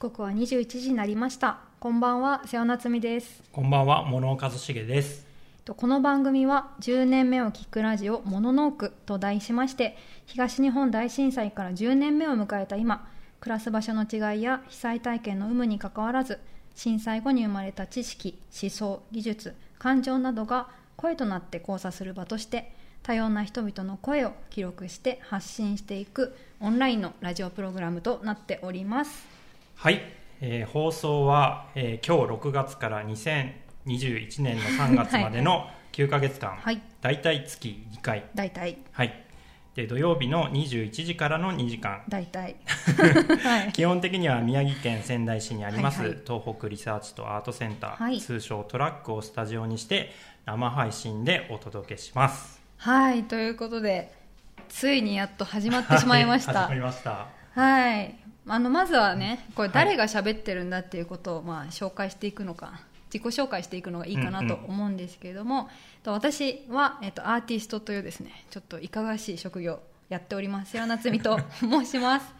時刻は21時になりました。こんばんは瀬尾夏美です。こんばんは物岡一茂です。とこの番組は10年目を聞くラジオモノノークと題しまして東日本大震災から10年目を迎えた今暮らす場所の違いや被災体験の有無にかかわらず震災後に生まれた知識思想技術感情などが声となって交差する場として多様な人々の声を記録して発信していくオンラインのラジオプログラムとなっておりますはい、えー、放送は、えー、今日6月から2021年の3月までの9か月間、はい、大体月2回。大体はい。で土曜日の21時からの2時間。大体、はい、基本的には宮城県仙台市にあります、はいはい、東北リサーチとアートセンター、はい、通称トラックをスタジオにして生配信でお届けします。はい。ということでついにやっと始まってしまいました、始まりました。はいあのまずはねこれ誰が喋ってるんだっていうことをまあ紹介していくのか、自己紹介していくのがいいかなと思うんですけれども、うんうん、私は、えっと、アーティストというですねちょっといかがわしい職業やっております。瀬尾夏美と 申します。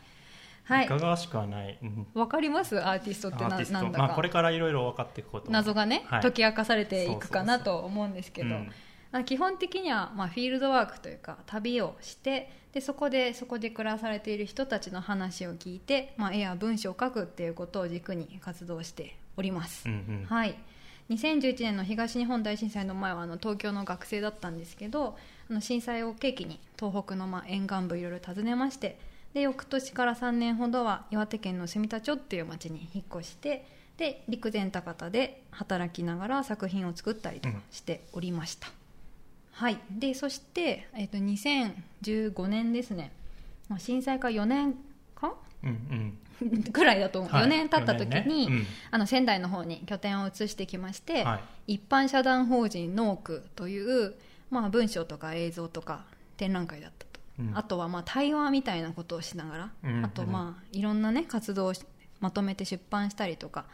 はい、いかがわしくはない、わかります？アーティストってななんだか、まあ、これからいろいろ分かっていくこと謎がね、はい、解き明かされていくかなと思うんですけど、基本的には、まあ、フィールドワークというか旅をしてでそこでそこで暮らされている人たちの話を聞いて、まあ、絵や文章を書くっていうことを軸に活動しております、うんうん、はい。2011年の東日本大震災の前はあの東京の学生だったんですけどあの震災を契機に東北のまあ沿岸部いろいろ訪ねましてで翌年から3年ほどは岩手県の住田町っていう町に引っ越してで陸前高田で働きながら作品を作ったりとかしておりました、うんはい。でそして、えーと、2015年ですね、まあ、震災から4年か、うんうん、くらいだと思う、はい、4年経った時に、ね。うん、あの仙台の方に拠点を移してきまして、はい、一般社団法人ノークという、まあ、文章とか映像とか展覧会だったと、うん、あとはまあ対話みたいなことをしながら、うんうん、あとまあいろんなね活動をまとめて出版したりとか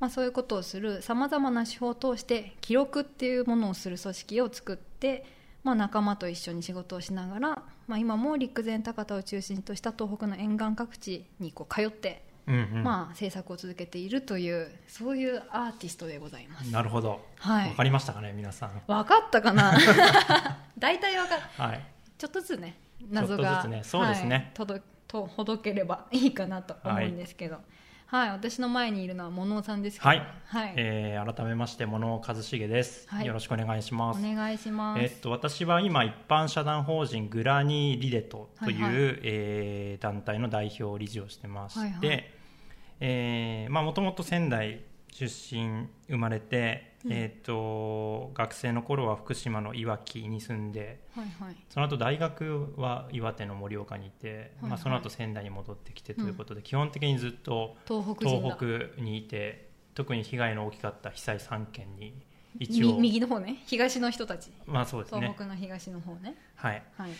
まあ、そういうことをするさまざまな手法を通して記録っていうものをする組織を作って、まあ、仲間と一緒に仕事をしながら、まあ、今も陸前高田を中心とした東北の沿岸各地にこう通って、うんうん、まあ、制作を続けているというそういうアーティストでございます。なるほど、はい、分かりましたかね皆さん。分かったかな？大体分かる、はい、ちょっとずつね謎が、ね、そうですね、はい、届とほどければいいかなと思うんですけど、はいはい、私の前にいるのは物尾さんですはい、はい、えー、改めまして物尾一茂です、はい、よろしくお願いします。お願いします。えー、っと私は今一般社団法人グラニーリレトという、はいはい、えー、団体の代表理事をしてまして、はいはい、えー、まあもともと仙台出身生まれて、うん、えーと、学生の頃は福島のいわきに住んで、はいはい、その後大学は岩手の盛岡にいて、はいはい、まあ、その後仙台に戻ってきてということで、うん、基本的にずっと東北にいて特に被害の大きかった被災3県に一応。右の方ね。東の人たち、まあそうですね、東北の東の方ね。はい、はい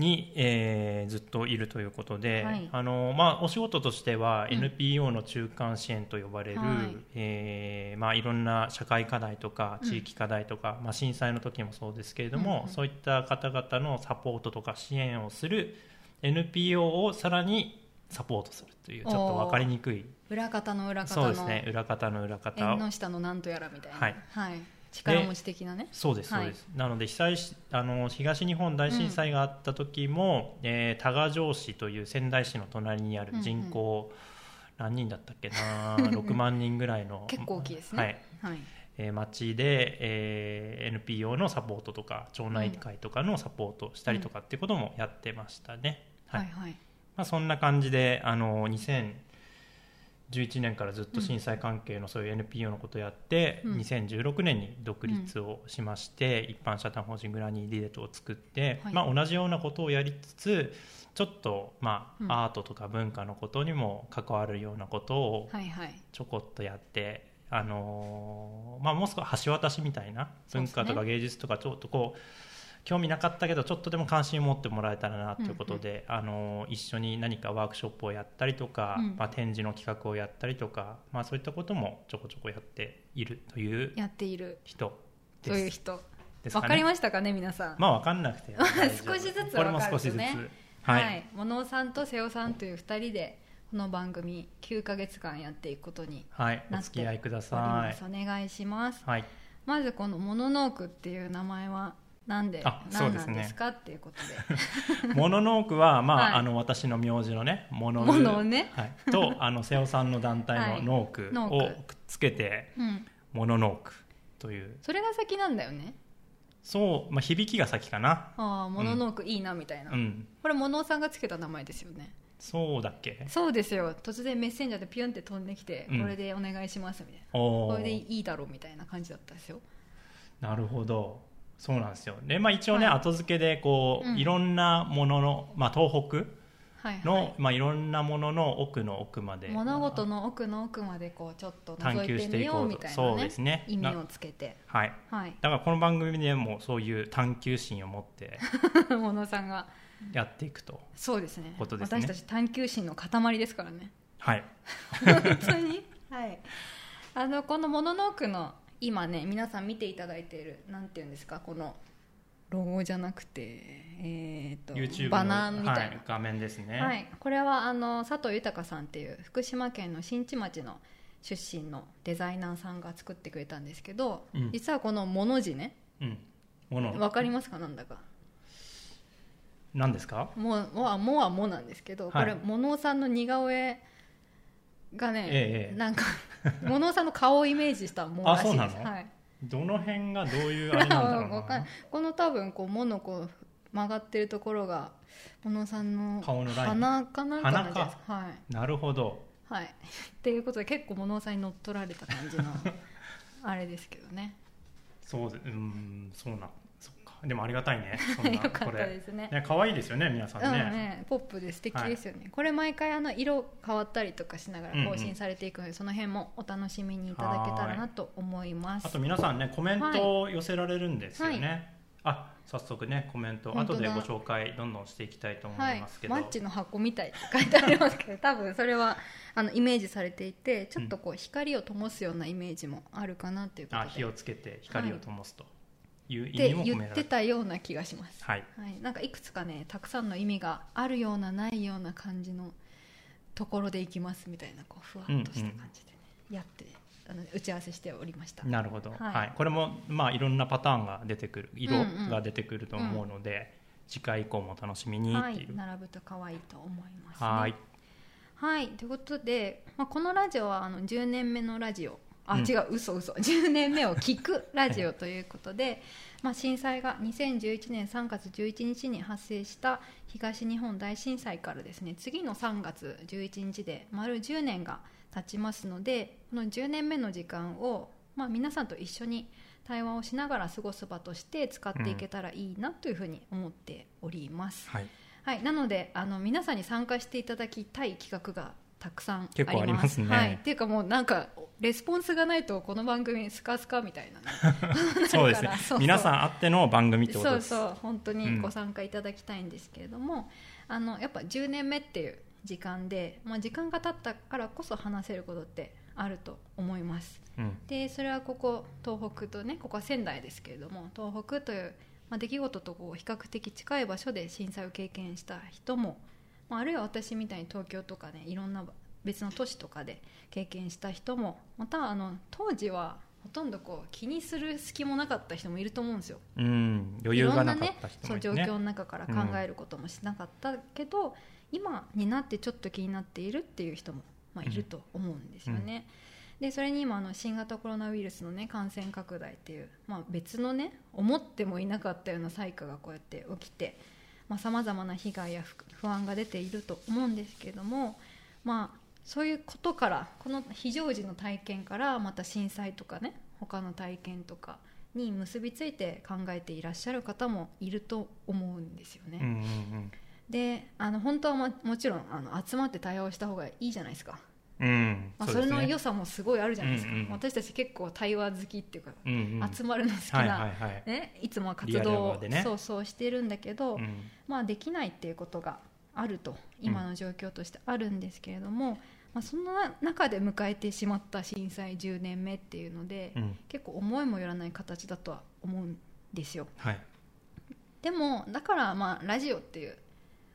に、えー、ずっといるということで、はい、あのまあ、お仕事としては NPO の中間支援と呼ばれる、うん、えー、まあ、いろんな社会課題とか地域課題とか、うん、まあ、震災の時もそうですけれども、うん、そういった方々のサポートとか支援をする NPO をさらにサポートするというちょっと分かりにくい。裏方の裏方の。そうですね。裏方の裏方縁の下のなんとやらみたいな。はい、はい力持ち的なね。そうですそうです、はい、なので被災しあの東日本大震災があった時も、うん、えー、多賀城市という仙台市の隣にある人口、うん。うん、何人だったっけな？6万人ぐらいの結構大きいですね、はい。はい。えー、町で、えー、NPO のサポートとか町内会とかのサポートしたりとかっていうこともやってましたね、うん、はい、はい、まあ、そんな感じであの2000 11年からずっと震災関係のそういう NPO のことをやって、うん、2016年に独立をしまして、うん、一般社団法人グラニーリレートを作って、はい、まあ、同じようなことをやりつつちょっと、まあ、うん、アートとか文化のことにも関わるようなことをちょこっとやって、はいはい、あのー、まあ、もう少し橋渡しみたいな文化とか芸術とかちょっとこう興味なかったけどちょっとでも関心を持ってもらえたらなということで、うんうん、あの一緒に何かワークショップをやったりとか、うん、まあ、展示の企画をやったりとか、まあ、そういったこともちょこちょこやっているというやっている。人です。そういう人。ですか、ね、分かりましたかね皆さん。まあ分かんなくて。少しずつ分かる、ね、これも少しずつ。はい、はい、さんと瀬尾さんという2人でこの番組9か月間やっていくことにはい。お付き合いください。お願いします、はい。まずこのモノノークっていう名前はなんであそうですね。何なんですかっていうことで。モノノークは、まあはい。あの私の名字のねモノモノね。はい、と あの瀬尾さんの団はい。体のノーク。をくっつけて、うん。モノノークという。それが先なんだよね。そう、まあ、響きが先かな。ああモノノークいいなみたいな、うん。これモノさんがつけた名前ですよね。そうだっけ？そうですよ。突然メッセンジャーでピュンって飛んできて、うん。これでお願いしますみたいな。これでいいだろうみたいな感じだったんですよ。なるほどそうなんですよ。で、まあ、一応ね、はい。後付けでこう、うん。いろんなものの、まあ、東北はいの、はい。いまあ、いろんなものの奥の奥まで物事の奥の奥までこうちょっと探求してていみようみこうと。そうたいなねですね。意味をなつけて。はい。はい。だからこの番組でもそういう探求心を持って モノさんが。やっていくと。そうですね。ことですね。私たち探求心の塊ですからね。はい。本当に？はい。あのこのモノノークの今ね皆さん見ていただいているなんていうんですかこのロゴじゃなくてえー、とのバナーみたいな、はい、画面ですね、はい、これはあの佐藤豊さんっていう福島県の新地町の出身のデザイナーさんが作ってくれたんですけど、うん。実はこの「モの字ねうん。ものわかりますかなんだか。何ですか「も」もは「も」は「も」なんですけど、はい。これモノさんの似顔絵がね、ええなんかモノさんの顔をイメージした「も」らしいです。はい、どの辺がどういうあれなんだろう この多分こう「も」のこう曲がってるところがモノさんの鼻かなんかなんか。はい。なるほど。はい、っていうことで結構物尾さんに乗っ取られた感じの あれですけどね。そうでうんそうなんでもありがたいね そんなよかったこれですね。ね可愛いですよね皆さんうんね,、ねポップで素敵ですよね、これ毎回あの色変わったりとかしながら更新されていくので、その辺もお楽しみにいただけたらなと思います。あと皆さんねコメントを寄せられるんですよね、あ早速ねコメント後でご紹介どんどんしていきたいと思はいいますけど、マッチの箱みたいって書いてありますけど 多分それはあのイメージされていてちょっとこう光を灯すようなイメージもあるかなっていうことで。あ火をつけて光を灯すと。いう意味も込められる、言ってたような気がします。はい。はい、なんかいくつかねたくさんの意味があるようなないような感じのところでいきますみたいなこうふわっとした感じでね、やってあの打ち合わせしておりました。なるほど、はい。はい。これもまあいろんなパターンが出てくる色うんうん。が出てくると思うので、次回以降も楽しみにはいっていう、並ぶと可愛いと思いますね。はい。はい。ということで、まあ、このラジオはあの10年目のラジオあ、うん。違う嘘嘘。10 年目を聞くラジオということで、まあ、震災が2011年3月11日に発生した東日本大震災からですね次の3月11日で丸10年が経ちますのでこの10年目の時間を、まあ、皆さんと一緒に対話をしながら過ごす場として使っていけたらいいなというふうに思っております。はい。はい、なのであの皆さんに参加していただきたい企画がたくさんあります。結構ありますね。はい、っていうかもうなんかレスポンスがないとこの番組スカスカみたいな。ね そうですね。皆さんあっての番組ってことです。そうそう本当にうん。ご参加いただきたいんですけれども、あのやっぱ10年目っていう時間で、まあ、時間が経ったからこそ話せることってあると思います。うん。でそれはここ東北とねここは仙台ですけれども東北という、まあ、出来事とこう比較的近い場所で震災を経験した人も、まあ、あるいは私みたいに東京とかねいろんな別の都市とかで経験した人もまたあの当時はほとんどこう気にする隙もなかった人もいると思うんですよ。うん余裕がなかった人もいるねそう状況の中から考えることもしなかったけど、今になってちょっと気になっているっていう人も、まあ、いると思うんですよね。でそれに今あの新型コロナウイルスの、ね、感染拡大っていう、まあ、別のね思ってもいなかったような災禍がこうやって起きてさまざ、まな被害や不不安が出ていると思うんですけれども、まあ、そういうことからこの非常時の体験からまた震災とかね他の体験とかに結びついて考えていらっしゃる方もいると思うんですよね。うんうんうん。であの本当はももちろんあの集まって対応した方がいいじゃないですか、うんまあ、それの良さもすごいあるじゃないですか、うんうん私たち結構対話好きっていうか、うんうん。集まるの好きな、はいはいはい。ね、いつもは活動を、でね。そうそうしてるんだけど、うん。まあ、できないっていうことがあると今の状況としてあるんですけれども、まあ、そんな中で迎えてしまった震災10年目っていうので、うん。結構思いもよらない形だとは思うんですよ。はい。でもだからまあラジオっていう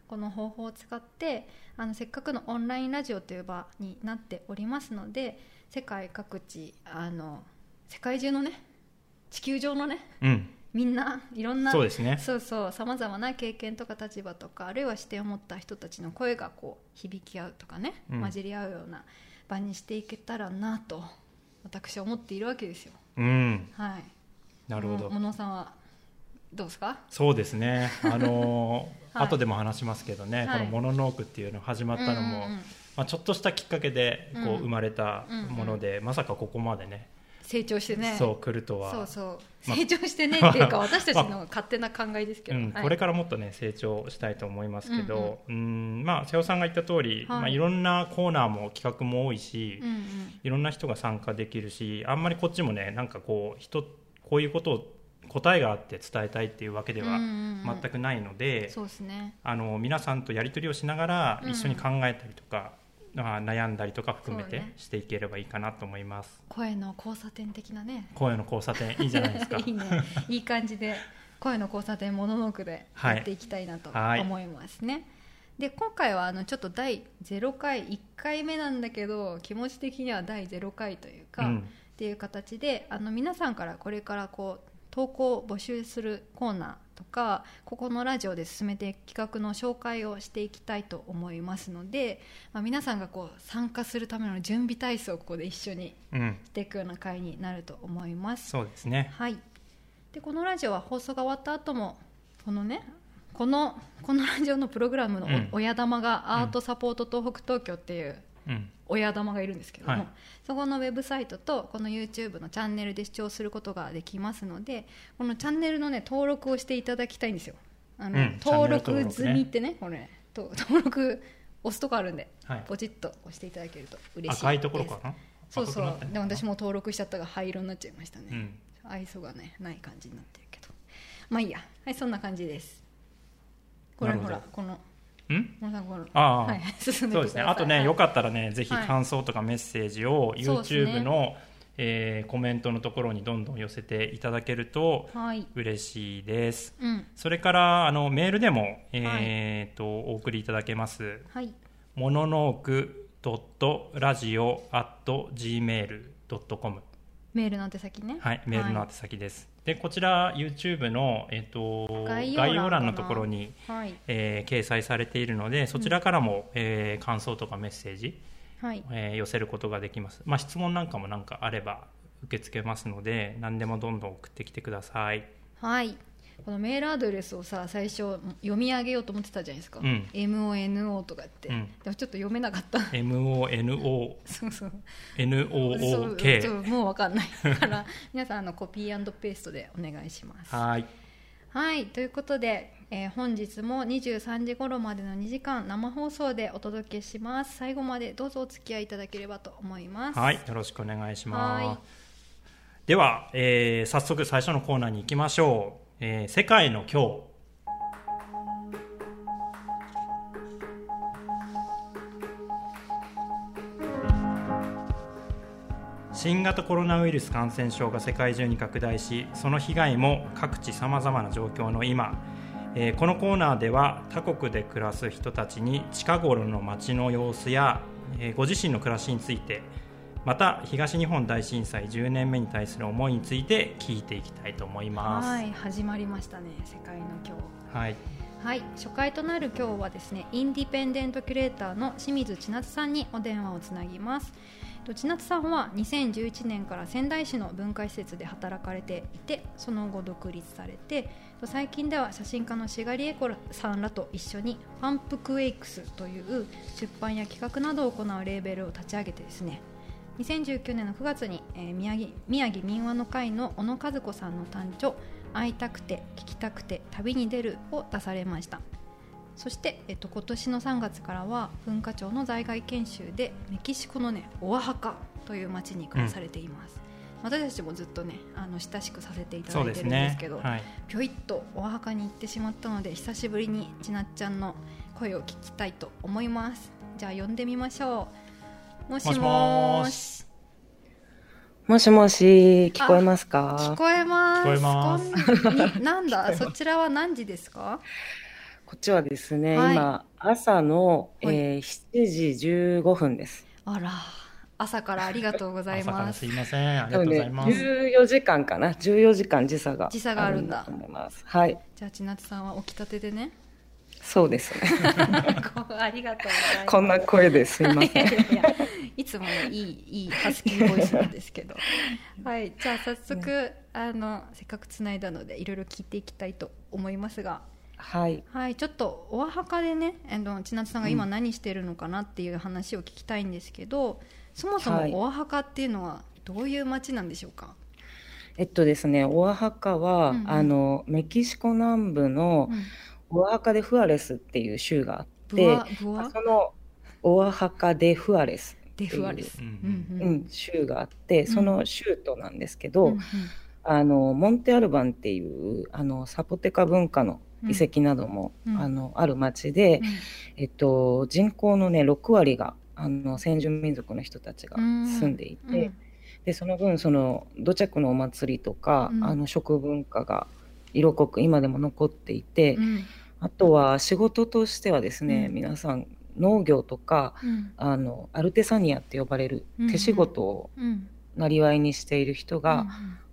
この方法を使ってあのせっかくのオンラインラジオという場になっておりますので世界各地あの世界中のね地球上のね、うん、みんないろんなそうですね。そうそうさまざまな経験とか立場とかあるいは視点を持った人たちの声がこう響き合うとかね、うん、混じり合うような場にしていけたらなと私は思っているわけですよ。うん、はい。なるほど。小野さんはどうですか？そうですね。あのー はい、後でも話しますけどね、はい、この「モノノーク」っていうの始まったのも、うんうん、まあ、ちょっとしたきっかけでこう生まれたもので、うんうん、まさかここまでね成長してね。そう来るとは。そうそう、成長してねっていうか 私たちの勝手な考えですけど、うんはい、これからもっとね成長したいと思いますけど、うん、うん、まあ瀬尾さんが言った通り、はい。まあ、いろんなコーナーも企画も多いし、うんうん、いろんな人が参加できるしあんまりこっちもねなんかこう人こういうことを答えがあって伝えたいっていうわけでは全くないので、そうですね、あの皆さんとやり取りをしながら一緒に考えたりとか、まあ、悩んだりとか含めてしていければいいかなと思います、ね、声の交差点的なね。声の交差点いいじゃないですか。いいね。いい感じで声の交差点モノノークでやっていきたいなと思いますね、はいはい、で今回はあのちょっと第0回1回目なんだけど気持ち的には第0回というか、うん、っていう形であの皆さんからこれからこう投稿を募集するコーナーとかここのラジオで進めていく企画の紹介をしていきたいと思いますので、まあ、皆さんがこう参加するための準備体操をここで一緒にしていくような回になると思います。そうですね、はい、でこのラジオは放送が終わった後もこのねこのこのラジオのプログラムの親玉がアートサポート東北東京っていう親玉がいるんですけども、はい、そこのウェブサイトとこの YouTube のチャンネルで視聴することができますのでこのチャンネルの、ね、登録をしていただきたいんですよ。あの、うん、登録済みってね、ね、これと 登録押すとこあるんで、はい、ポチッと押していただけると嬉しい赤いところかな？そうそう。でも私も登録しちゃったが灰色になっちゃいましたね、うん、愛想がねない感じになってるけど。まあいいや。はいそんな感じです。これほらこのん？ああ、は い、そうですね。あとね、はい、よかったらねぜひ感想とかメッセージを YouTube の、ね。えー、コメントのところにどんどん寄せていただけると嬉しいです、はいうん、それからあのメールでも、えーと、お送りいただけます「はい、モノノークラジオ gmail.com」メールの宛先ね。はいメールの宛先です、でこちら YouTube の、えーと、概要欄のところに、はい、えー、掲載されているのでそちらからも、うん、えー、感想とかメッセージ、はい。えー、寄せることができます、まあ、質問なんかもなんかあれば受け付けますので何でもどんどん送ってきてください。はいこのメールアドレスをさ最初読み上げようと思ってたじゃないですか、うん、MONO とかって、うん、でもちょっと読めなかった。MONO そうそう。NOOK もう分かんないから。皆さんあのコピーペーストでお願いします。はい。はいということで、えー、本日も23時頃までの2時間生放送でお届けします。最後までどうぞお付き合いいただければと思います。はいよろしくお願いします。では、えー、早速最初のコーナーに行きましょうえー、世界の今日。新型コロナウイルス感染症が世界中に拡大しその被害も各地さまざまな状況の今、えー、このコーナーでは他国で暮らす人たちに近頃の街の様子や、えー、ご自身の暮らしについてまた東日本大震災10年目に対する思いについて聞いていきたいと思います。はい始まりましたね世界の今日。はい、はい、初回となる今日はですねインディペンデントキュレーターの清水千夏さんにお電話をつなぎます。千夏さんは2011年から仙台市の文化施設で働かれていてその後独立されて最近では写真家のシガリエコさんらと一緒にファンプクエイクスという出版や企画などを行うレーベルを立ち上げてですね2019年の9月に、えー、宮城宮城民話の会の小野和子さんの誕生「会いたくて聞きたくて旅に出る」を出されました。そして、えっと、今年の3月からは文化庁の在外研修でメキシコの、ね、オアハカという町に暮らされています、うん、私たちもずっとねあの親しくさせていただいてるんですけど、ねはい、ぴょいっとオアハカに行ってしまったので久しぶりにちなっちゃんの声を聞きたいと思います。じゃあ呼んでみましょうもしもし。もしもし、聞こえますか？聞こえます。聞こえます。なんだ、そちらは何時ですか？こっちはですね、はい、今朝の、えー、7時15分です。あら。朝からありがとうございます。すいません、ありがとうございます。十四時間かな、十四時間時差が時差があるんだ。はい。じゃあ千夏さんは起きたてでね。そうですね。ありがとう。こんな声ですいません。いやいつもいいいいハスキーボイスなんですけど。はい、じゃあ早速、ね、あのせっかくつないだのでいろいろ聞いていきたいと思いますが。はい、はい、ちょっとお墓でね、えの千夏さんが今何してるのかなっていう話を聞きたいんですけど、うんそもそもオアハカっていうのはどういう町なんでしょうか、はい、えっとですねオアハカは、うんうん、あのメキシコ南部のオアハカデフアレスっていう州があって、そのオアハカデフアレスデフアレス、うんうん、州があってその州都なんですけど、あのモンテアルバンっていうあのサポテカ文化の遺跡なども、うん、あのある町で、えっと、人口のね6割があの先住民族の人たちが住んでいて、うん、でその分その土着のお祭りとか、うん、あの食文化が色濃く今でも残っていて、うん、あとは仕事としてはですね、皆さん農業とか、あのアルテサニアって呼ばれる手仕事をなりわいにしている人が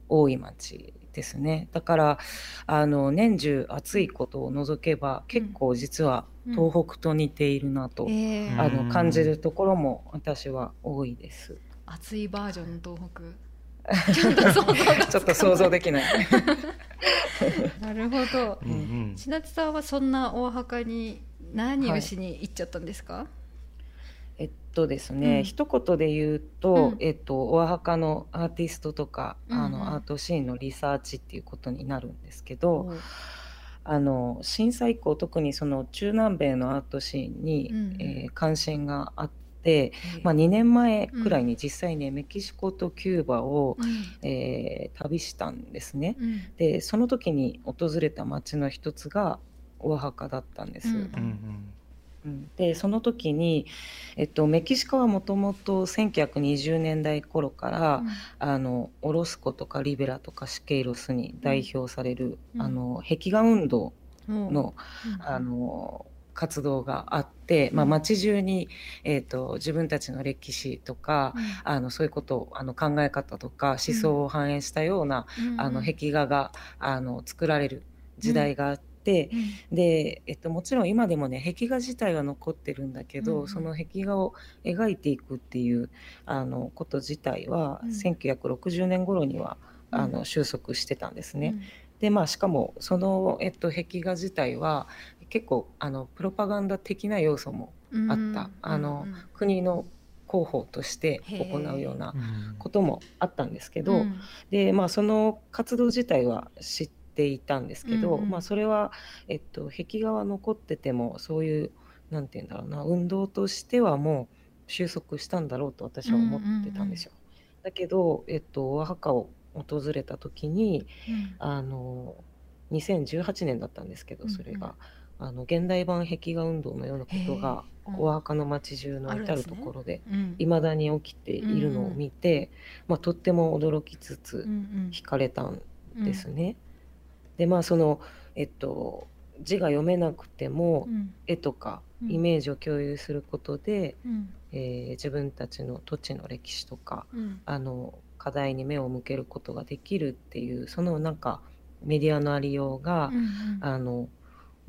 多い町ですね。だからあの年中暑いことを除けば結構実は東北と似ているなと、うんえー、あの感じるところも私は多いです。暑いバージョンの東北ちょっと想像できない。なるほど。千夏さんはそんな大墓に何をしに行っちゃったんですか？はいえっとですね、うん、一言で言うと、うん、えっと、お墓のアーティストとか、うんうん、あのアートシーンのリサーチっていうことになるんですけど、う。ん、あの震災以降特にその中南米のアートシーンに、うん、えー、関心があって、まあ、2年前くらいに実際ね、メキシコとキューバを、えー、旅したんですね。でその時に訪れた町の一つがお墓だったんです。うん。うんでその時に、えっと、メキシコはもともと1920年代頃から、うん、あのオロスコとかリベラとかシケイロスに代表される、うん、あの壁画運動のうん、あの活動があって、まあ、街中に、えーと、自分たちの歴史とか、あのそういうことをあの考え方とか思想を反映したような、あの壁画があの作られる時代があって。、うん、で、えっと、もちろん今でもね壁画自体は残ってるんだけど、うん、その壁画を描いていくっていうあのこと自体は、うん、1960年頃にはあの収束してたんですね。でまあ、しかもその、えっと、壁画自体は結構あのプロパガンダ的な要素もあった、あの国の広報として行うようなこともあったんですけど、でまあ、その活動自体は知ってていたんですけど、まあ、それは、えっと、壁画は残っててもそういうなんて言うんだろうな運動としてはもう収束したんだろうと私は思ってたんですよ。だけど、えっと、お墓を訪れた時に、うん、あの2018年だったんですけどそれが。あの現代版壁画運動のようなことがお墓の街中の至る所でいま、だに起きているのを見て、まあ、とっても驚きつつ惹かれたんですね。でまあそのえっと字が読めなくても、うん、絵とかイメージを共有することで、うん、えー、自分たちの土地の歴史とか、うん、あの課題に目を向けることができるっていうそのなんかメディアのありようが、あの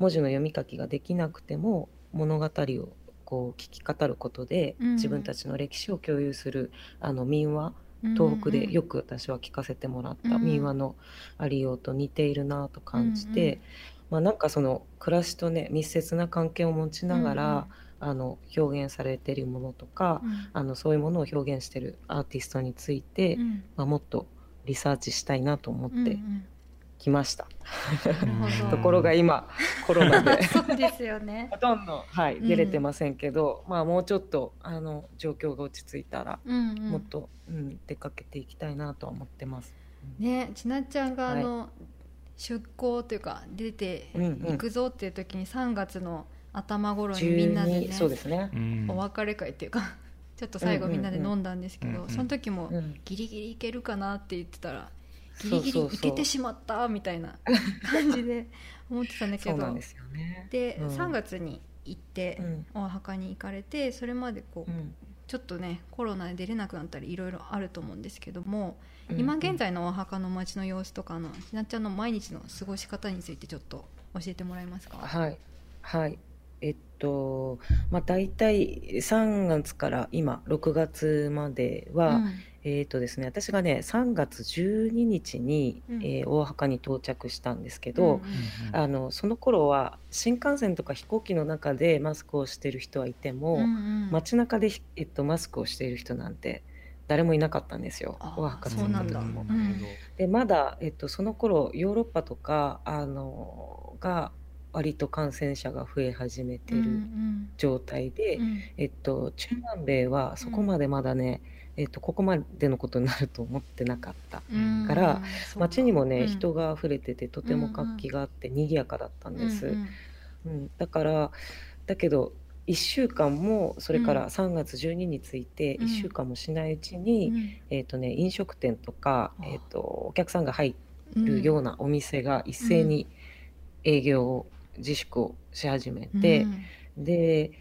文字の読み書きができなくても物語をこう聞き語ることで、自分たちの歴史を共有するあの民話東北でよく私は聞かせてもらった民話のありようと似ているなと感じて、まあ、なんかその暮らしとね密接な関係を持ちながら、あの表現されているものとか、あのそういうものを表現してるアーティストについて、まあ、もっとリサーチしたいなと思ってきました。ところが今コロナで。そうですよね。ほとんど、はい、出れてませんけど、まあもうちょっとあの状況が落ち着いたら、うんうん、もっと、うん、出かけていきたいなとは思ってます。ねちなちゃんがあの、はい、出向というか出ていくぞっていう時に3月の頭頃にみんなでねそうですね。お別れ会っていうか ちょっと最後みんなで飲んだんですけど、その時もギリギリいけるかなって言ってたらギリギリ行けてしまったみたいな感じで思ってたんだけど。ですよね。で、うん、3月に行って、お墓に行かれてそれまでこう、うん、ちょっとねコロナで出れなくなったりいろいろあると思うんですけども、うんうん、今現在のお墓の街の様子とかのひなちゃんの毎日の過ごし方についてちょっと教えてもらえますか？はい。はいえっとまあ大体3月から今6月までは、うん。えっとですね、私がね、3月12日に、うん、えー、大墓に到着したんですけど、うんうん、あのその頃は新幹線とか飛行機の中でマスクをしてる人はいても、うんうん、街中で、えっと、マスクをしている人なんて誰もいなかったんですよ、大墓に行った時も。でまだ、えっと、その頃ヨーロッパとかあのが割と感染者が増え始めてる状態で、うん。うん、えっと、中南米はそこまでまだね、うんえーと、ここまでのことになると思ってなかったから、街にもね、うん、人が溢れててとても活気があって賑やかだったんです、うん、うん、だからだけど1週間もそれから3月12日について1週間もしないうちに、うん、えーとね、飲食店とか、えーと、お客さんが入るようなお店が一斉に営業を自粛をし始めて、で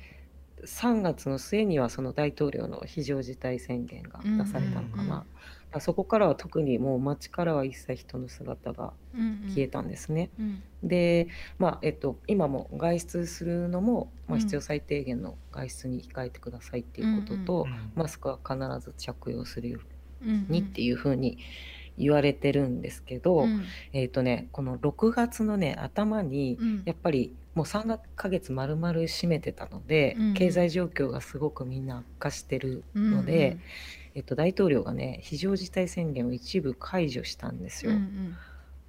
3月の末にはその大統領の非常事態宣言が出されたのかな、うん、そこからは特にもう街からは一切人の姿が消えたんですね。うん。うん、で、まあえっと、今も外出するのも、まあ、必要最低限の外出に控えてくださいっていうことと、うんうん、マスクは必ず着用するようにっていうふうに言われてるんですけど、うん、えっ、とねこの6月のね頭にやっぱりもう3か月丸々閉めてたので、うん、経済状況がすごくみんな悪化してるので、うん。うん、えっと、大統領がね非常事態宣言を一部解除したんですよ。うん、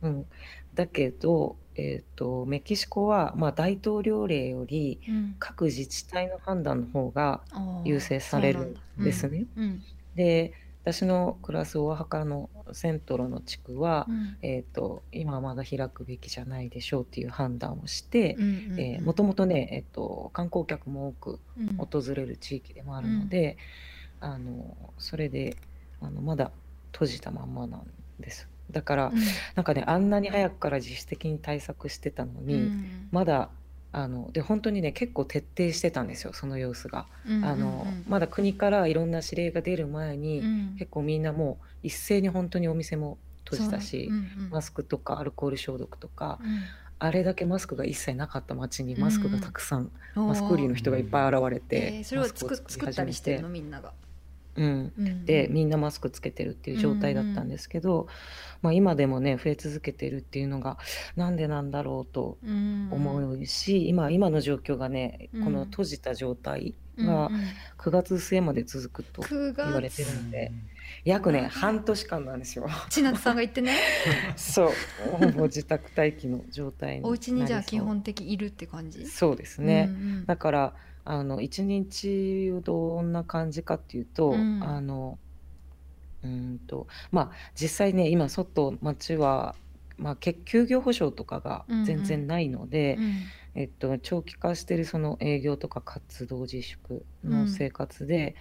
うん、だけど、えっと、メキシコは、まあ、大統領令より各自治体の判断の方が優先されるんですね。で私の暮らすお墓のセントロの地区は、うん、えーと、今はまだ開くべきじゃないでしょうっていう判断をしてもともとね、えーと、観光客も多く訪れる地域でもあるので、うん、あのそれであのまだ閉じたまんまなんです。だから、うん、なんかねあんなに早くから自主的に対策してたのに、まだあので本当にね結構徹底してたんですよその様子が、うんうんうん、あのまだ国からいろんな指令が出る前に、うん、結構みんなもう一斉に本当にお店も閉じたし、うんうん、マスクとかアルコール消毒とか、うん、あれだけマスクが一切なかった街にマスクがたくさん、うん、マスク売りの人がいっぱい現れて、えー、それを作ったりしてみんなが。うん、うん、でみんなマスクつけてるっていう状態だったんですけど、うんうん、まあ、今でもね増え続けてるっていうのがなんでなんだろうと思うし、うんうん、今今の状況がねこの閉じた状態が9月末まで続くと言われてるんで。約ね半年間なんですよ。千夏さんが言ってね。そう、もう自宅待機の状態にお家にじゃあ基本的いるって感じ？そうですね。うんうん、だからあの一日どんな感じかっていうと、うん、あのうんとまあ実際ね今外街は、まあ、休業保障とかが全然ないので、うん。うん、えっと、長期化してるその営業とか活動自粛の生活で、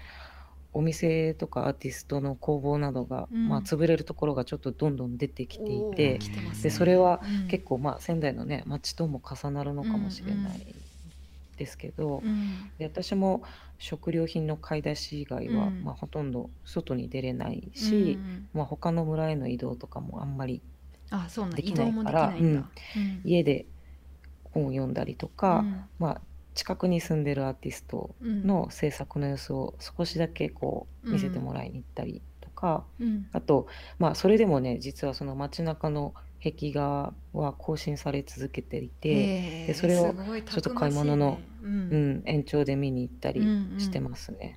お店とかアーティストの工房などが、うん、まあ、潰れるところがちょっとどんどん出てきていて、でそれは結構、まあ、仙台のね街とも重なるのかもしれないですけど、うん、で私も食料品の買い出し以外は、うん、まあ、ほとんど外に出れないし、うん、まあ、他の村への移動とかもあんまりできないから家で本を読んだりとか、まあ、近くに住んでるアーティストの制作の様子を少しだけこう見せてもらいに行ったりとか、あと、まあ、それでもね実はその街中の壁画は更新され続けていてでそれをちょっと買い物の、うん、うん、延長で見に行ったりしてますね。うんうん、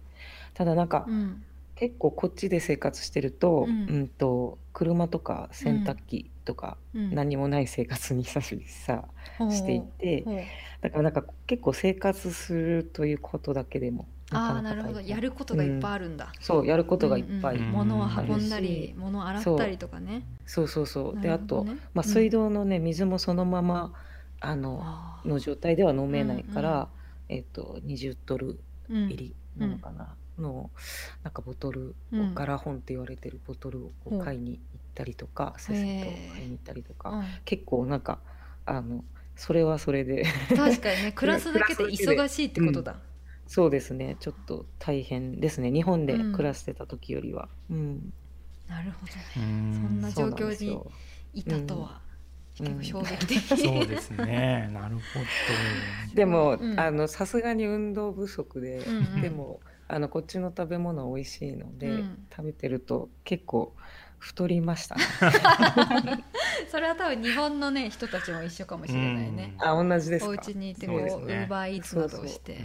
ただなんか、うん、結構こっちで生活してると,、うん。と車とか洗濯機とか、何もない生活に久しぶりさしていてだからなんか結構生活するということだけでもああなるほど。やることがいっぱいあるんだ、うん、そうやることがいっぱい、うんうん、物を運んだり物を洗ったりとかね。そう。そうそうであと、まあ、水道のね水もそのままあのの状態では飲めないから、うんうん、えっと、20ドル入りなのかな、のなんかボトル、うん、ガラ本って言われてるボトルを買いに行ったりとか、セットを買いに行ったりとか、結構なんかあのそれはそれで確かにね。暮らすだけで忙しいってことだ、うん、そうですね。ちょっと大変ですね。日本で暮らしてた時よりは、うん、なるほどね。そんな状況にいたとは、結構衝撃的、そうですね。なるほど。でも、あのさすがに運動不足で、でもあのこっちの食べ物美味しいので、食べてると結構太りました、ね、それは多分日本のね人たちも一緒かもしれないね、あ同じですか？お家にいてこうウーバーイーツなどをして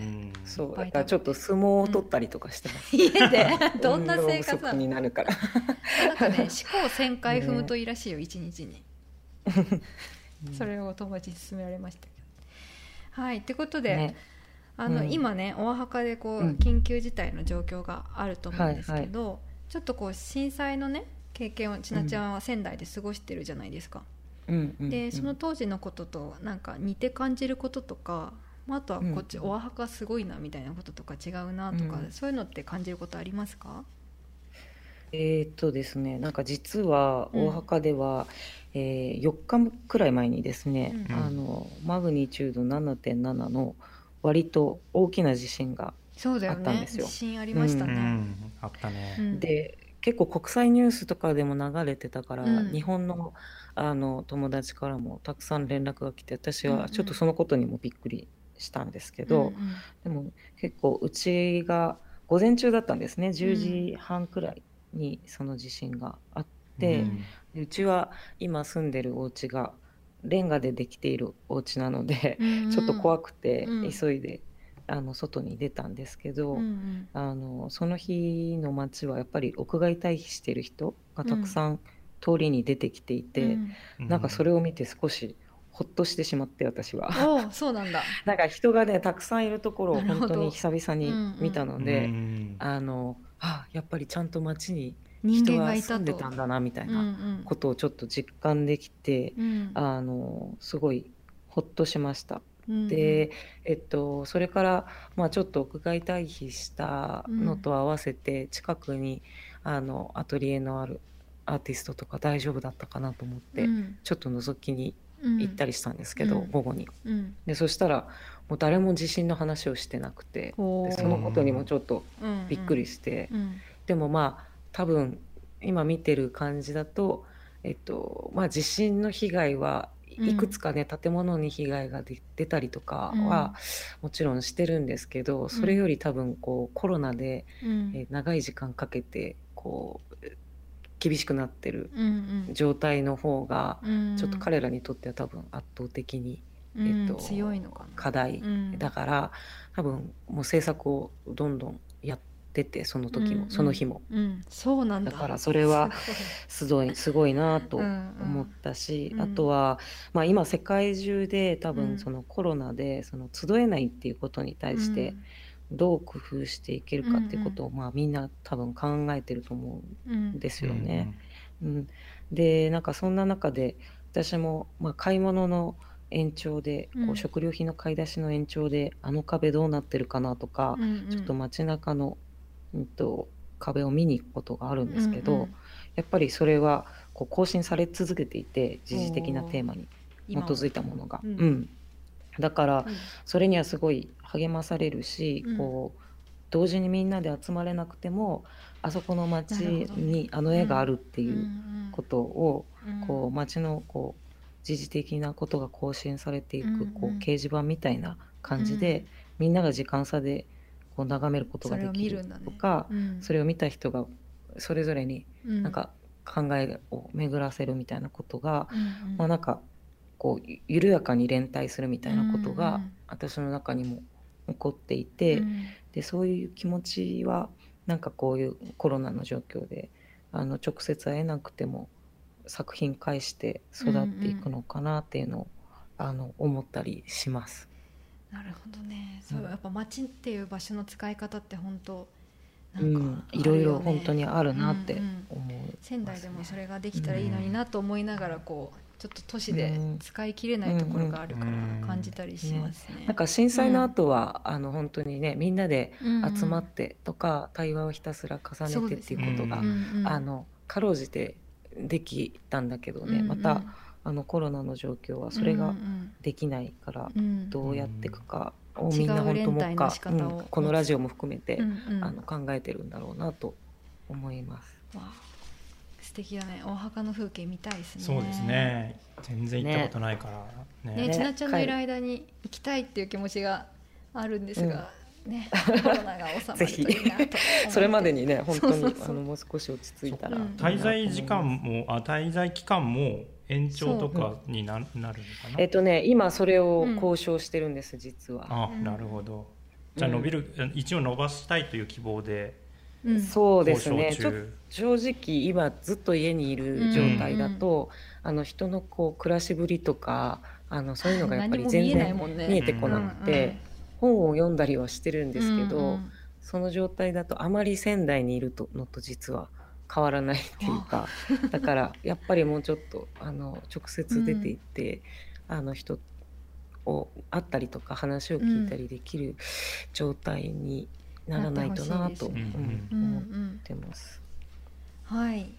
そうだからちょっと相撲を取ったりとかしてます、うん、家で どんな生活になるから。なんかね思考1000回踏むといいらしいよ一、日に。それを友達に勧められましたけど。はいってことで、ね。あの、うん、今ねお墓でこう、緊急事態の状況があると思うんですけど、はいはい、ちょっとこう震災のね経験を千奈ちゃんは仙台で過ごしてるじゃないですか。うんでその当時のこととなんか似て感じることとか、まあ、あとはこっち、お墓すごいなみたいなこととか違うなとか、そういうのって感じることありますか？えー、っとですねなんか実は大墓では、うん、えー、4日くらい前にですね、うん、あのマグニチュード7.7の割と大きな地震があったんですよ。ね、地震ありましたね。うん、あったね。で結構国際ニュースとかでも流れてたから、うん、日本のあの友達からもたくさん連絡が来て私はちょっとそのことにもびっくりしたんですけど、うんうん、でも結構うちが午前中だったんですね。10時半くらいにその地震があって、うん、うちは今住んでるお家がレンガでできているお家なので、うんうん、ちょっと怖くて急いであの外に出たんですけど、うんうん、あのその日の街はやっぱり屋外退避してる人がたくさん通りに出てきていて、うん、なんかそれを見て少しほっとしてしまって私は。そうなんだ。なんか人がねたくさんいるところを本当に久々に見たので、うんうん、あのあやっぱりちゃんと街に人が住んでたんだなみたいなことをちょっと実感できて、うん、あのすごいほっとしました。で、えっと、それから、まあ、ちょっと屋外退避したのと合わせて近くにあのアトリエのあるアーティストとか大丈夫だったかなと思って、ちょっと覗きに行ったりしたんですけど、午後に。でそしたらもう誰も地震の話をしてなくてでそのことにもちょっとびっくりして、でもまあ多分今見てる感じだと、えっとまあ、地震の被害はいくつかね、建物に被害が出たりとかはもちろんしてるんですけど、それより多分こうコロナで、え長い時間かけてこう厳しくなってる状態の方が、ちょっと彼らにとっては多分圧倒的に、えっと、強いのか課題だから、多分もう政策をどんどんやってっててその時も、うんうん、その日も、うん、そうなんだ。からそれはすごい。すごいなと思ったし、うん。うん、あとは、まあ、今世界中で多分そのコロナでその集えないっていうことに対してどう工夫していけるかっていうことを、まあ、みんな多分考えてると思うんですよね。うん、うん、でなんかそんな中で私も、まあ、買い物の延長で、こう食料品の買い出しの延長であの壁どうなってるかなとか、うんうん、ちょっと街中のうんと、壁を見に行くことがあるんですけど、うんうん、やっぱりそれはこう更新され続けていて時事的なテーマに基づいたものが。うん、うん、だからそれにはすごい励まされるし、うん、こう同時にみんなで集まれなくてもあそこの街にあの絵があるっていうことを、こう街のこう時事的なことが更新されていくこう掲示板みたいな感じで、みんなが時間差でこう眺めることができるとかそれ,、うん、それを見た人がそれぞれになんか考えを巡らせるみたいなことが、うんうん、まあ、なんかこう緩やかに連帯するみたいなことが私の中にも起こっていて、うん、でそういう気持ちはなんかこういうコロナの状況であの直接会えなくても作品介して育っていくのかなっていうのを、うんうん、あの思ったりします。なるほどね。そう、やっぱ街っていう場所の使い方って本当なんか、ね、いろいろ本当にあるなって思う、うん。うん、仙台でもそれができたらいいのになと思いながらこうちょっと都市で使い切れないところがあるから感じたりしますね。なんか震災の後は、あの本当にねみんなで集まってとか、対話をひたすら重ねてっていうことが、あのかろうじてできたんだけどね、またあのコロナの状況はそれができないから、どうやっていくかをみんな本当もっか、うん、このラジオも含めて、あの考えてるんだろうなと思います。素敵だね。お墓の風景見たいですね。そうですね。全然行ったことないから。ね。ね。ちなちゃんのいる間に行きたいっていう気持ちがあるんですが、ね、コロナが収まるといいなとそれまでにね本当にあのもう少し落ち着いたら、滞在時間もあ滞在期間も延長とかにな,、なるのかな？えっとね今それを交渉してるんです、実は。あなるほど。じゃあ伸びる、一応伸ばしたいという希望でうん、そうですね。正直今ずっと家にいる状態だと、うん、あの人のこう暮らしぶりとかあのそういうのがやっぱり全然見えてこなくて、本を読んだりはしてるんですけど、うんうん、その状態だとあまり仙台にいるのと実は変わらないっていうか だからやっぱりもうちょっとあの直接出ていって、うん、あの人を会ったりとか話を聞いたりできる状態にならないとなと、思ってます。はい。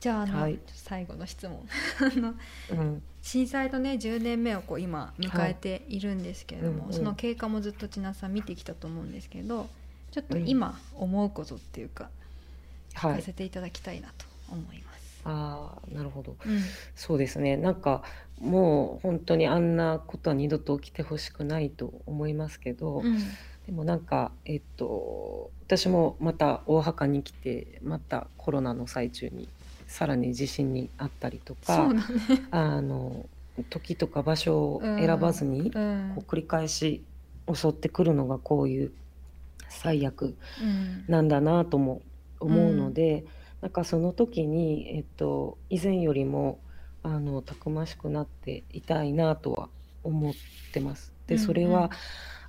じゃあはい、最後の質問。うん、震災とね10年目をこう今迎えているんですけれども、はい。その経過もずっと千奈さん見てきたと思うんですけどちょっと今思うことっていうか、聞かせていただきたいなと思います。ああなるほど、うん、そうですね。なんかもう本当にあんなことは二度と起きてほしくないと思いますけど、うん、でもなんか、えっと、私もまた大墓に来てまたコロナの最中にさらに地震にあったりとか、ね、あの時とか場所を選ばずに、こう繰り返し襲ってくるのがこういう最悪なんだなとも思うので、うん、なんかその時に、えっと、以前よりもあのたくましくなっていたいなとは思ってます。でそれは、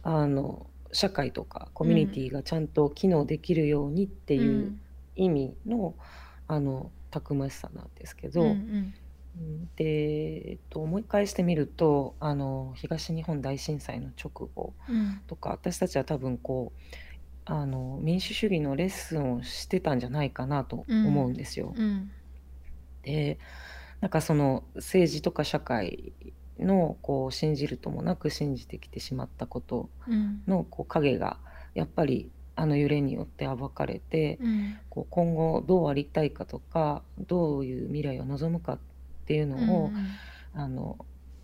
うん。うん、あの社会とかコミュニティがちゃんと機能できるようにっていう意味の,、あのたくましさなんですけど、うんうん。で、えっと、思い返してみるとあの東日本大震災の直後とか、うん、私たちは多分こうあの民主主義のレッスンをしてたんじゃないかなと思うんですよ。うん。うん、でなんかその政治とか社会のこう信じるともなく信じてきてしまったことのこう影がやっぱりあの揺れによって暴かれて、うん、こう今後どうありたいかとかどういう未来を望むかっていうのを、うん、あの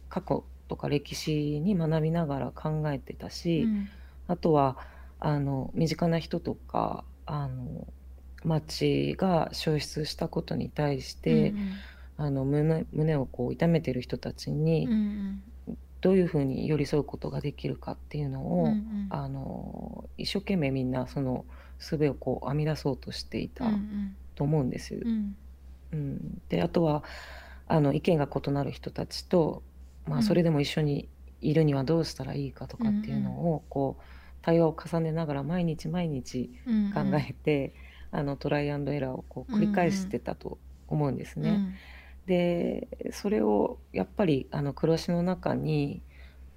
過去とか歴史に学びながら考えてたし、うん、あとはあの身近な人とかあの町が消失したことに対して、うんあの胸胸をこう痛めてる人たちに、どういうふうに寄り添うことができるかっていうのを、うんうん、あの一生懸命みんなその術をこう編み出そうとしていたと思うんです。よ。うん、うん、であとはあの意見が異なる人たちと、まあ、それでも一緒にいるにはどうしたらいいかとかっていうのを、こう対話を重ねながら毎日毎日考えて、うんうん、あのトライアンドエラーをこう繰り返してたと思うんですね。うんうん。でそれをやっぱりあの暮らしの中に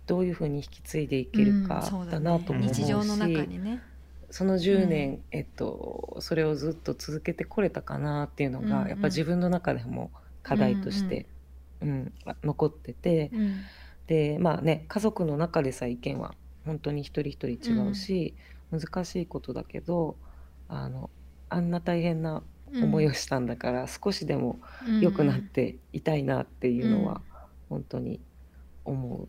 どういうふうに引き継いでいけるかだなと思うし、うんそね、その10年、うん、えっと、それをずっと続けてこれたかなっていうのが、うんうん、やっぱ自分の中でも課題として、うんうん、残ってて、うん、でまあね家族の中でさ意見は本当に一人一人違うし、難しいことだけどあのあんな大変な思いをしたんだから、少しでも良くなっていたいなっていうのは本当に思う。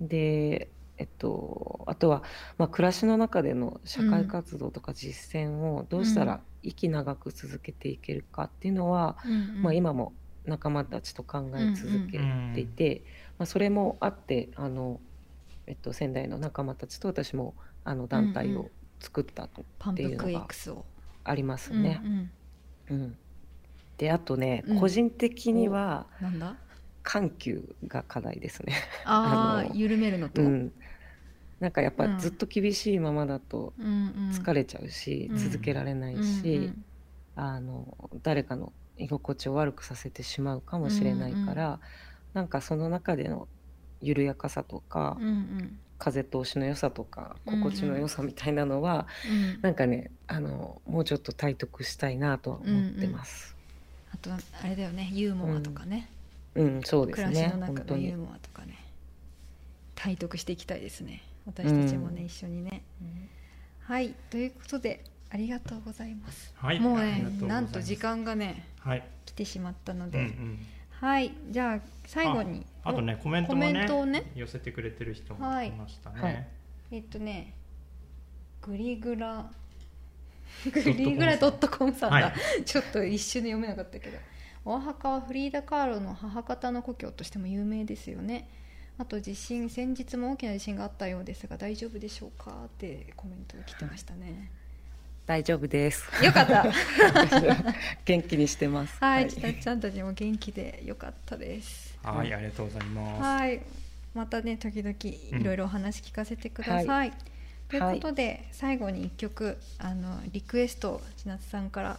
でえっと、あとは、まあ、暮らしの中での社会活動とか実践をどうしたら息長く続けていけるかっていうのは、うんまあ、今も仲間たちと考え続けていて、まあ、それもあってあの、えっと、仙台の仲間たちと私もあの団体を作ったっていうのがありますね。うんうん。うん、であとね、うん。個人的にはなんだ？緩急が課題ですね。ああ緩めるのと、うん、なんかやっぱずっと厳しいままだと疲れちゃうし、うん。続けられないし、うんうん。あの誰かの居心地を悪くさせてしまうかもしれないから、なんかその中での緩やかさとか、うんうん。風通しの良さとか心地の良さみたいなのは、うん。なんかねあのもうちょっと体得したいなとは思ってます。あとあれだよねユーモアとかね、うん、そうですね暮らしの中のユーモアとかね。体得していきたいですね。私たちもね、うん一緒にね、はいということでありがとうございます、はいもうねなんと時間がねはい、来てしまったのうんうで、ん、はいじゃあ最後に。ああとねコメントもコメねントをね。寄せてくれてる人もはいいましたね、はい。えっとねグリグラ グリグラドットコムさんだ、はい。ちょっと一瞬で読めなかったけど。オアハカはフリーダ・カーロの母方の故郷としても有名ですよね。あと地震先日も大きな地震があったようですが大丈夫でしょうか？ってコメントが来てましたね大丈夫です。よかった。元気にしてます。はい、ちたちゃんたちも元気でよかったです。はい、ありがとうございます。はい。またね時々いろいろお話聞かせてください、はい。ということで、最後に1曲あのリクエストを千夏さんから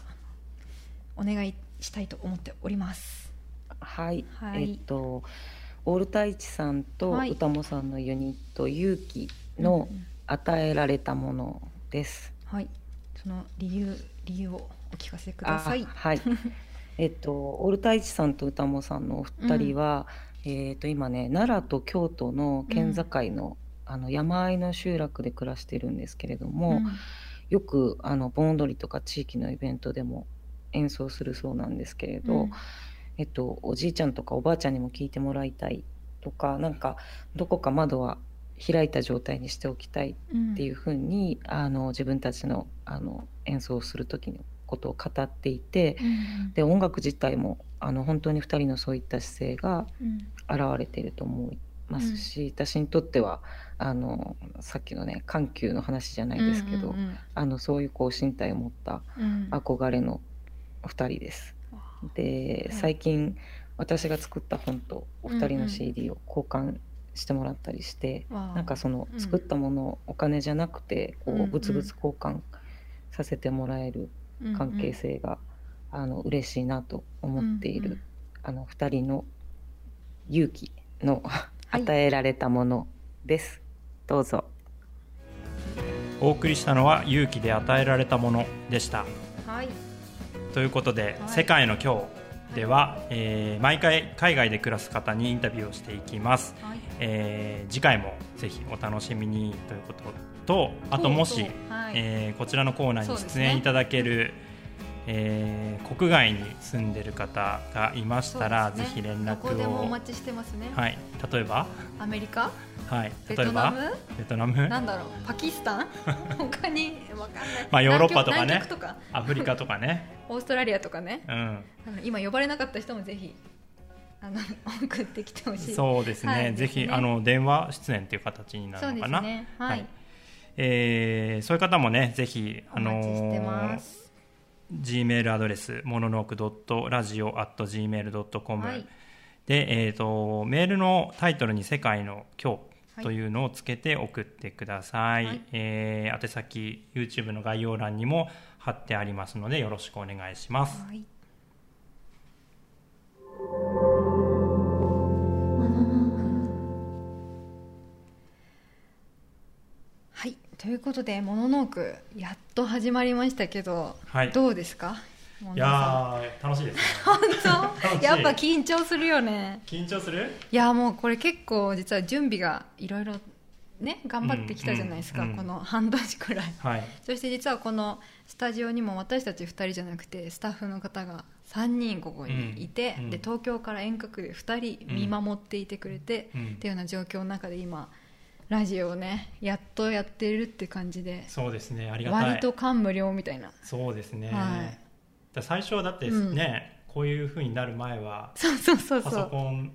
お願いしたいと思っております。はい、はい。えっとオール太一さんとはい。歌もさんのユニット勇気のうんうん。与えられたものです。はいその理由理由をお聞かせください。あはい。えっとオール太一さんと歌もさんのお二人は、えっと今ね奈良と京都の県境の、あの山あいの集落で暮らしてるんですけれども、うん。よくあの盆踊りとか地域のイベントでも演奏するそうなんですけれど、うん。えっと、おじいちゃんとかおばあちゃんにも聞いてもらいたいとかなんかどこか窓は開いた状態にしておきたいっていうふうに、あの自分たちのあの演奏する時のことを語っていてうんで音楽自体もあの本当に2人のそういった姿勢がうん現れていると思いますし、私にとってはあのさっきのね緩急の話じゃないですけど、うんうんあのそういうこう身体を持ったうん。憧れのお二人です。ではい最近私が作った本とお二人のうんうん。CD を交換してもらったりして、なんかそのうん。作ったものをお金じゃなくてこうんううん物々交換させてもらえる関係性が、あの嬉しいなと思っている、うんうん。あの二人の勇気のい。与えられたものです。どうぞ。お送りしたのは勇気で与えられたものでした。はい。ということで、はい。世界の今日では、えー毎回海外で暮らす方にインタビューをしていきます。はい。えー次回もぜひお楽しみにということとあともし、はい。えーこちらのコーナーに出演いただける、えー国外に住んでる方がいましたら、ね。ぜひ連絡どこでもおを、待ちしてますね、はい、例えば、アメリカ？はい、ベトナム？ベトナム？なんだろう？パキスタン？他に？わかんない。まあヨーロッパとかね。アフリカとかね、オーストラリアとかね。うん、あの今呼ばれなかった人もぜひあの 送ってきてほしい。そうですね、はいぜひねあの電話出演という形になるのかな。ねはい、えーそういう方もねぜひお待ちしてます、G メールアドレスモノノークドットラジオ at gmail.com、はい。で、えー、とメールのタイトルに「世界の今日」はい。というのをつけて送ってください、はい。えー宛先 YouTube の概要欄にも貼ってありますのでよろしくお願いします。はいということで「モノノーク」やっと始まりましたけど、はい。どうですか？いノやー楽しいですね。本当 やっぱ緊張するよね。緊張する？いやもうこれ結構実は準備がいろいろね頑張ってきたじゃないですか、うんうんこの半年くらい。はい。そして実はこのスタジオにも私たち2人じゃなくてスタッフの方が3人ここにいて、うんで東京から遠隔で2人見守っていてくれて、うん。っていうような状況の中で今ラジオをねやっとやってるって感じでそうですねありがたい。割と感無量みたいな。そうですね、はい。だ最初はだってね、こういうふうになる前はそうそうそうパそう。ソコン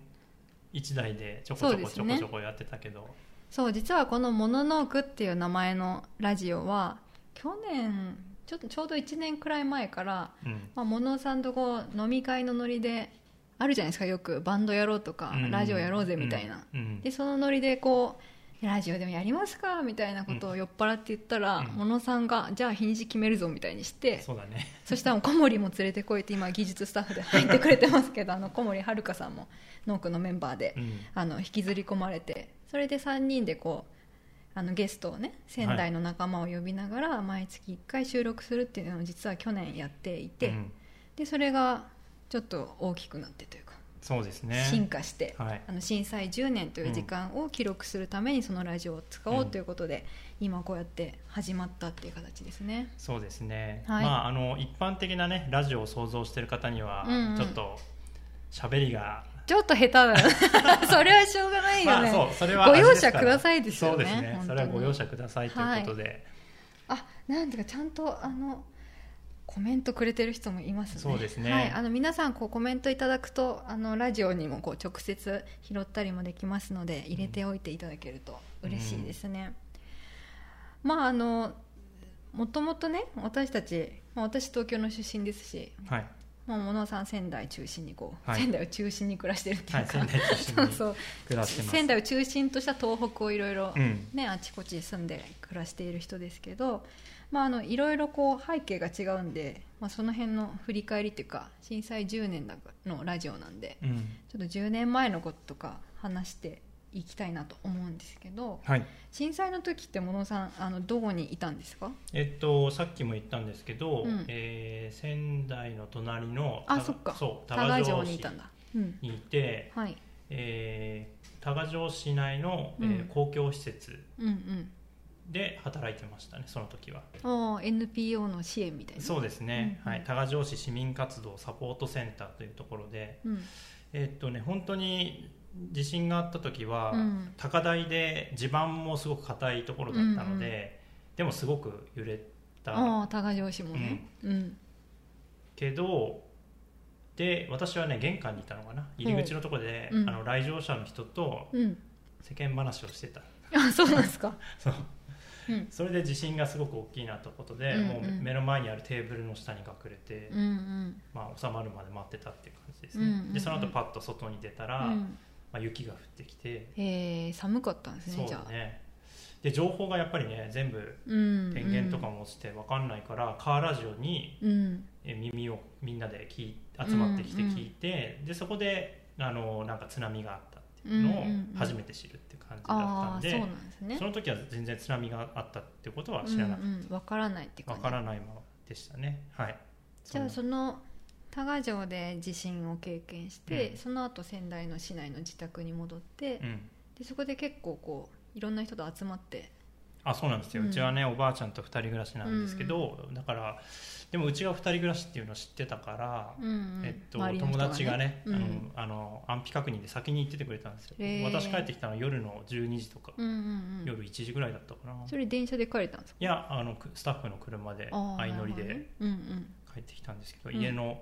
1台でちょこちょこちょこちょこやってたけど、そう実はこの「モノノーク」っていう名前のラジオは去年ちょっとちょうど1年くらい前からうん。まあ、モノさんとこう飲み会のノリであるじゃないですかよくバンドやろうとか、うん。ラジオやろうぜみたいな、うん。うん。でそのノリでこうラジオでもやりますか？みたいなことを酔っ払って言ったら、うん、小野さんがじゃあ日にち決めるぞみたいにしてそうだね。そしたら小森も連れてこいって今技術スタッフで入ってくれてますけどあの小森遥さんも農区のメンバーで、うん、あの引きずり込まれてそれで3人でこうあのゲストをね仙台の仲間を呼びながら毎月1回収録するっていうのを実は去年やっていて、うん、でそれがちょっと大きくなってというかそうですね。進化して、はい、あの震災10年という時間を記録するためにそのラジオを使おうということで、うん、今こうやって始まったっていう形ですね。そうですね、はい、まああの一般的なねラジオを想像している方には、ちょっと喋りがちょっと下手だ それはしょうがないよね、まあ、それはご容赦くださいですよねそうですね。それはご容赦くださいということで、はい、あなんていうかちゃんとあのコメントくれてる人もいますね。そうですね。はい、あの皆さんこうコメントいただくとあのラジオにもこう直接拾ったりもできますので入れておいていただけると嬉しいですね。うん、まああのもともとね私たち、まあ、私東京の出身ですし、はい、もう小野さん仙台中心にこう、はい、仙台を中心に暮らしてるっていうか、はい、仙台中心に そう仙台を中心とした東北をいろいろね、あちこち住んで暮らしている人ですけどまあ、あのいろいろこう背景が違うんで、まあ、その辺の振り返りっていうか震災10年のラジオなんで、うん、ちょっと10年前のこととか話していきたいなと思うんですけど、はい、震災の時って野さんあのどこにいたんですか？えっとさっきも言ったんですけど、うん、えー、仙台の隣のあそっか。そう多賀城にいたんだ、うん、にいて、はい。えー、多賀城市内の、えー、公共施設、うんうん。で働いてましたねその時は。あ NPO の支援みたいな。そうですね、うんうん、はい、多賀城市市民活動サポートセンターというところで、うん、えー、っとね本当に地震があった時は、うん、高台で地盤もすごく硬いところだったので、うんうん、でもすごく揺れた。あ多賀城市もね、うん、うん、けどで私はね玄関にいたのかな。入り口のところで、あの来場者の人と世間話をしてた、あそうなんですか。そう。それで地震がすごく大きいなということで、うんうん、もう目の前にあるテーブルの下に隠れて、うんうん、まあ、収まるまで待ってたっていう感じですね、うんうんうん、でその後パッと外に出たら、うん、まあ、雪が降ってきて、えー、寒かったんですねじゃあ。ねで情報がやっぱりね全部電源とかも落ちて分かんないから、うん。うん、カーラジオに、え耳をみんなで聞集まってきて聞いて、うんうん、でそこであのなんか津波があったっていうのを初めて知るって感じだったんで,、そうなんですね、その時は全然津波があったってことは知らなくて、うんうん、分からないって感じ。分からないままでしたね。はい。じゃあその多賀城で地震を経験して、うん、その後仙台の市内の自宅に戻って、うん、でそこで結構こういろんな人と集まってあそうなんですよ、うん、ちはねおばあちゃんと2人暮らしなんですけど、うん。うん、だからでもうちが2人暮らしっていうのを知ってたから、うんうん、えっと、ね、友達がね、うん、あの安否確認で先に行っててくれたんですよ、私帰ってきたのは夜の12時とか、うんうんうん、夜1時ぐらいだったかな。それ電車で帰れたんですか？いやあのスタッフの車で相乗りで帰ってきたんですけど、家の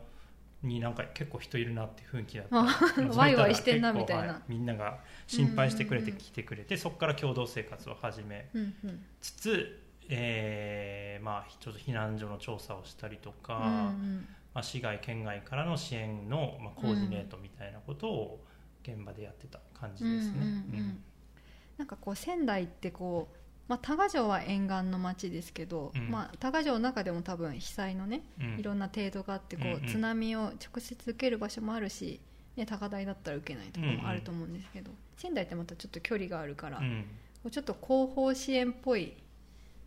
になんか結構人いるなって雰囲気だった。ワイワイしてんなみたいな、はい、みんなが心配してくれて来てくれて、そこから共同生活を始めつつ、うんうん、えー、まあ、ちょっと避難所の調査をしたりとか、うんうん、まあ、市外県外からの支援の、まあ、コーディネートみたいなことを現場でやってた感じですね。なんかこう仙台ってこうまあ、多賀城は沿岸の町ですけど、うん、まあ、多賀城の中でも多分被災のね、うん、いろんな程度があってこう、うんうん、津波を直接受ける場所もあるし、ね、高台だったら受けないとかもあると思うんですけど、うん。うん、仙台ってまたちょっと距離があるから、ちょっと後方支援っぽい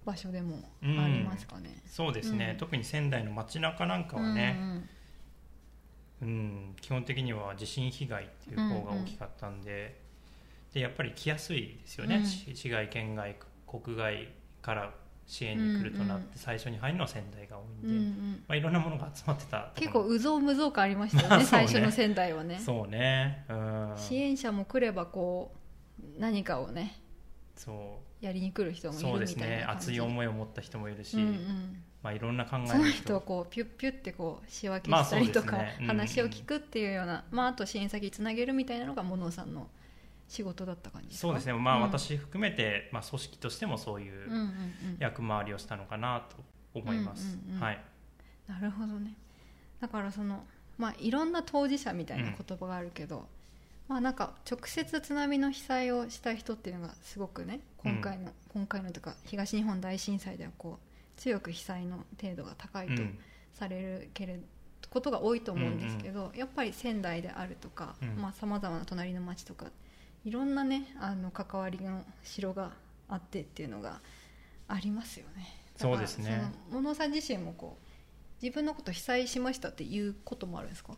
場所でもありますかね、そうですね、特に仙台の街中なんかはね、うん、うん、基本的には地震被害っていう方が大きかったんでうんうん、でやっぱり来やすいですよね、市外県外国外から支援に来るとなって最初に入るのは仙台が多いんで、うんうん、まあ、いろんなものが集まってた結構う。ぞうむぞう感ありましたよね ね、最初の仙台はね。そうね、うん、支援者も来ればこう何かをねそう。やりに来る人もいるみたいなそうですね。熱い思いを持った人もいるし、うんうん、まあ、いろんな考えその人をこうピュッピュッてこう仕分けしたりとか、まあね。うんうん、話を聞くっていうような、まあ、あと支援先つなげるみたいなのがモノさんの仕事だった感じそうですね、まあ、うん、私含めて、まあ、組織としてもそういう役回りをしたのかなと思います、はい、なるほどね。だからその、まあ、いろんな当事者みたいな言葉があるけど、うん、まあなんか直接津波の被災をした人っていうのがすごくね今回の、うん、今回のとか東日本大震災ではこう強く被災の程度が高いとされるけれど、ことが多いと思うんですけど、うんうん、やっぱり仙台であるとかさまざ、まな隣の町とかいろんなねあの関わりの城があってっていうのがありますよね。そうですね小野さん自身もこう自分のこと被災しましたっていうこともあるんですか？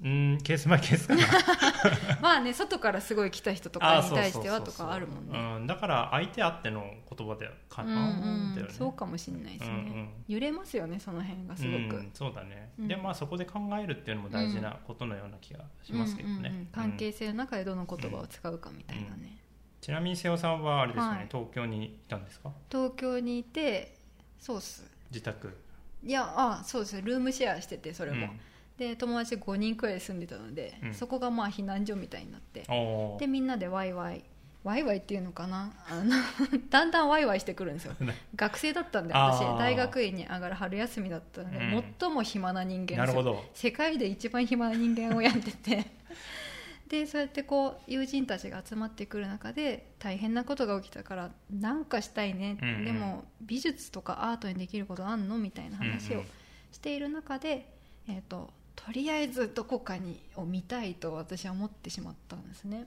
うんケースバイケースかな。まあね外からすごい来た人とかに対してはとかあるもんね。だから相手あっての言葉でかな、うんうん、そうかもしれないですね、うんうん、揺れますよねその辺がすごく、うん、そうだね、うん、でまあそこで考えるっていうのも大事なことのような気がしますけどね、うんうんうん、関係性の中でどの言葉を使うかみたいなね、ちなみに瀬尾さんはあれですよね、はい、東京にいたんですか？東京にいてそうっす。自宅。いやあそうです。ルームシェアしててそれも、うん、で友達5人くらい住んでたので、うん、そこがまあ避難所みたいになって。でみんなでワイワイワイワイっていうのかな？あのだんだんワイワイしてくるんですよ。学生だったんで私。大学院に上がる春休みだったので、うん、最も暇な人間ですよ。世界で一番暇な人間をやってて。でそうやってこう友人たちが集まってくる中で大変なことが起きたから何かしたいね、うんうん、でも美術とかアートにできることあんの？みたいな話をしている中で、えーと、とりあえずどこかにを見たいと私は思ってしまったんですね。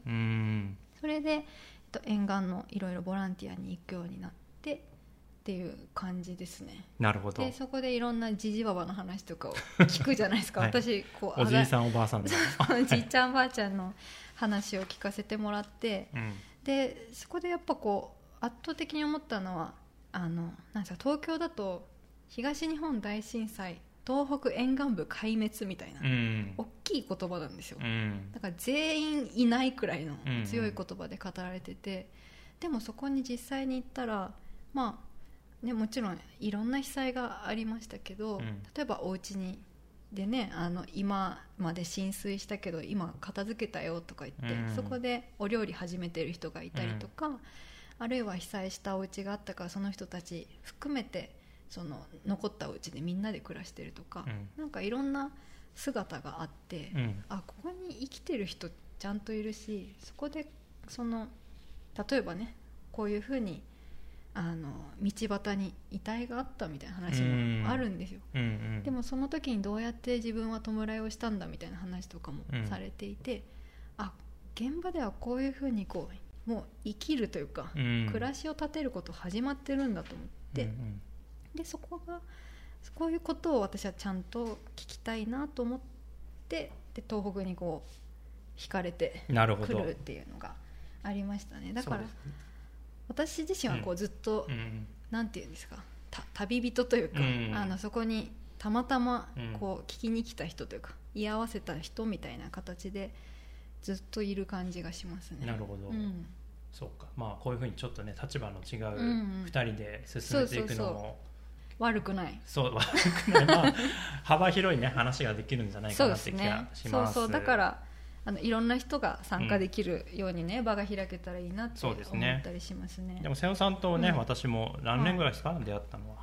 それで、えっと、沿岸のいろいろボランティアに行くようになってっていう感じですね。なるほど。でそこでいろんなじじばばの話とかを聞くじゃないですか、はい、私こうおじいさんおばあさんお じいちゃんばあちゃんの話を聞かせてもらって、うん、でそこでやっぱこう圧倒的に思ったのはあのなんですか東京だと東日本大震災東北沿岸部壊滅みたいな、うん、大きい言葉なんですよ、うん、だから全員いないくらいの強い言葉で語られてて、でもそこに実際に行ったらまあね、もちろんいろんな被災がありましたけど、うん、例えばお家にでねあの今まで浸水したけど今片付けたよとか言って、うん、そこでお料理始めてる人がいたりとか、うん、あるいは被災したお家があったからその人たち含めてその残ったお家でみんなで暮らしてるとか、うん、なんかいろんな姿があって、うん、あここに生きてる人ちゃんといるしそこでその例えばねこういうふうにあの道端に遺体があったみたいな話もあるんですよ、うんうん、でもその時にどうやって自分は弔いをしたんだみたいな話とかもされていて、うん、あ現場ではこういうふうにこうもう生きるというか、うん、暮らしを立てること始まってるんだと思って、うんうん、でそこがこういうことを私はちゃんと聞きたいなと思ってで東北にこう惹かれてくるっていうのがありましたね。だから、私自身はこうずっと、うん、なんていうんですか？旅人というか、うん、あのそこにたまたまこう聞きに来た人というか居合わせた人みたいな形でずっといる感じがしますね。なるほど、うん、そうか。まあこういうふうにちょっとね立場の違う2人で進めていくのも、悪くない。そう悪くない、まあ、幅広いね話ができるんじゃないかなって気がします、そうそうだからあのいろんな人が参加できるようにね、うん、場が開けたらいいなって思ったりしますね。でも瀬尾さんとね、うん、私も何年ぐらいですか、はい、出会ったのは。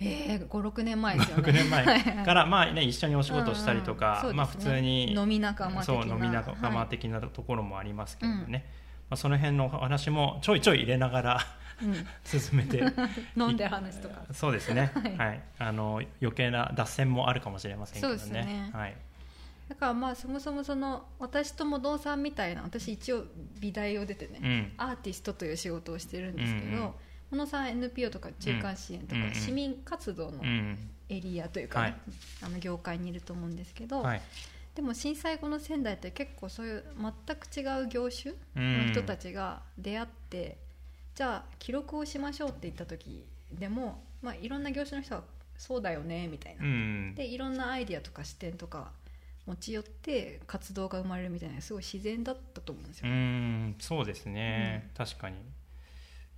えー、56年前ですよね。6年前。からまあね一緒にお仕事したりとか、うんうん。ね、まあ普通に飲み仲間的なそう飲み仲間的なところもありますけどね、はい、まあ、その辺の話もちょいちょい入れながら進めて。飲んで話とか。そうですね、はい、はい、あの余計な脱線もあるかもしれませんけどね。そうですね、はい。だからまあそもそもその私ともどうさんみたいな私一応美大を出てね、うん、アーティストという仕事をしてるんですけど、うんうん、小野さん NPO とか中間支援とか、市民活動のエリアというか、ね、あの業界にいると思うんですけど、はい、でも震災後の仙台って結構そういう全く違う業種の人たちが出会って、じゃあ記録をしましょうって言った時でも、まあ、いろんな業種の人はそうだよねみたいな、でいろんなアイディアとか視点とか持ち寄って活動が生まれるみたいなすごい自然だったと思うんですよ、ね、うんそうですね、うん、確かに。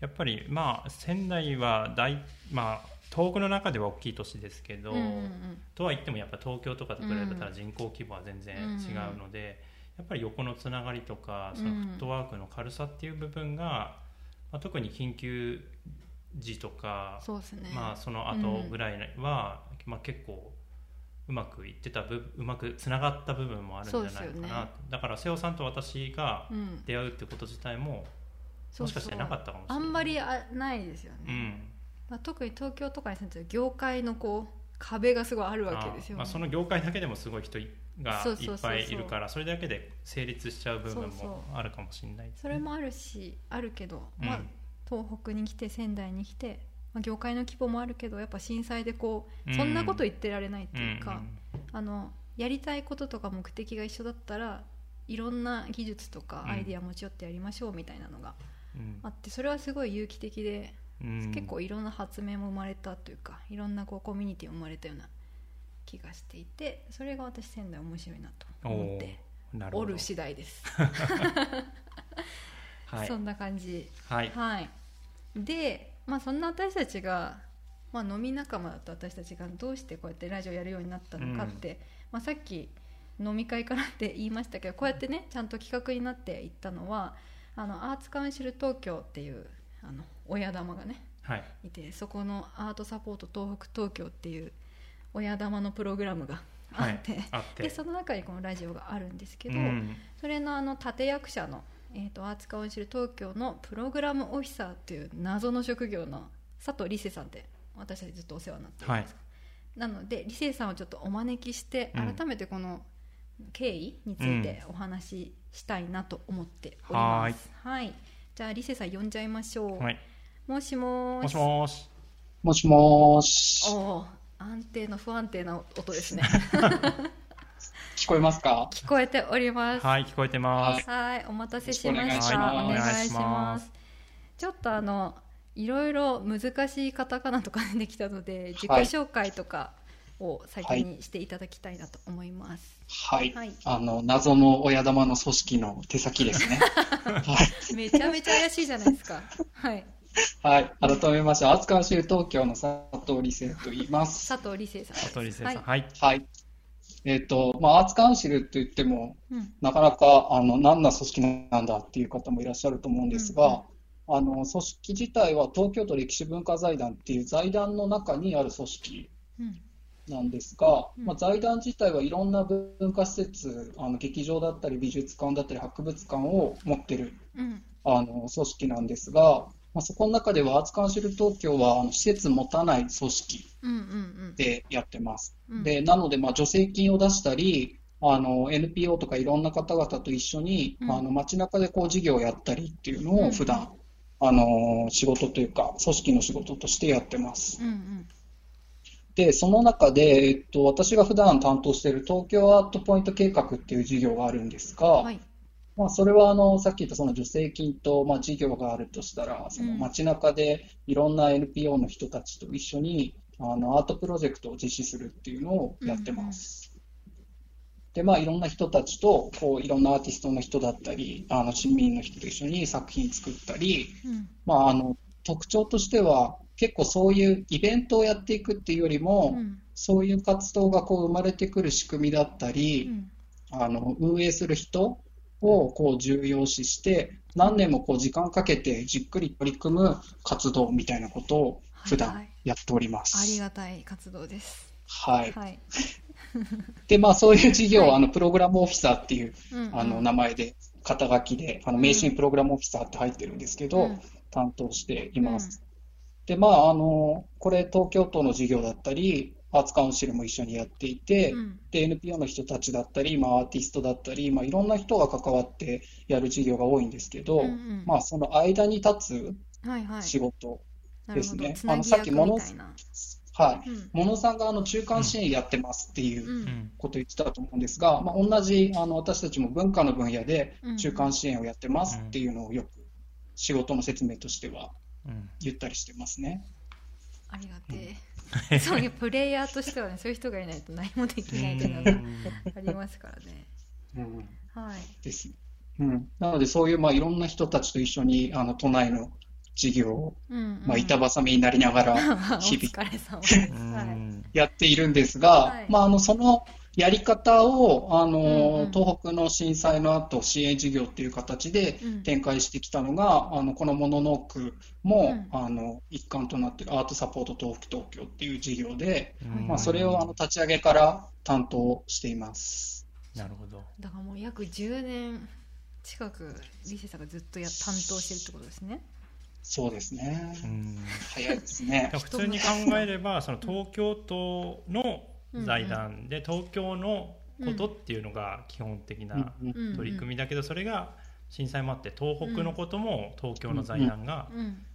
やっぱりまあ仙台は大まあ東北の中では大きい都市ですけど、うんうんうん、とは言ってもやっぱ東京とかと比べたら人口規模は全然違うので、うんうん、やっぱり横のつながりとかそのフットワークの軽さっていう部分が、まあ、特に緊急時とかそうです、ね、まあ、その後ぐらいは、うん、まあ、結構うまくいってた部うまくつながった部分もあるんじゃないかな、ね、だから瀬尾さんと私が出会うってこと自体も、うん、もしかしてなかったかもしれない。あんまりあないですよね、うん。まあ、特に東京とかに住んでる業界のこう壁がすごいあるわけですよ、ね、まあ、その業界だけでもすごい人がいっぱいいるからそれだけで成立しちゃう部分もあるかもしれない、ね、それもあるしあるけど、まあ、東北に来て仙台に来て、まあ、業界の規模もあるけどやっぱ震災でこうそんなこと言ってられないっていうか、あのやりたいこととか目的が一緒だったらいろんな技術とかアイディア持ち寄ってやりましょうみたいなのがあって、それはすごい有機的で、結構いろんな発明も生まれたというかいろんなこうコミュニティも生まれたような気がしていてそれが私仙台面白いなと思っておる次第です。はい、そんな感じ。はい、はい、で、まあ、そんな私たちが、まあ、飲み仲間だった私たちがどうしてこうやってラジオやるようになったのかって、うん、まあ、さっき飲み会からって言いましたけどこうやってねちゃんと企画になっていったのはあのアーツカウンシル東京っていうあの親玉がね、はい、いてそこのアートサポート東北東京っていう親玉のプログラムがあって、はい、でその中にこのラジオがあるんですけど、うん、それのあの立役者の、えーと、アーツカウンシル東京のプログラムオフィサーっていう謎の職業の佐藤理瀬さんって私たちずっとお世話になってるんです、はい、なので理瀬さんをちょっとお招きして改めてこの経緯についてお話ししたいなと思っております、うん、はい。じゃあ理瀬さん呼んじゃいましょう、はい、もしもし。もしもし。もしもし。お安定の不安定な音ですね 聞こえますか？聞こえておりますはい聞こえてますはいお待たせしましたお願いしますちょっとあのいろいろ難しいカタカナとか出てきたので自己紹介とかを先にしていただきたいなと思います。はい。はい、あの謎の親玉の組織の手先ですね。はい。めちゃめちゃ怪しいじゃないですか。はい。はい、改めまして、熱川州東京の佐藤理生と言います。佐藤理生さん。佐藤理生さん。はい。はい。えっ、ー、と、まあ、アーツカウンシルと言っても、うん、なかなか、あの、何な組織なんだっていう方もいらっしゃると思うんですが、うんうん、あの、組織自体は東京都歴史文化財団っていう財団の中にある組織なんですが、うん、まあ、財団自体はいろんな文化施設、あの劇場だったり美術館だったり博物館を持ってる、あの組織なんですが、まあ、そこの中ではアーツカウンシル東京はあの施設持たない組織でやってます。うん。うんうん、でなので、まあ、助成金を出したり、あの NPO とかいろんな方々と一緒に、うん、あの街中でこう事業をやったりっていうのを普段、うん、あの仕事というか組織の仕事としてやってます。うんうん、でその中で、えっと、私が普段担当している東京アートポイント計画っていう事業があるんですが、はいまあ、それはあのさっき言ったその助成金と、まあ、事業があるとしたら、その街中でいろんな NPO の人たちと一緒にあのアートプロジェクトを実施するっていうのをやってます。でまあ、いろんな人たちとこういろんなアーティストの人だったりあの市民の人と一緒に作品作ったり、うん、まあ、あの特徴としては結構そういうイベントをやっていくっていうよりも、うん、そういう活動がこう生まれてくる仕組みだったり、うん、あの運営する人をこう重要視して、何年もこう時間かけてじっくり取り組む活動みたいなことを普段やっております。はいはい、ありがたい活動です。はい。はい、で、まあそういう事業は、はい、あのプログラムオフィサーっていう、うんうん、あの名前で、肩書きで、あの名刺にプログラムオフィサーって入ってるんですけど、うん、担当しています。うん、で、まああの、これ東京都の事業だったり、アーツカウンシルも一緒にやっていて、うん、で NPO の人たちだったり、まあ、アーティストだったり、まあ、いろんな人が関わってやる事業が多いんですけど、うんうん、まあ、その間に立つ仕事ですね。はいはい、あのさっきモノはい、うん、モノさんがあの中間支援やってますっていうことを言ってたと思うんですが、まあ、同じあの私たちも文化の分野で中間支援をやってますっていうのをよく仕事の説明としては言ったりしてますね。ありがてえ。そういうプレイヤーとしてはねそういう人がいないと何もできないというのがありますからね。うん、はい、です。うん、なのでそういうまあいろんな人たちと一緒にあの都内の事業を、うんうん、まあ、板挟みになりながら 日々 やっているんですが、はい、まあ、あのそのやり方を、あの、うんうん、東北の震災の後、支援事業っていう形で展開してきたのが、うん、あの、このモノノークも、うん、あの、一環となっているアートサポート東北東京っていう事業で、まあ、それをあの立ち上げから担当しています。なるほど。だからもう約10年近く、リセさんがずっとや担当してるってことですね。そうですね。早いですね。普通に考えれば、その東京都の財団で東京のことっていうのが基本的な取り組みだけどそれが震災もあって東北のことも東京の財団が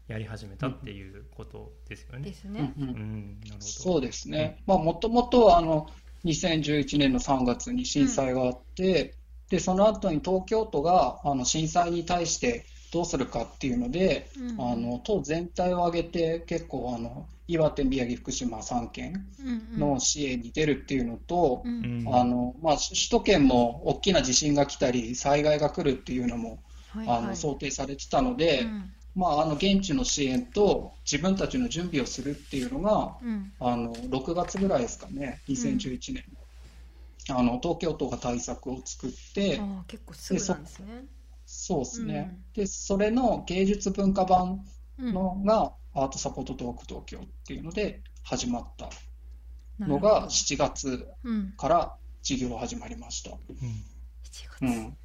やり始めたっていうことですよね。ですね。うん、なるほど。そうですね。まあもともとあの2011年の3月に震災があって、でその後に東京都があの震災に対してどうするかっていうので、うん、あの都全体を挙げて結構あの岩手、宮城、福島3県の支援に出るっていうのと、うんうん、あのまあ、首都圏も大きな地震が来たり災害が来るっていうのも、はいはい、あの想定されてたので、うん、まあ、あの現地の支援と自分たちの準備をするっていうのが、あの6月ぐらいですかね2011年、あの東京都が対策を作って結構すぐなんですね。そうですね、うん、でそれの芸術文化版のが、アートサポートトーク東京っていうので始まったのが7月から事業始まりました。うん、7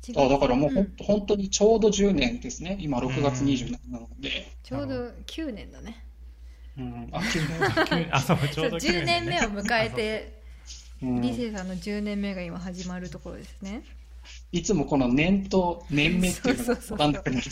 月、うん、あだからもうほ、うん、本当にちょうど10年ですね、今6月27なので。ちょうど9年だね。うん、あ9年。あそうちょうど9年、ね、10年目を迎えて、理性さんの10年目が今始まるところですね。いつもこの年と年目っていうのが分かんなくなる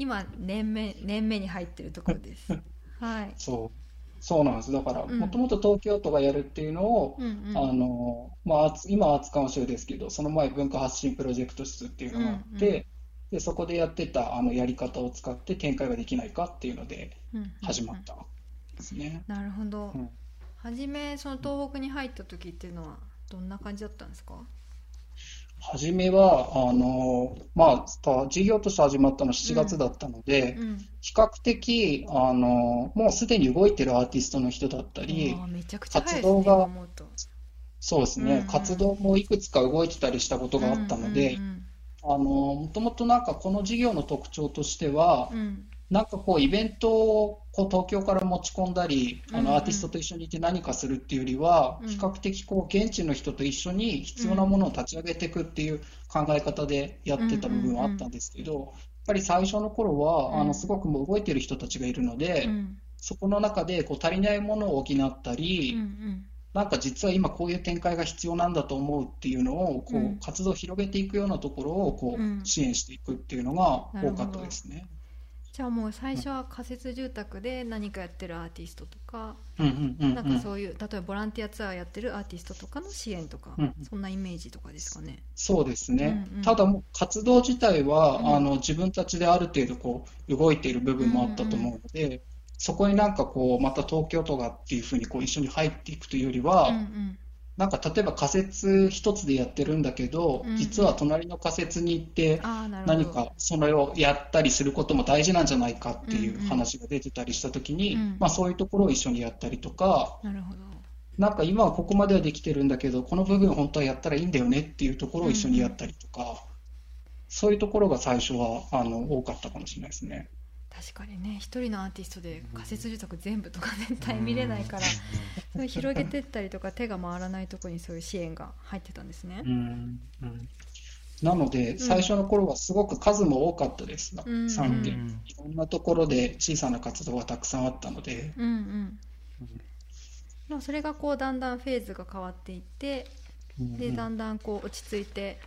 今年目年目に入ってるところです。はい。そう。そうなんです。だからもともと東京都がやるっていうのを、うんうん、あのまあ、今は厚川州ですけどその前文化発信プロジェクト室っていうのがあって、うんうん、でそこでやってたあのやり方を使って展開ができないかっていうので始まったですね、うんうんうん、なるほど、うん、初めその東北に入った時っていうのはどんな感じだったんですか？初めは、あの、まあ、事業として始まったの7月だったので、うん。うん、比較的、あの、もうすでに動いてるアーティストの人だったり、活動が、そうですね、うんうん、活動もいくつか動いてたりしたことがあったので、もともとなんかこの事業の特徴としては、うんなんかこうイベントをこう東京から持ち込んだり、あのアーティストと一緒にいて何かするっていうよりは、比較的こう現地の人と一緒に必要なものを立ち上げていくっていう考え方でやってた部分はあったんですけど、やっぱり最初の頃は、あのすごくもう動いてる人たちがいるので、そこの中でこう足りないものを補ったり、なんか実は今こういう展開が必要なんだと思うっていうのをこう活動を広げていくようなところをこう支援していくっていうのが多かったですね。じゃあもう最初は仮設住宅で何かやってるアーティストとか、なんかそういう例えばボランティアツアーやってるアーティストとかの支援とか、うん、そんなイメージとかですかね。そうですね。うんうん、ただもう活動自体は、うん、あの自分たちである程度こう動いている部分もあったと思うので、うんうん、そこになんかこうまた東京都がっていうふうにこう一緒に入っていくというよりは、うんうんなんか例えば仮説一つでやってるんだけど、うん、実は隣の仮説に行って何かそれをやったりすることも大事なんじゃないかっていう話が出てたりした時に、うんうん、まあ、そういうところを一緒にやったりとか、なるほど。なんか今はここまではできてるんだけどこの部分本当はやったらいいんだよねっていうところを一緒にやったりとか、うんうん、そういうところが最初はあの多かったかもしれないですね。確かにね一人のアーティストで仮設住宅全部とか絶対見れないから、それ広げていったりとか手が回らないところにそういう支援が入ってたんですね。うん。うん。なので、最初の頃はすごく数も多かったです、うん、3件、いろんなところで小さな活動がたくさんあったので、うんうん。うん、それがこうだんだんフェーズが変わっていって、でだんだんこう落ち着いて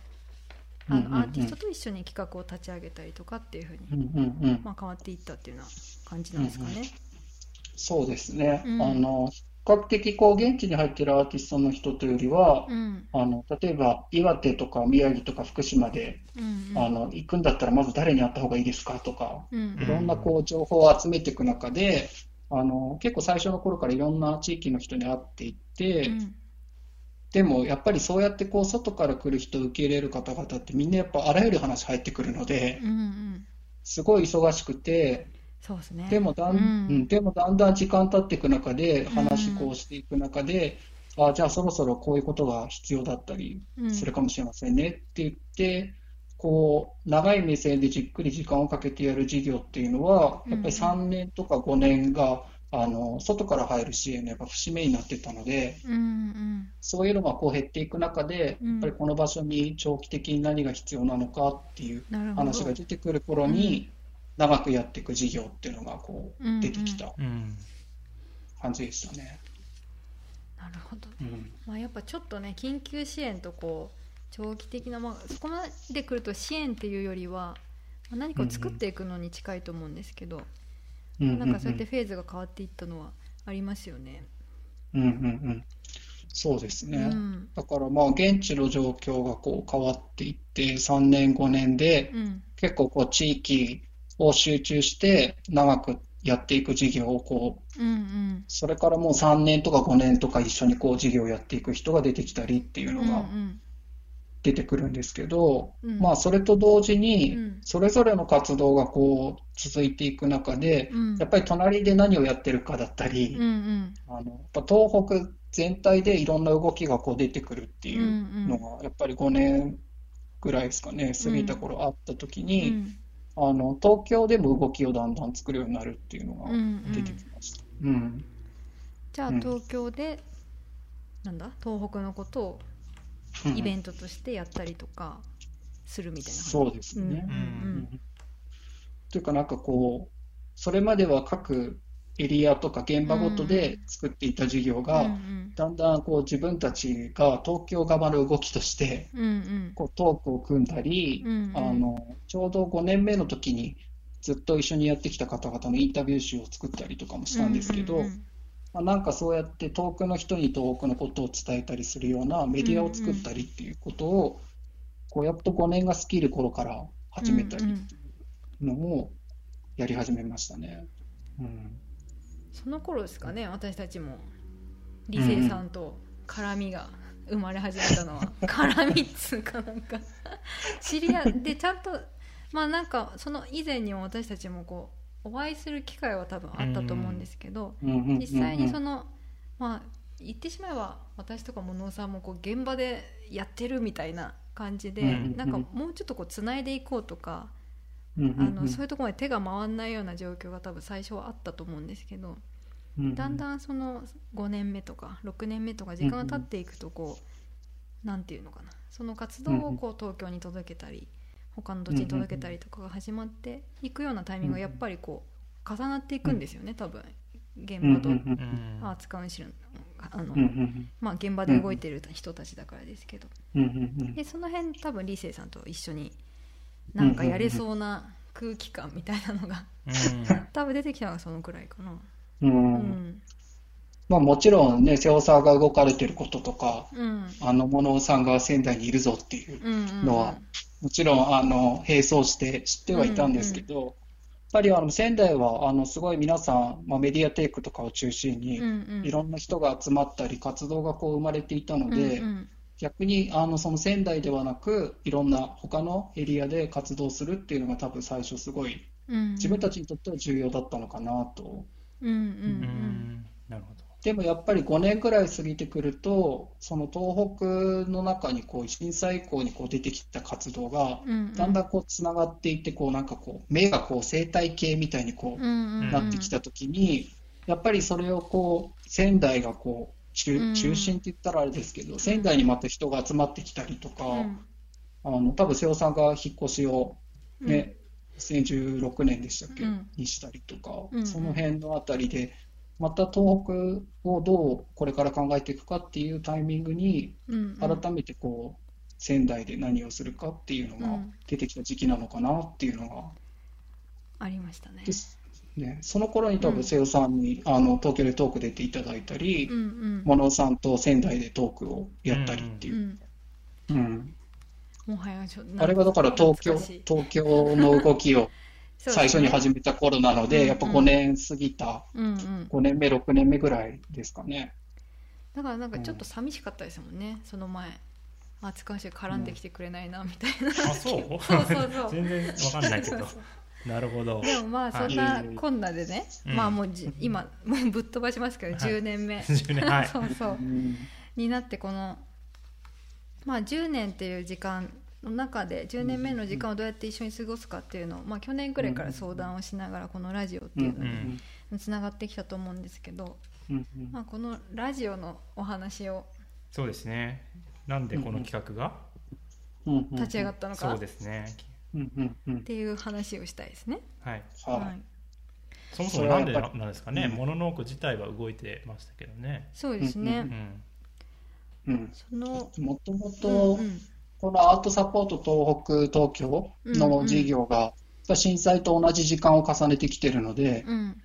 あの、アーティストと一緒に企画を立ち上げたりとかっていうふうに、まあ、変わっていったっていうような感じなんですかね。うんうん、そうですね、うん、あの比較的こう現地に入っているアーティストの人というよりは、うん、あの例えば岩手とか宮城とか福島で、うんうん、あの行くんだったらまず誰に会った方がいいですかとか、うんうん、いろんなこう情報を集めていく中であの結構最初の頃からいろんな地域の人に会っていって、うんでもやっぱりそうやってこう外から来る人を受け入れる方々ってみんなやっぱあらゆる話入ってくるので、うんうん、すごい忙しくてそうですね、でもだん、うん、でもだんだん時間経っていく中で話こうしていく中で、あじゃあそろそろこういうことが必要だったりするかもしれませんねって言って、こう長い目線でじっくり時間をかけてやる事業っていうのは、やっぱり3年とか5年があの外から入る支援のやっぱ節目になってたので、うんうん、そういうのがこう減っていく中で、やっぱりこの場所に長期的に何が必要なのかっていう話が出てくる頃に、長くやっていく事業っていうのがこう出てきた感じでしたね。なるほど、ね、うん、まあ、やっぱちょっとね緊急支援とこう長期的な、まあ、そこまで来ると支援っていうよりは何かを作っていくのに近いと思うんですけど、うんうん、なんかそうやってフェーズが変わっていったのはありますよね。うんうんうん。そうですね、うん、だからまあ現地の状況がこう変わっていって3年5年で、結構こう地域を集中して長くやっていく事業をこう、うんうん、それからもう3年とか5年とか一緒にこう事業をやっていく人が出てきたりっていうのが出てくるんですけど、うん、まあそれと同時にそれぞれの活動がこう続いていく中で、うん、やっぱり隣で何をやってるかだったり、うんうん、あのやっぱ東北全体でいろんな動きがこう出てくるっていうのがやっぱり5年ぐらいですかね過ぎた頃あった時に、あの東京でも動きをだんだん作るようになるっていうのが出てきました。うん。じゃあ東京で、なんだ？東北のことをイベントとしてやったりとかするみたいな、そうですね。うん、というかなんかこうそれまでは各エリアとか現場ごとで作っていた事業が、だんだんこう自分たちが東京側の動きとして、こうトークを組んだり、あのちょうど5年目の時にずっと一緒にやってきた方々のインタビュー集を作ったりとかもしたんですけど、まあ、なんかそうやって遠くの人に遠くのことを伝えたりするようなメディアを作ったりっていうことを、こうやっと5年が過ぎる頃から始めたりのをやり始めましたね。うん、その頃ですかね私たちも。理性さんと絡みが生まれ始めたのは、うん、絡みっつうかなんか。知り合ってちゃんとまあなんかその以前にも私たちもこうお会いする機会は多分あったと思うんですけど、実際にそのまあ言ってしまえば私とか物尾さんもこう現場でやってるみたいな感じで、なんかもうちょっとこうつないでいこうとか、あのそういうところまで手が回らないような状況が多分最初はあったと思うんですけど、だんだんその5年目とか6年目とか時間が経っていくとこう何て言うのかな。その活動をこう東京に届けたり。他の土地に届けたりとかが始まっていくようなタイミングがやっぱりこう重なっていくんですよね多分。現場とアーツカウンシルあの、まあ、現場で動いてる人たちだからですけど。でその辺多分理性さんと一緒になんかやれそうな空気感みたいなのが多分出てきたのがそのくらいかな。うん、うんまあ、もちろんね、瀬尾さんが動かれてることとか、うん、あの、物尾さんが仙台にいるぞっていうのは、もちろん、あの、並走して知ってはいたんですけど、うんうん、やっぱりあの仙台はあのすごい皆さん、まあ、メディアテイクとかを中心に、いろんな人が集まったり活動がこう生まれていたので、うんうん、逆にあのその仙台ではなくいろんな他のエリアで活動するっていうのが多分最初すごい、自分たちにとっては重要だったのかなと。うんうんうん、なるほどでもやっぱり5年くらい過ぎてくると、その東北の中にこう震災以降にこう出てきた活動が、だんだんこうつながっていって、こうなんかこう目がこう生態系みたいにこうなってきたときに、やっぱりそれをこう仙台がこう中中心って言ったらあれですけど、仙台にまた人が集まってきたりとか、あの多分瀬尾さんが引っ越しをね、2016年でしたっけ、にしたりとか、その辺のあたりで。また東北をどうこれから考えていくかっていうタイミングに、改めてこう仙台で何をするかっていうのが出てきた時期なのかなっていうのが、ありましたね。ね、その頃に多分瀬尾さんに、あの東京でトーク出ていただいたり、うんうん、さんと仙台でトークをやったりっていう。うん、うん。もはやあれはだから東京東京の動きを最初に始めた頃なので、ね、やっぱ5年過ぎた、うんうん、5年目、6年目ぐらいですかね。だからなんかちょっと寂しかったですもんね、うん、その前。あ、塚橋絡んできてくれないなみたいな、うん、あそう？そうそうそう。全然わかんないけど。なるほど。でもまあそんなこんなでね、まあもうじ今もうぶっ飛ばしますけど10年目。10年はい。そうそう、になってこの、まあ、10年っていう時間の中で10年目の時間をどうやって一緒に過ごすかっていうのを、まあ、去年くらいから相談をしながらこのラジオっていうのにつながってきたと思うんですけど、まあ、このラジオのお話をそうですね。なんでこの企画が立ち上がったのか。そうですね。っていう話をしたいですね。はい、はい。そもそもなんでなんですかね、モノノーク自体は動いてましたけどね。そうですね。うん、そのもともとこのアートサポート東北東京の事業が、震災と同じ時間を重ねてきてるので、うん、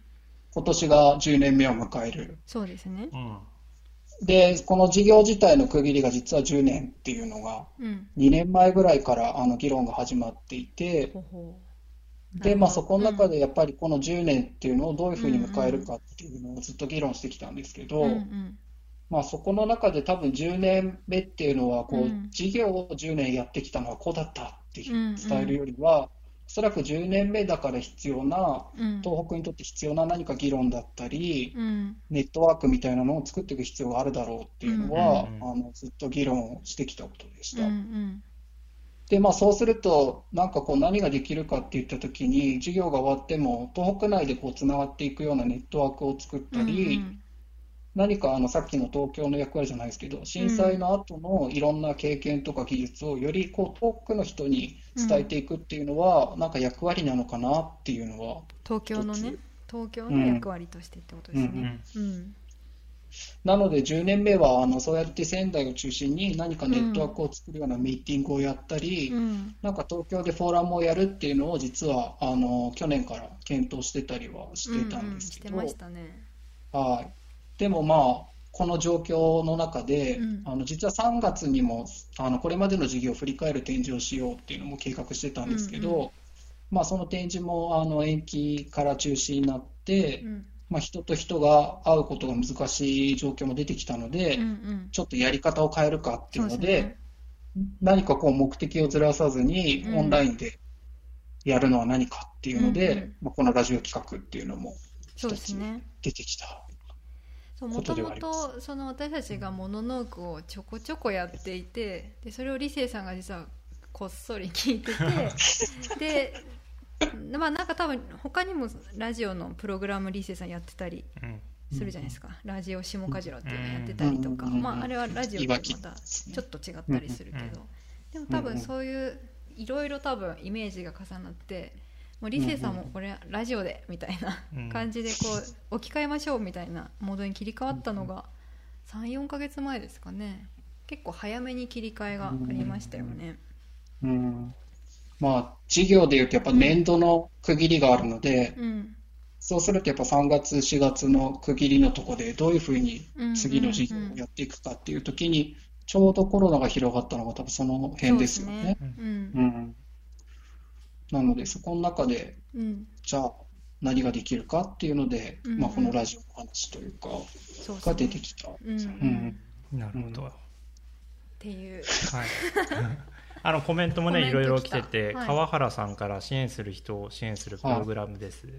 今年が10年目を迎える。そうですね。で、この事業自体の区切りが実は10年っていうのが、2年前ぐらいからあの議論が始まっていて、で、まあそこの中でやっぱりこの10年っていうのをどういうふうに迎えるかっていうのをずっと議論してきたんですけど、まあそこの中で多分10年目っていうのは、こう、事業を10年やってきたのはこうだったって伝えるよりは、おそらく10年目だから必要な、東北にとって必要な何か議論だったり、ネットワークみたいなのを作っていく必要があるだろうっていうのは、あのずっと議論してきたことでした。で、まあそうすると、なんかこう何ができるかっていったときに、授業が終わっても、東北内でこうつながっていくようなネットワークを作ったり、うんうん、何かあのさっきの東京の役割じゃないですけど、震災の後のいろんな経験とか技術をよりこう遠くの人に伝えていくっていうのは、うん、なんか役割なのかなっていうのは。東京のね、東京の役割としてってことですね。うん、うん。なので10年目はあのそうやって仙台を中心に何かネットワークを作るようなミーティングをやったり、うん、なんか東京でフォーラムをやるっていうのを実はあの去年から検討してたりはしてたんですけど、うん。うんね、はいでもまあこの状況の中で、うん、あの実は3月にもあのこれまでの事業を振り返る展示をしようっていうのも計画してたんですけど、うんうん、まあ、その展示もあの延期から中止になって、うん。まあ、人と人が会うことが難しい状況も出てきたので、うんうん、ちょっとやり方を変えるかっていうので、ね、何かこう目的をずらさずに、オンラインでやるのは何かっていうので、うんうん、まあ、このラジオ企画っていうのも一つ出てきた。もともとその私たちがモノノークをちょこちょこやっていてでそれを理性さんが実はこっそり聞いてて でまあなんか多分他にもラジオのプログラムリーセさんやってたりするじゃないですか、うん、ラジオ下かじろっていうのやってたりとか、うん、まああれはラジオとまたちょっと違ったりするけど、でも多分そういういろいろ多分イメージが重なってもう理性さんもこれラジオでみたいな感じでこう置き換えましょうみたいなモードに切り替わったのが34か月前ですかね。結構早めに切り替えがありましたよね。うん。まあ、事業でいうとやっぱ年度の区切りがあるので、うん、そうするとやっぱ3月、4月の区切りのとこでどういうふうに次の事業をやっていくかっていうときに、ちょうどコロナが広がったのが多分その辺ですよね。うね。うん、なので、そこの中で、じゃあ何ができるかっていうので、まあ、このラジオの話というか、が出てきた。なるほど。っていう。はい。あのコメントもねいろいろ来てて、はい、川原さんから支援する人を支援するプログラムです、はい、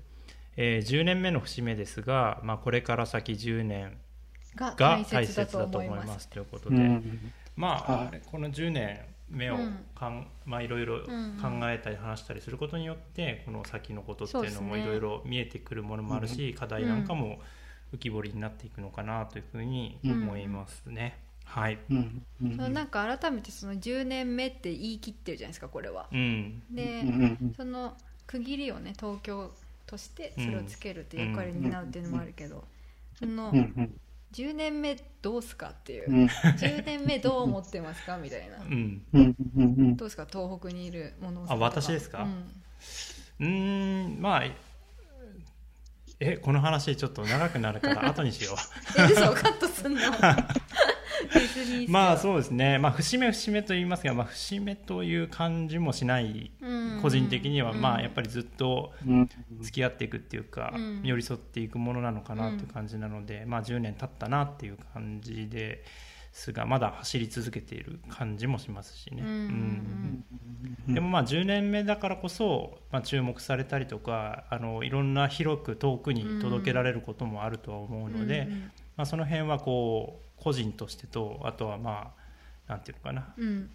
えー、10年目の節目ですが、まあ、これから先10年が大切だと思います。ということで、うん、まあ、はい、この10年目をかん、まあ、いろいろ考えたり話したりすることによって、この先のことっていうのもいろいろ見えてくるものもあるし、課題なんかも浮き彫りになっていくのかなというふうに思いますね。はい、うんうん、そのなんか改めてその10年目って言い切ってるじゃないですかこれは。うん、で、その区切りをね東京としてそれをつけるっていう役割になるっていうのもあるけど、その10年目どうすか？っていう、うん、10年目どう思ってますか？みたいな、うん、どうですか？東北にいるものあ私ですか？うんまあえこの話ちょっと長くなるから後にしよう。え嘘カットすんの？まあそうですね、まあ、節目節目と言いますが、まあ、節目という感じもしない、個人的には、まあ、やっぱりずっと付き合っていくっていうか、寄り添っていくものなのかなという感じなので、まあ、10年経ったなっていう感じですがまだ走り続けている感じもしますしね、うん。でもまあ10年目だからこそ、まあ、注目されたりとかあのいろんな広く遠くに届けられることもあるとは思うので、ままあ、その辺はこう個人としてとあとはまあなんていうのかな、うん、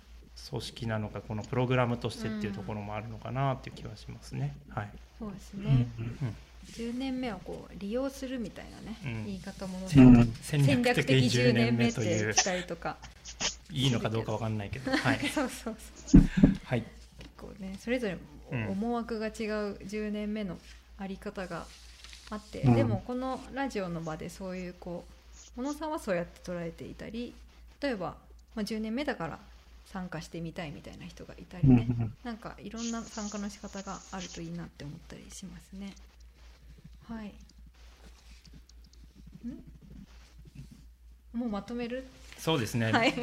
組織なのかこのプログラムとしてっていうところもあるのかなっていう気はしますね。はい、そうですね、うんうん10年目をこう利用するみたいなね、うん、言い方も戦略的10年目という。たりとか。いいのかどうかわかんないけど、はい、そうそうそう。はい。結構ねそれぞれ思惑が違う10年目のあり方があって、うん、でもこのラジオの場でそういうこう小野さんはそうやって捉えていたり例えば、まあ、10年目だから参加してみたいみたいな人がいたりね、うん、なんかいろんな参加の仕方があるといいなって思ったりしますね。はい。もうまとめる？そうですね、はい、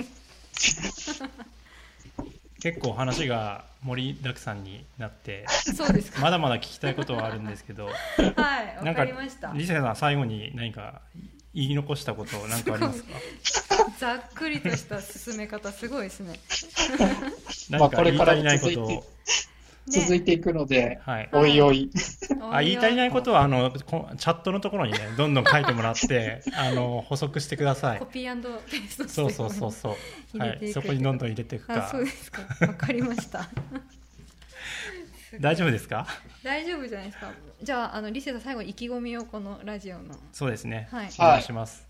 結構話が盛りだくさんになってそうですまだまだ聞きたいことはあるんですけど。はいわかりました。リセさん最後に何か言い残したこと何かありますか？ざっくりとした進め方すごいですね 何か言い足りないことを続いていくので、はい、おいおい。あ言い足りないことはあのチャットのところにねどんどん書いてもらって あの補足してください。コピーペーストそうそうそうそう。はい、そこにどんどん入れていくか。そうですか。わかりました。大丈夫ですか？大丈夫じゃないですか。じゃああのリセさん最後意気込みをこのラジオの。そうですね。はい。お願いします。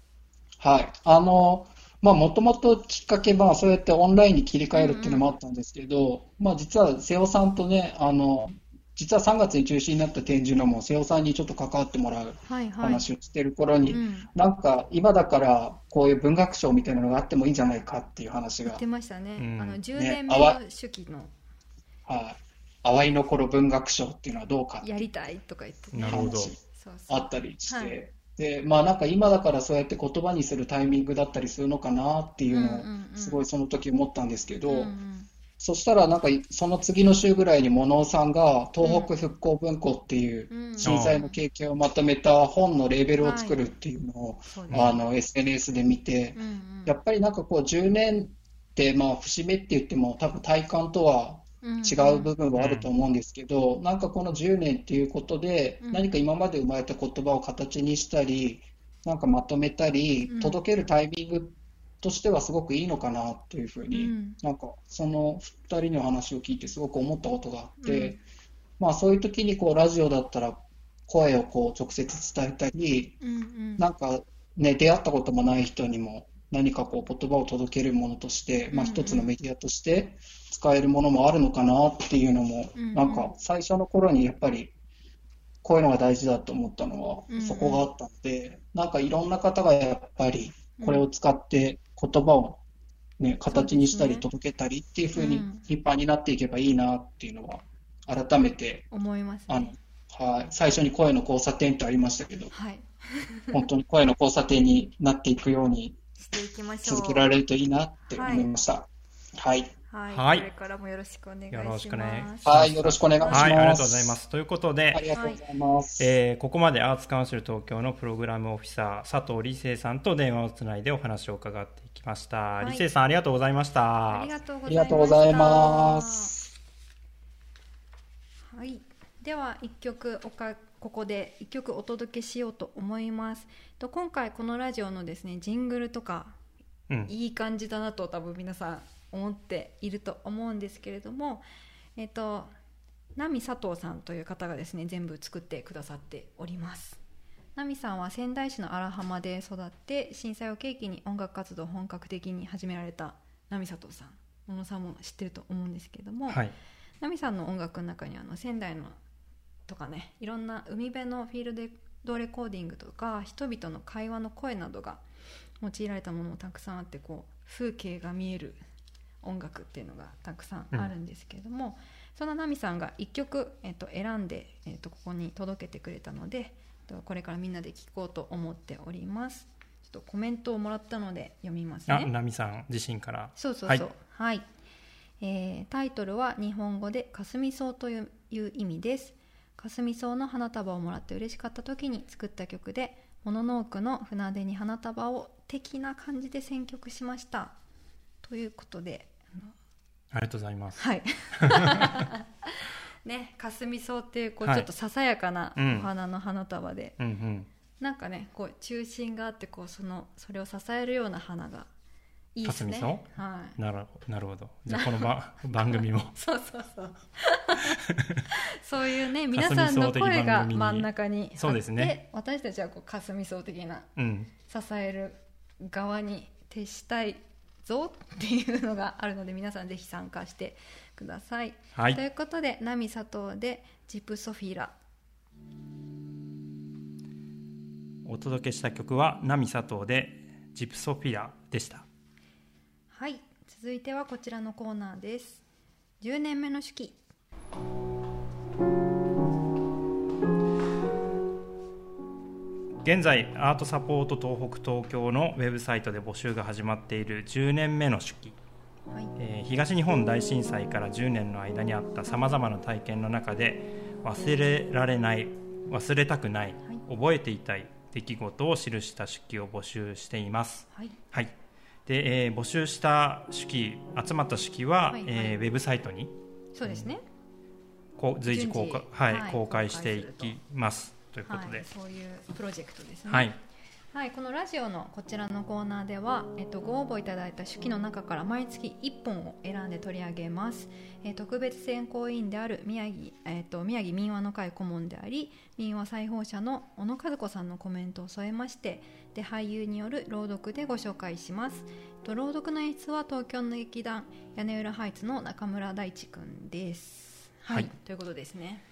はい。あの。まあ、もともときっかけは、そうやってオンラインに切り替えるっていうのもあったんですけど、まあ、実は瀬尾さんとね、あの、実は3月に中止になった展示のも瀬尾さんにちょっと関わってもらう話をしてる頃に、なんか今だからこういう文学賞みたいなのがあってもいいんじゃないかっていう話が。言ってましたね。うん、あの10年目の手記の。はい、淡いの頃文学賞っていうのはどうかやりたいとか言って、ね、話。あったりして。で、まあなんか今だからそうやって言葉にするタイミングだったりするのかなっていうのをすごいその時思ったんですけど、うんうん、そしたらなんかその次の週ぐらいに物尾さんが東北復興文庫っていう震災の経験をまとめた本のレーベルを作るっていうのを、はい、あの SNS で見て、うんうん、やっぱりなんかこう10年ってまあ節目って言っても多分体感とは違う部分はあると思うんですけど、うん、なんかこの10年っていうことで、何か今まで生まれた言葉を形にしたり、なんかまとめたり、届けるタイミングとしてはすごくいいのかなというふうに、ん、なんかその2人の話を聞いてすごく思ったことがあって、まあそういう時にこうラジオだったら声をこう直接伝えたり、うんうん、なんかね、出会ったこともない人にも何かこう言葉を届けるものとして、まあ、一つのメディアとして使えるものもあるのかなっていうのも、うんうん、なんか最初の頃にやっぱりこういうのが大事だと思ったのはそこがあったので、うんうん、なんかいろんな方がやっぱりこれを使って言葉を、ね、形にしたり届けたりっていうふうに一般になっていけばいいなっていうのは改めて思います、ね、あのはい、最初に声の交差点ってありましたけど、はい、本当に声の交差点になっていくようにしていきましょう。続けられるといいなって思いました。はい。はい。はい、これからもよろしくお願いします。よろしくね。はい、よろしくお願いします。はい、ありがとうございます。ということで、ありがとうございます。えー、ここまでアーツカウンシル東京のプログラムオフィサー佐藤理生さんと電話をつないでお話を伺っていきました。はい、理生さんありがとうございました。ありがとうございます。はい。では一曲おかここで一曲お届けしようと思います。と今回このラジオのですねジングルとかいい感じだなと多分皆さん思っていると思うんですけれども、えっ、と奈美佐藤さんという方がですね全部作ってくださっております。奈美さんは仙台市の荒浜で育って震災を契機に音楽活動を本格的に始められた奈美佐藤さん。小野さんも知ってると思うんですけれども、はい、奈美さんの音楽の中にあの仙台のとかねいろんな海辺のフィールドレコーディングとか人々の会話の声などが用いられたものもたくさんあってこう風景が見える音楽っていうのがたくさんあるんですけれども、うん、その奈美さんが1曲、えっと、選んで、えっと、ここに届けてくれたのでこれからみんなで聴こうと思っております。ちょっとコメントをもらったので読みますね。奈美さん自身から。そうそうそう。はい、はい、えー、タイトルは日本語で「かすみ草」という意味ですかすみ草の花束をもらって嬉しかった時に作った曲でモノノークの船出に花束を的な感じで選曲しました。ということでありがとうございます。はい。ねかすみ草っていうこうちょっとささやかなお花の花束で、うんうん、なんかねこう中心があってこうそのそれを支えるような花がいいですね。はい。なるなるほど。じゃあこのば 番組もそうそうそう。そういうね皆さんの声が真ん中にそうですね。私たちはこう霞層的な、うん、支える側に徹したいぞっていうのがあるので皆さんぜひ参加してください。はい、ということで「ナミ佐藤」で「ジプソフィラ」お届けした曲は「ナミ佐藤」で「ジプソフィラ」でした。はい続いてはこちらのコーナーです。10年目の手記。現在アートサポート東北東京のウェブサイトで募集が始まっている10年目の手記、はい。えー、東日本大震災から10年の間にあったさまざまな体験の中で忘れられない忘れたくない、はい、覚えていたい出来事を記した手記を募集しています、はい、はいで、えー、募集した手記集まった手記は、はいはい、えー、ウェブサイトにそうですね、こう随時公開,、はい、はい、公開していきます。ということで、はい、そういうプロジェクトですね。はいはい、このラジオのこちらのコーナーでは、えっと、ご応募いただいた手記の中から毎月1本を選んで取り上げます、えー、特別選考委員である宮城,、えーと、宮城民話の会顧問であり民話裁縫者の小野和子さんのコメントを添えましてで俳優による朗読でご紹介します、えー、と朗読の演出は東京の劇団屋根裏ハイツの中村大地君です。はい、はい、ということですね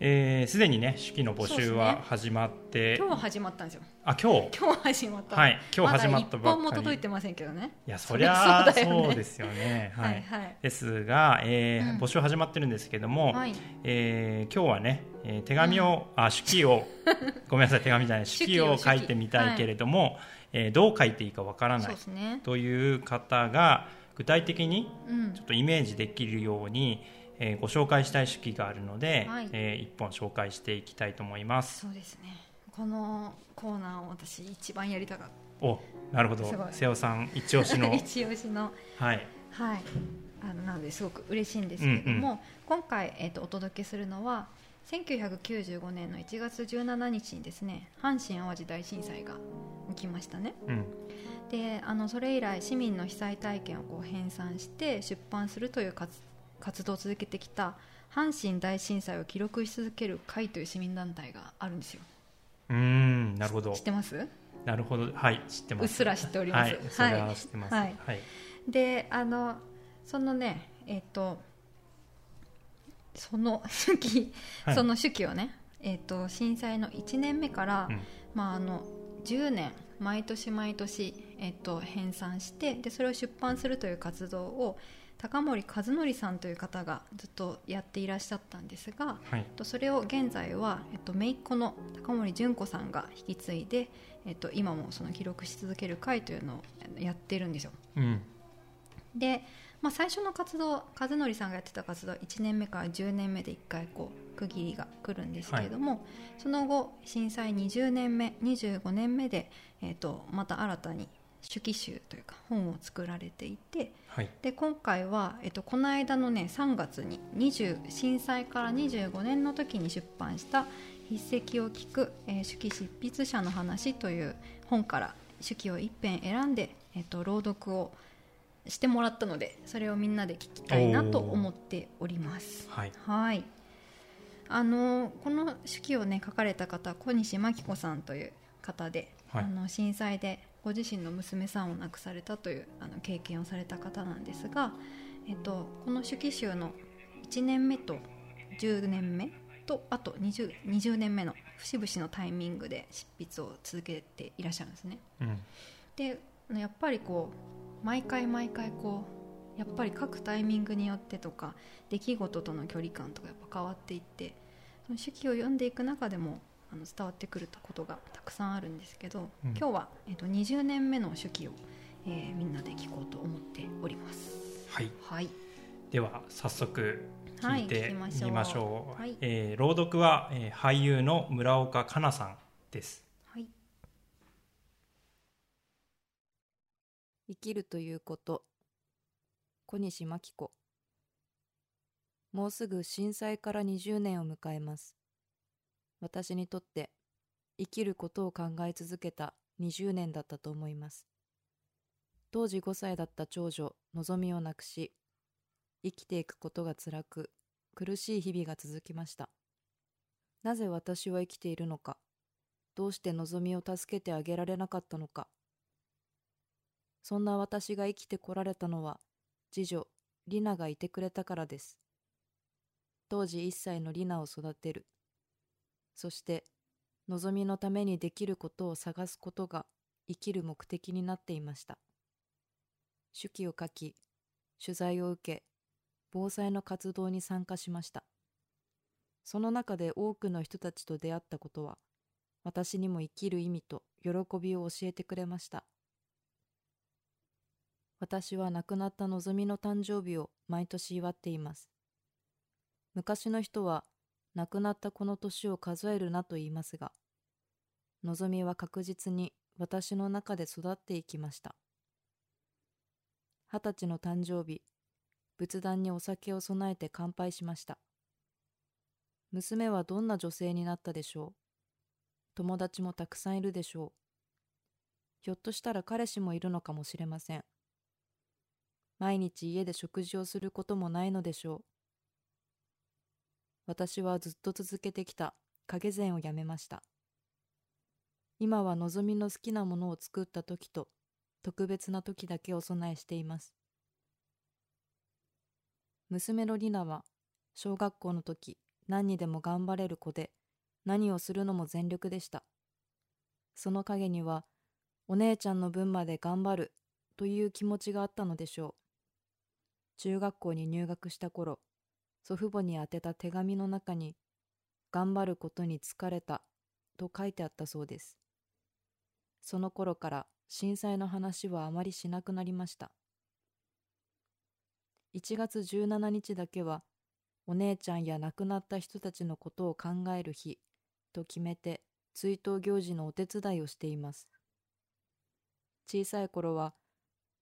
えー、すでにね式の募集は始まって、ね、今日始まったんですよ。あ今日？今日始まった。はい今日始まったばっかり、ま、本も届いてませんけどね。いやそりゃそう,、そうですよね。はい、はい、ですが、えー、うん、募集始まってるんですけども、はい、えー、今日はね、えー、手紙を、うん、あ式を ごめんなさい手紙じゃない式を書いてみたいけれども、はい、えー、どう書いていいかわからない、ね、という方が具体的にちょっとイメージできるように、うんえー、ご紹介したい手記があるので、はい、えー、一本紹介していきたいと思います。そうですね。このコーナーを私一番やりたかった。おなるほど。瀬尾さん一押しの。一押しの。はい。はい。あのなのですごく嬉しいんですけれども、うんうん、今回、えーと、お届けするのは1995年の1月17日にですね阪神・淡路大震災が起きましたね、うん、であのそれ以来市民の被災体験をこう編纂して出版するという活活動を続けてきた阪神大震災を記録し続ける会という市民団体があるんですよ。うんなるほど。知ってます？なるほど。はい知ってます。うっすら知っております、はい、は知ってます、はい、はい、であのそのねえっ、ー、とその 手記、はい、その手記をね、えーと、震災の1年目から、うん、まあ、あの10年毎年毎年、えーと編纂してでそれを出版するという活動を高森和則さんという方がずっとやっていらっしゃったんですが、はい、それを現在は、えっと、姪っ子の高森純子さんが引き継いで、えっと、今もその記録し続ける会というのをやってるんですよ。うん、で、まあ、最初の活動和則さんがやってた活動は1年目から10年目で1回こう区切りが来るんですけれども、はい、その後震災20年目25年目で、えっと、また新たに手記集というか本を作られていて、はい、で今回は、えっと、この間のね3月に20震災から25年の時に出版した「筆跡を聞く、えー、手記執筆者の話」という本から手記を一編選んで、えっと、朗読をしてもらったのでそれをみんなで聞きたいなと思っております。はい、はい。あのこの手記をね書かれた方小西真紀子さんという方で、はい、あの震災でご自身の娘さんを亡くされたというあの経験をされた方なんですが、えっと、この手記集の1年目と10年目とあと 20, 20年目の節々のタイミングで執筆を続けていらっしゃるんですね。うん、でやっぱりこう毎回毎回こうやっぱり書くタイミングによってとか出来事との距離感とかやっぱ変わっていってその手記を読んでいく中でもあの伝わってくることがたくさんあるんですけど、うん、今日は、えーと、20年目の手記を、えー、みんなで聞こうと思っております。はい、はい、では早速聞いてみましょう。はい、えー、朗読は、えー、俳優の村岡香奈さんです。はい。生きるということ小西真紀子もうすぐ震災から20年を迎えます私にとって生きることを考え続けた20年だったと思います。当時5歳だった長女、のぞみを亡くし、生きていくことが辛く、苦しい日々が続きました。なぜ私は生きているのか、どうしてのぞみを助けてあげられなかったのか。そんな私が生きてこられたのは、次女、リナがいてくれたからです。当時1歳のリナを育てる。そして、のぞみのためにできることを探すことが生きる目的になっていました。手記を書き、取材を受け、防災の活動に参加しました。その中で多くの人たちと出会ったことは、私にも生きる意味と喜びを教えてくれました。私は亡くなったのぞみの誕生日を毎年祝っています。昔の人は亡くなったこの年を数えるなと言いますが、のぞみは確実に私の中で育っていきました。二十歳の誕生日、仏壇にお酒を備えて乾杯しました。娘はどんな女性になったでしょう？友達もたくさんいるでしょう？ひょっとしたら彼氏もいるのかもしれません。毎日家で食事をすることもないのでしょう？私はずっと続けてきた影膳をやめました。今は望みの好きなものを作った時と特別な時だけお供えしています。娘のリナは小学校の時何にでも頑張れる子で何をするのも全力でした。その陰にはお姉ちゃんの分まで頑張るという気持ちがあったのでしょう。中学校に入学した頃、祖父母に宛てた手紙の中に、頑張ることに疲れたと書いてあったそうです。その頃から震災の話はあまりしなくなりました。1月17日だけは、お姉ちゃんや亡くなった人たちのことを考える日と決めて追悼行事のお手伝いをしています。小さい頃は、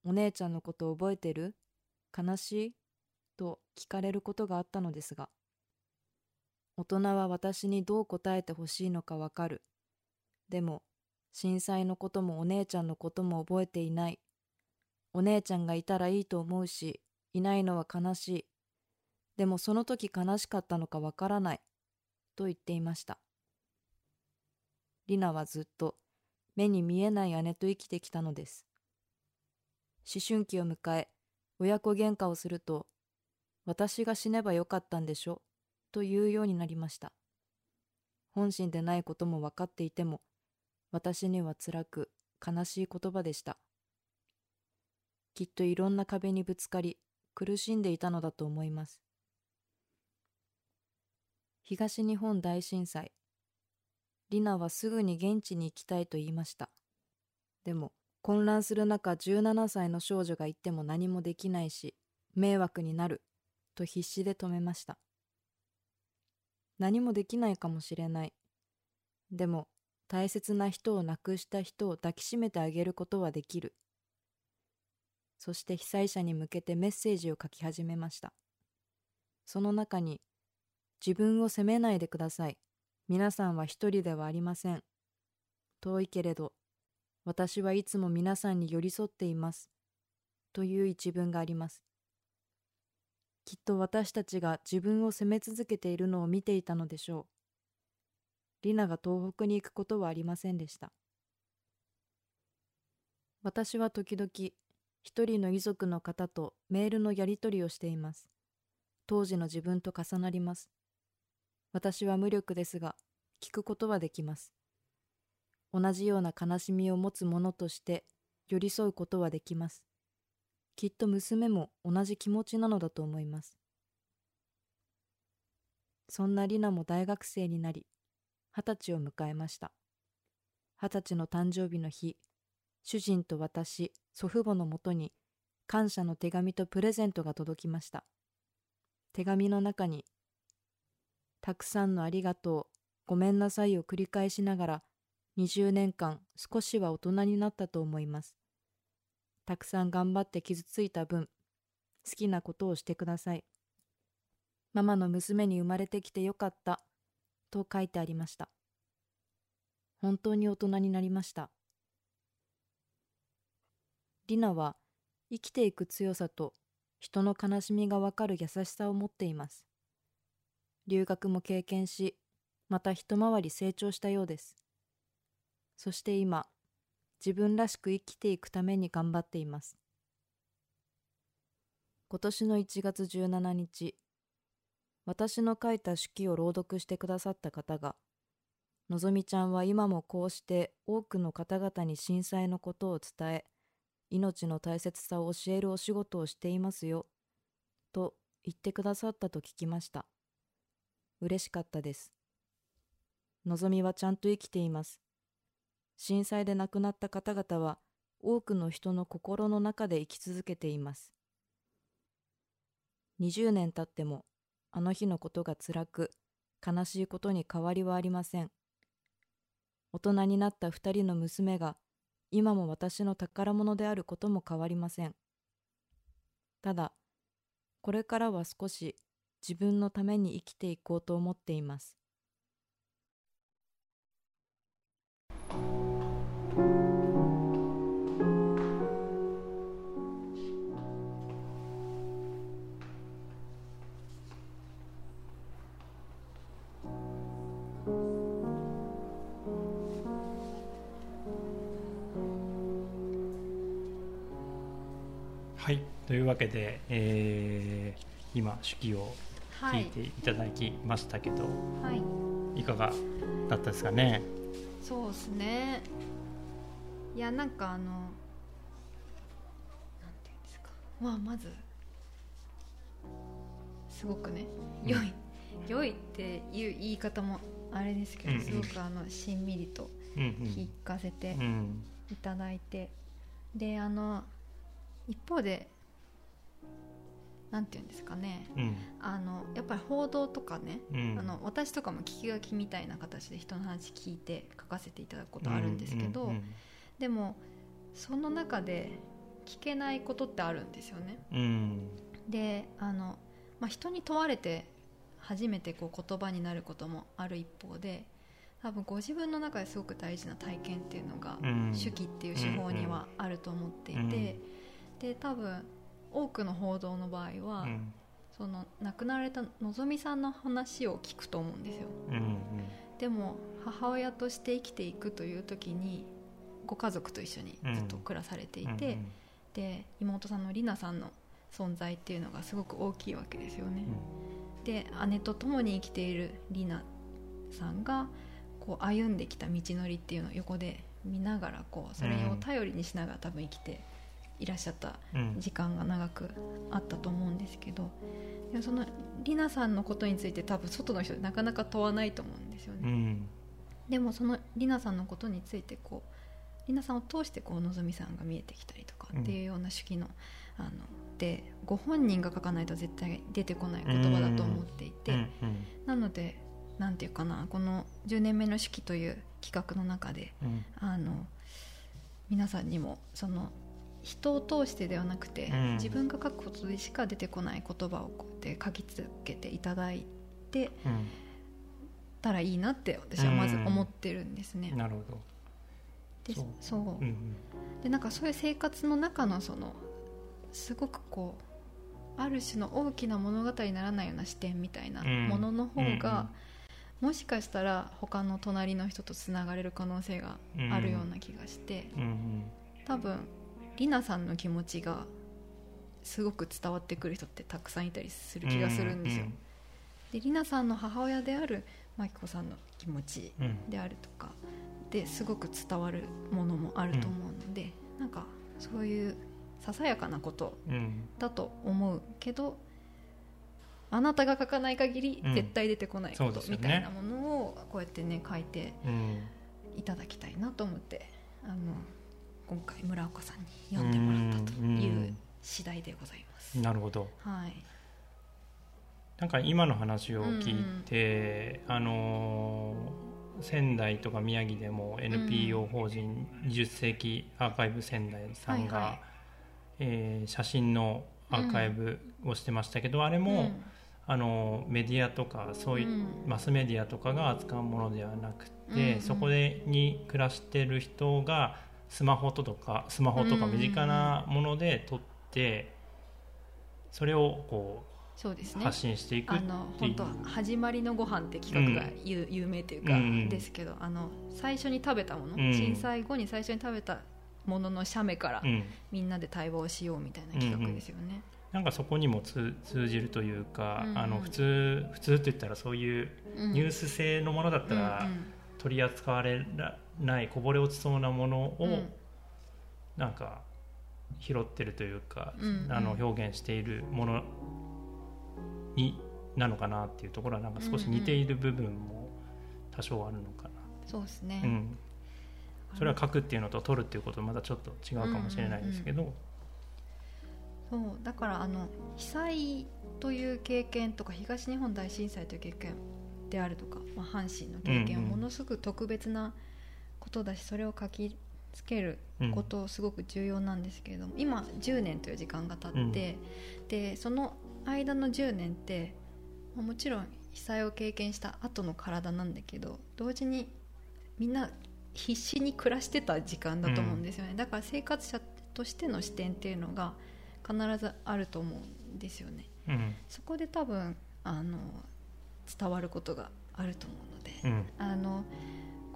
お姉ちゃんのこと覚えてる？悲しい？と聞かれることがあったのですが、大人は私にどう答えてほしいのかわかる。でも、震災のこともお姉ちゃんのことも覚えていない。お姉ちゃんがいたらいいと思うし、いないのは悲しい。でもその時悲しかったのかわからない。と言っていました。リナはずっと目に見えない姉と生きてきたのです。思春期を迎え、親子喧嘩をすると、私が死ねばよかったんでしょと言うようになりました。本心でないことも分かっていても、私には辛く悲しい言葉でした。きっといろんな壁にぶつかり、苦しんでいたのだと思います。東日本大震災。リナはすぐに現地に行きたいと言いました。でも、混乱する中17歳の少女が行っても何もできないし迷惑になると必死で止めました。何もできないかもしれない。でも大切な人を亡くした人を抱きしめてあげることはできる。そして被災者に向けてメッセージを書き始めました。その中に自分を責めないでください。皆さんは一人ではありません。遠いけれど私はいつも皆さんに寄り添っています。という一文があります。きっと私たちが自分を責め続けているのを見ていたのでしょう。リナが東北に行くことはありませんでした。私は時々、一人の遺族の方とメールのやり取りをしています。当時の自分と重なります。私は無力ですが、聞くことはできます。同じような悲しみを持つ者として寄り添うことはできます。きっと娘も同じ気持ちなのだと思います。そんなリナも大学生になり、二十歳を迎えました。二十歳の誕生日の日、主人と私、祖父母のもとに感謝の手紙とプレゼントが届きました。手紙の中に、たくさんのありがとう、ごめんなさいを繰り返しながら20年間少しは大人になったと思います。たくさん頑張って傷ついた分、好きなことをしてください。ママの娘に生まれてきてよかった、と書いてありました。本当に大人になりましたリナは生きていく強さと人の悲しみがわかる優しさを持っています留学も経験しまた一回り成長したようですそして今自分らしく生きていくために頑張っています。今年の1月17日私の書いた手記を朗読してくださった方がのぞみちゃんは今もこうして多くの方々に震災のことを伝え命の大切さを教えるお仕事をしていますよと言ってくださったと聞きました。嬉しかったです。のぞみはちゃんと生きています。震災で亡くなった方々は多くの人の心の中で生き続けています。20年経ってもあの日のことが辛く悲しいことに変わりはありません。大人になった二人の娘が今も私の宝物であることも変わりません。ただこれからは少し自分のために生きていこうと思っています。というわけで、えー、今手記を聞いていただきましたけど、はい、いかがだったですかね？そうですね。いやなんかあのなんていうんですか。まあまずすごくね良い、うん、良いっていう言い方もあれですけど、うんうん、すごくあのしんみりと聞かせていただいて、うん、であの一方でなんていうんですかね、うん、あのやっぱり報道とかね、うん、あの私とかも聞き書きみたいな形で人の話聞いて書かせていただくことあるんですけど、うんうんうん、でもその中で聞けないことってあるんですよね。うん、であの、まあ、人に問われて初めてこう言葉になることもある一方で多分ご自分の中ですごく大事な体験っていうのが、手記っていう手法にはあると思っていて。で多分多くの報道の場合は、うん、その亡くなられたのぞみさんの話を聞くと思うんですよ、うんうん、でも母親として生きていくという時にご家族と一緒にずっと暮らされていて、うん、で妹さんのりなさんの存在っていうのがすごく大きいわけですよね、うん、で姉と共に生きているりなさんがこう歩んできた道のりっていうのを横で見ながらこうそれを頼りにしながら多分生きていらっしゃった時間が長くあったと思うんですけど、うん、そのりなさんのことについて多分外の人なかなか問わないと思うんですよね、うん、でもそのりなさんのことについてこうりなさんを通してこうのぞみさんが見えてきたりとかっていうような手記の,、あのでご本人が書かないと絶対出てこない言葉だと思っていて、うん、なのでなんていうかなこの10年目の手記という企画の中で、あの皆さんにもその人を通してではなくて、うん、自分が書くことでしか出てこない言葉をこうやって書き続けていただいて、うん、たらいいなって私はまず思ってるんですね。なるほど。でそう、う。ん、でなんかそういう生活の中のそのすごくこうある種の大きな物語にならないような視点みたいなものの方が、もしかしたら他の隣の人とつながれる可能性があるような気がして、多分りなさんの気持ちがすごく伝わってくる人ってたくさんいたりする気がするんですよ。うんうん、でりなさんの母親である真紀子さんの気持ちであるとか、ですごく伝わるものもあると思うので、うん、なんかそういうささやかなことだと思うけど、あなたが書かない限り絶対出てこないことみたいなものをこうやってね書いていただきたいなと思ってあの今回村岡さんに読んでもらったという次第でございます。なるほど、はい、なんか今の話を聞いて、うんうん、あの仙台とか宮城でも NPO 法人20世紀アーカイブ仙台さんが、はいはい、えー、写真のアーカイブをしてましたけど、うん、あれも、うん、あのメディアとかそういうマスメディアとかが扱うものではなくで、そこでに暮らしてる人がスマホとかスマホとか身近なもので撮ってそれをこうそうですね、発信していくあの本当始まりのご飯って企画が有,、うん、有名というか、うん、ですけどあの最初に食べたもの、うん、震災後に最初に食べたものの写メから、みんなで対話をしようみたいな企画ですよね。うん。うんなんかそこにも通じるというか、うん。うん、あの普通普通って言ったらそういうニュース性のものだったら取り扱われないこぼれ落ちそうなものをなんか拾ってるというか、うん。うん、あの表現しているものになのかなっていうところはなんか少し似ている部分も多少あるのかな、うん、そうですね、うん、それは書くっていうのと取るっていうことまたちょっと違うかもしれないですけど、うんうんそう。だからあの被災という経験とか東日本大震災という経験であるとか、まあ、阪神の経験はものすごく特別なことだし、それを書きつけることすごく重要なんですけれども、うん、今10年という時間が経って、うん、でその間の10年ってもちろん被災を経験した後の体なんだけど同時にみんな必死に暮らしてた時間だと思うんですよね、うん、だから生活者としての視点っていうのが必ずあると思うんですよね、うん、そこで多分あの伝わることがあると思うので、うん、あの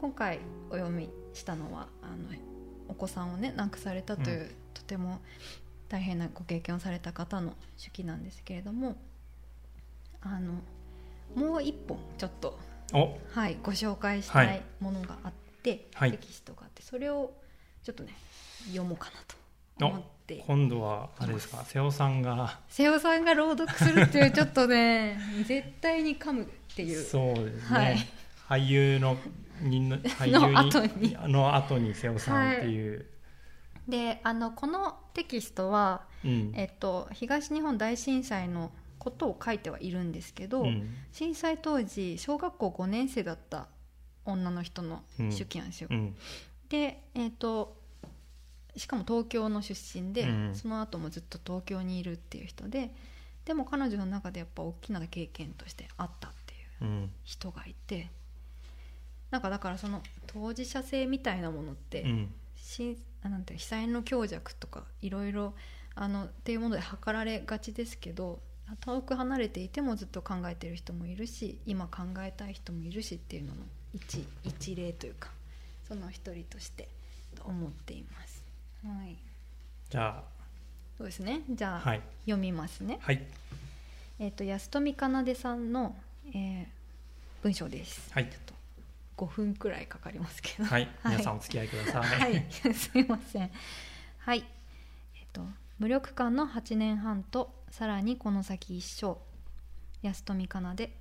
今回お読みしたのはあのお子さんをね亡くされたという、とても大変なご経験をされた方の手記なんですけれどもあのもう一本ちょっと、はい、ご紹介したいものがあって、はい、テキストがあってそれをちょっとね読もうかなと思って。今度はあれですか？瀬尾さんが。瀬尾さんが朗読するっていうちょっとね 絶対に噛むっていう。そうですね、はい、俳優の 俳優の後に。の後に瀬尾さんっていう、はい。であのこのテキストは、うん、えっと、東日本大震災のことを書いてはいるんですけど、うん、震災当時小学校5年生だった女の人の手記なんですよ。うん、で、えっとしかも東京の出身で、その後もずっと東京にいるっていう人ででも彼女の中でやっぱ大きな経験としてあったっていう人がいて、なんかだからその当事者性みたいなものって、なんて被災の強弱とかいろいろあのっていうもので測られがちですけど遠く離れていてもずっと考えてる人もいるし今考えたい人もいるしっていうのの一一例というかその一人として思っています。はい、じゃあ。そうですね。じゃあ、はい、読みますね。はい、えっ、ー、と安富かなでさんの、えー、文章です。はい、ちょっと5分くらいかかりますけど。はい、皆さんお付き合いください。はい。すいません。はい。えっと無力感の8年半とさらにこの先一生。安富かなで。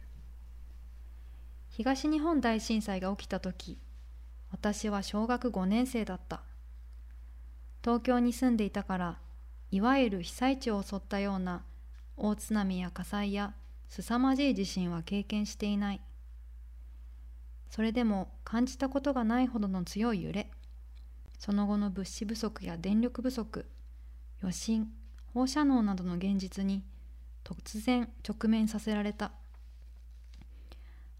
東日本大震災が起きた時私は小学5年生だった。東京に住んでいたからいわゆる被災地を襲ったような大津波や火災や凄まじい地震は経験していないそれでも感じたことがないほどの強い揺れその後の物資不足や電力不足余震放射能などの現実に突然直面させられた。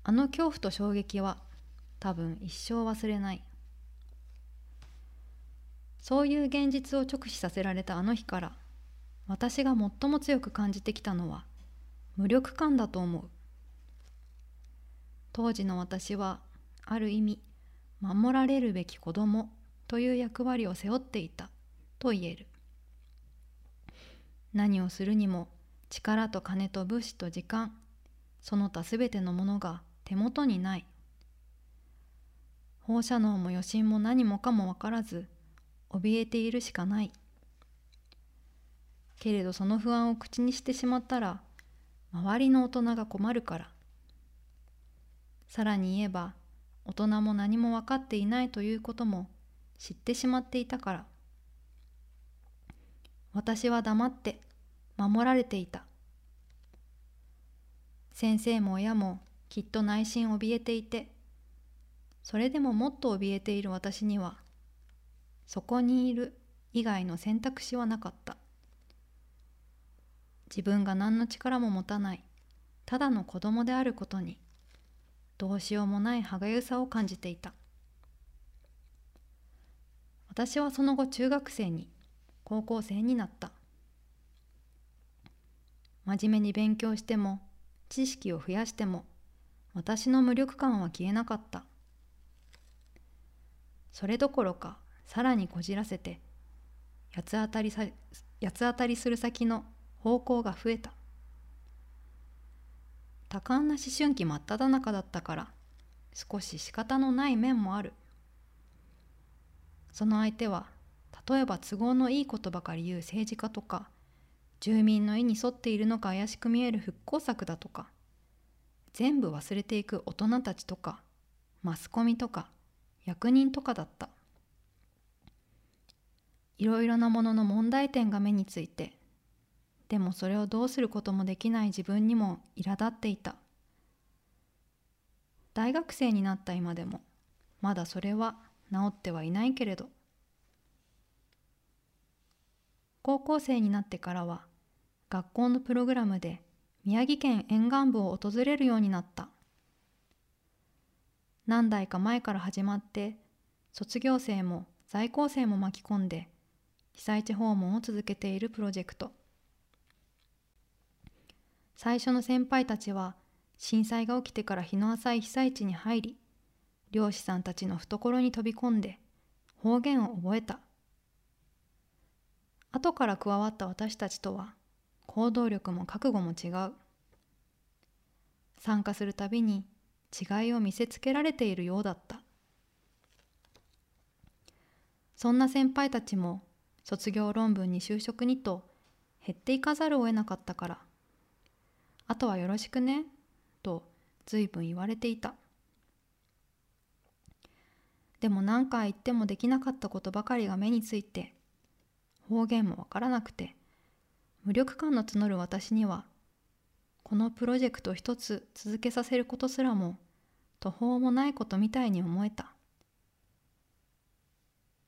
あの恐怖と衝撃は多分一生忘れない。そういう現実を直視させられたあの日から私が最も強く感じてきたのは無力感だと思う。当時の私はある意味守られるべき子供という役割を背負っていたと言える。何をするにも力と金と物資と時間その他すべてのものが手元にない。放射能も余震も何もかも分からず怯えているしかない。けれどその不安を口にしてしまったら周りの大人が困るからさらに言えば大人も何も分かっていないということも知ってしまっていたから。私は黙って守られていた。先生も親もきっと内心怯えていてそれでももっと怯えている私にはそこにいる以外の選択肢はなかった。自分が何の力も持たないただの子供であることにどうしようもない歯がゆさを感じていた。私はその後中学生に高校生になった。真面目に勉強しても知識を増やしても私の無力感は消えなかった。それどころかさらにこじらせて八つ当たりさ八つ当たりする先の方向が増えた。多感な思春期真っ只中だったから少し仕方のない面もある。その相手は例えば都合のいいことばかり言う政治家とか住民の意に沿っているのか怪しく見える復興策だとか全部忘れていく大人たちとかマスコミとか役人とかだった。いろいろなものの問題点が目についてでもそれをどうすることもできない自分にも苛立っていた。大学生になった今でもまだそれは治ってはいないけれど。高校生になってからは学校のプログラムで宮城県沿岸部を訪れるようになった。何代か前から始まって卒業生も在校生も巻き込んで被災地訪問を続けているプロジェクト。最初の先輩たちは震災が起きてから日の浅い被災地に入り漁師さんたちの懐に飛び込んで方言を覚えた。後から加わった私たちとは行動力も覚悟も違う。参加するたびに違いを見せつけられているようだった。そんな先輩たちも卒業論文に就職にと減っていかざるを得なかったからあとはよろしくね。と随分言われていた。でも何回言ってもできなかったことばかりが目について方言もわからなくて無力感の募る私にはこのプロジェクト一つ続けさせることすらも途方もないことみたいに思えた。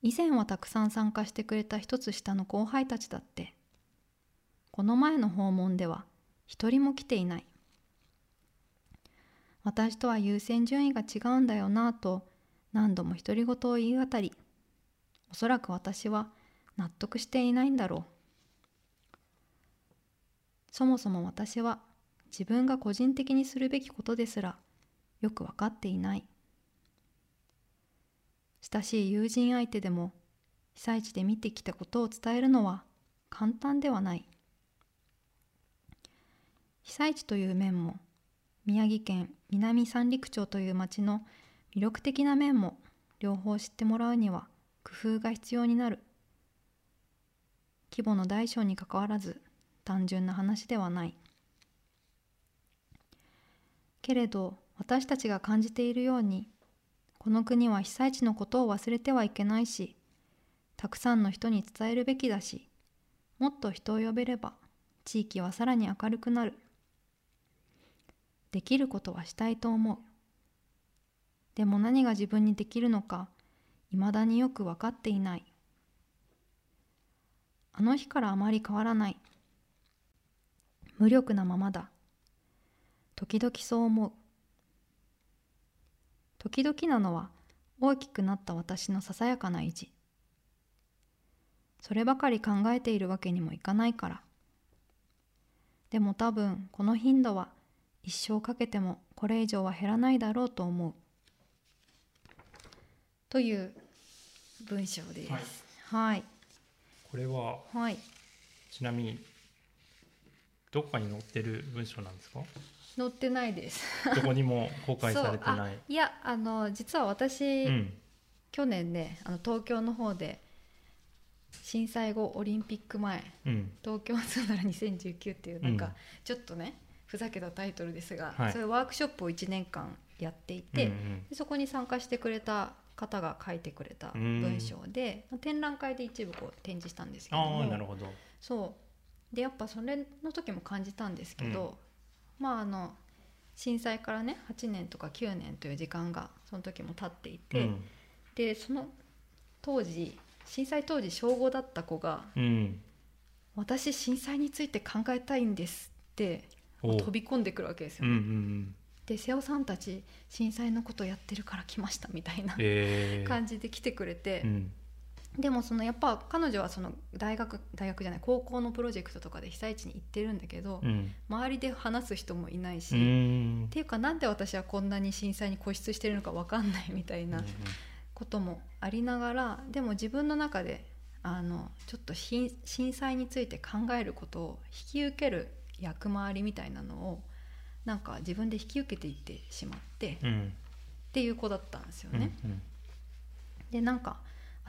以前はたくさん参加してくれた一つ下の後輩たちだってこの前の訪問では一人も来ていない。私とは優先順位が違うんだよなぁと何度も独り言を言い渡りおそらく私は納得していないんだろう。そもそも私は自分が個人的にするべきことですらよく分かっていない。親しい友人相手でも被災地で見てきたことを伝えるのは簡単ではない。被災地という面も宮城県南三陸町という町の魅力的な面も両方知ってもらうには工夫が必要になる。規模の大小にかかわらず単純な話ではない。けれど私たちが感じているようにこの国は被災地のことを忘れてはいけないしたくさんの人に伝えるべきだしもっと人を呼べれば地域はさらに明るくなる。できることはしたいと思う。でも何が自分にできるのかいまだによく分かっていない。あの日からあまり変わらない。無力なままだ。時々そう思う。時々なのは大きくなった私のささやかな意地。そればかり考えているわけにもいかないから。でも多分この頻度は一生かけてもこれ以上は減らないだろうと思うという文章です。はい。はい、これは、はい、ちなみにどこかに載ってる文章なんですか？載ってないです。どこにも公開されてない。いやあの実は私、うん、去年ねあの東京の方で震災後オリンピック前、うん、東京ツーなら2019っていうなんか、ちょっとねふざけたタイトルですが、はい、そういうワークショップを1年間やっていて、うんうん、そこに参加してくれた方が書いてくれた文章で、展覧会で一部こう展示したんですけどもなるほど。そう。でやっぱそれの時も感じたんですけど、うん、まああの震災からね8年とか9年という時間がその時も経っていて、うん、でその当時震災当時小5だった子が、うん、私震災について考えたいんです」って飛び込んでくるわけですよ、ね、うんうんうん、で瀬尾さんたち震災のことやってるから来ましたみたいな、感じで来てくれて、うん、でもそのやっぱ彼女はその大学大学じゃない高校のプロジェクトとかで被災地に行ってるんだけど、うん、周りで話す人もいないし、っていうかなんで私はこんなに震災に固執してるのか分かんないみたいなこともありながらでも自分の中であのちょっと震災について考えることを引き受ける役回りみたいなのをなんか自分で引き受けていってしまって、うん、っていう子だったんですよね。うんうん、でなんか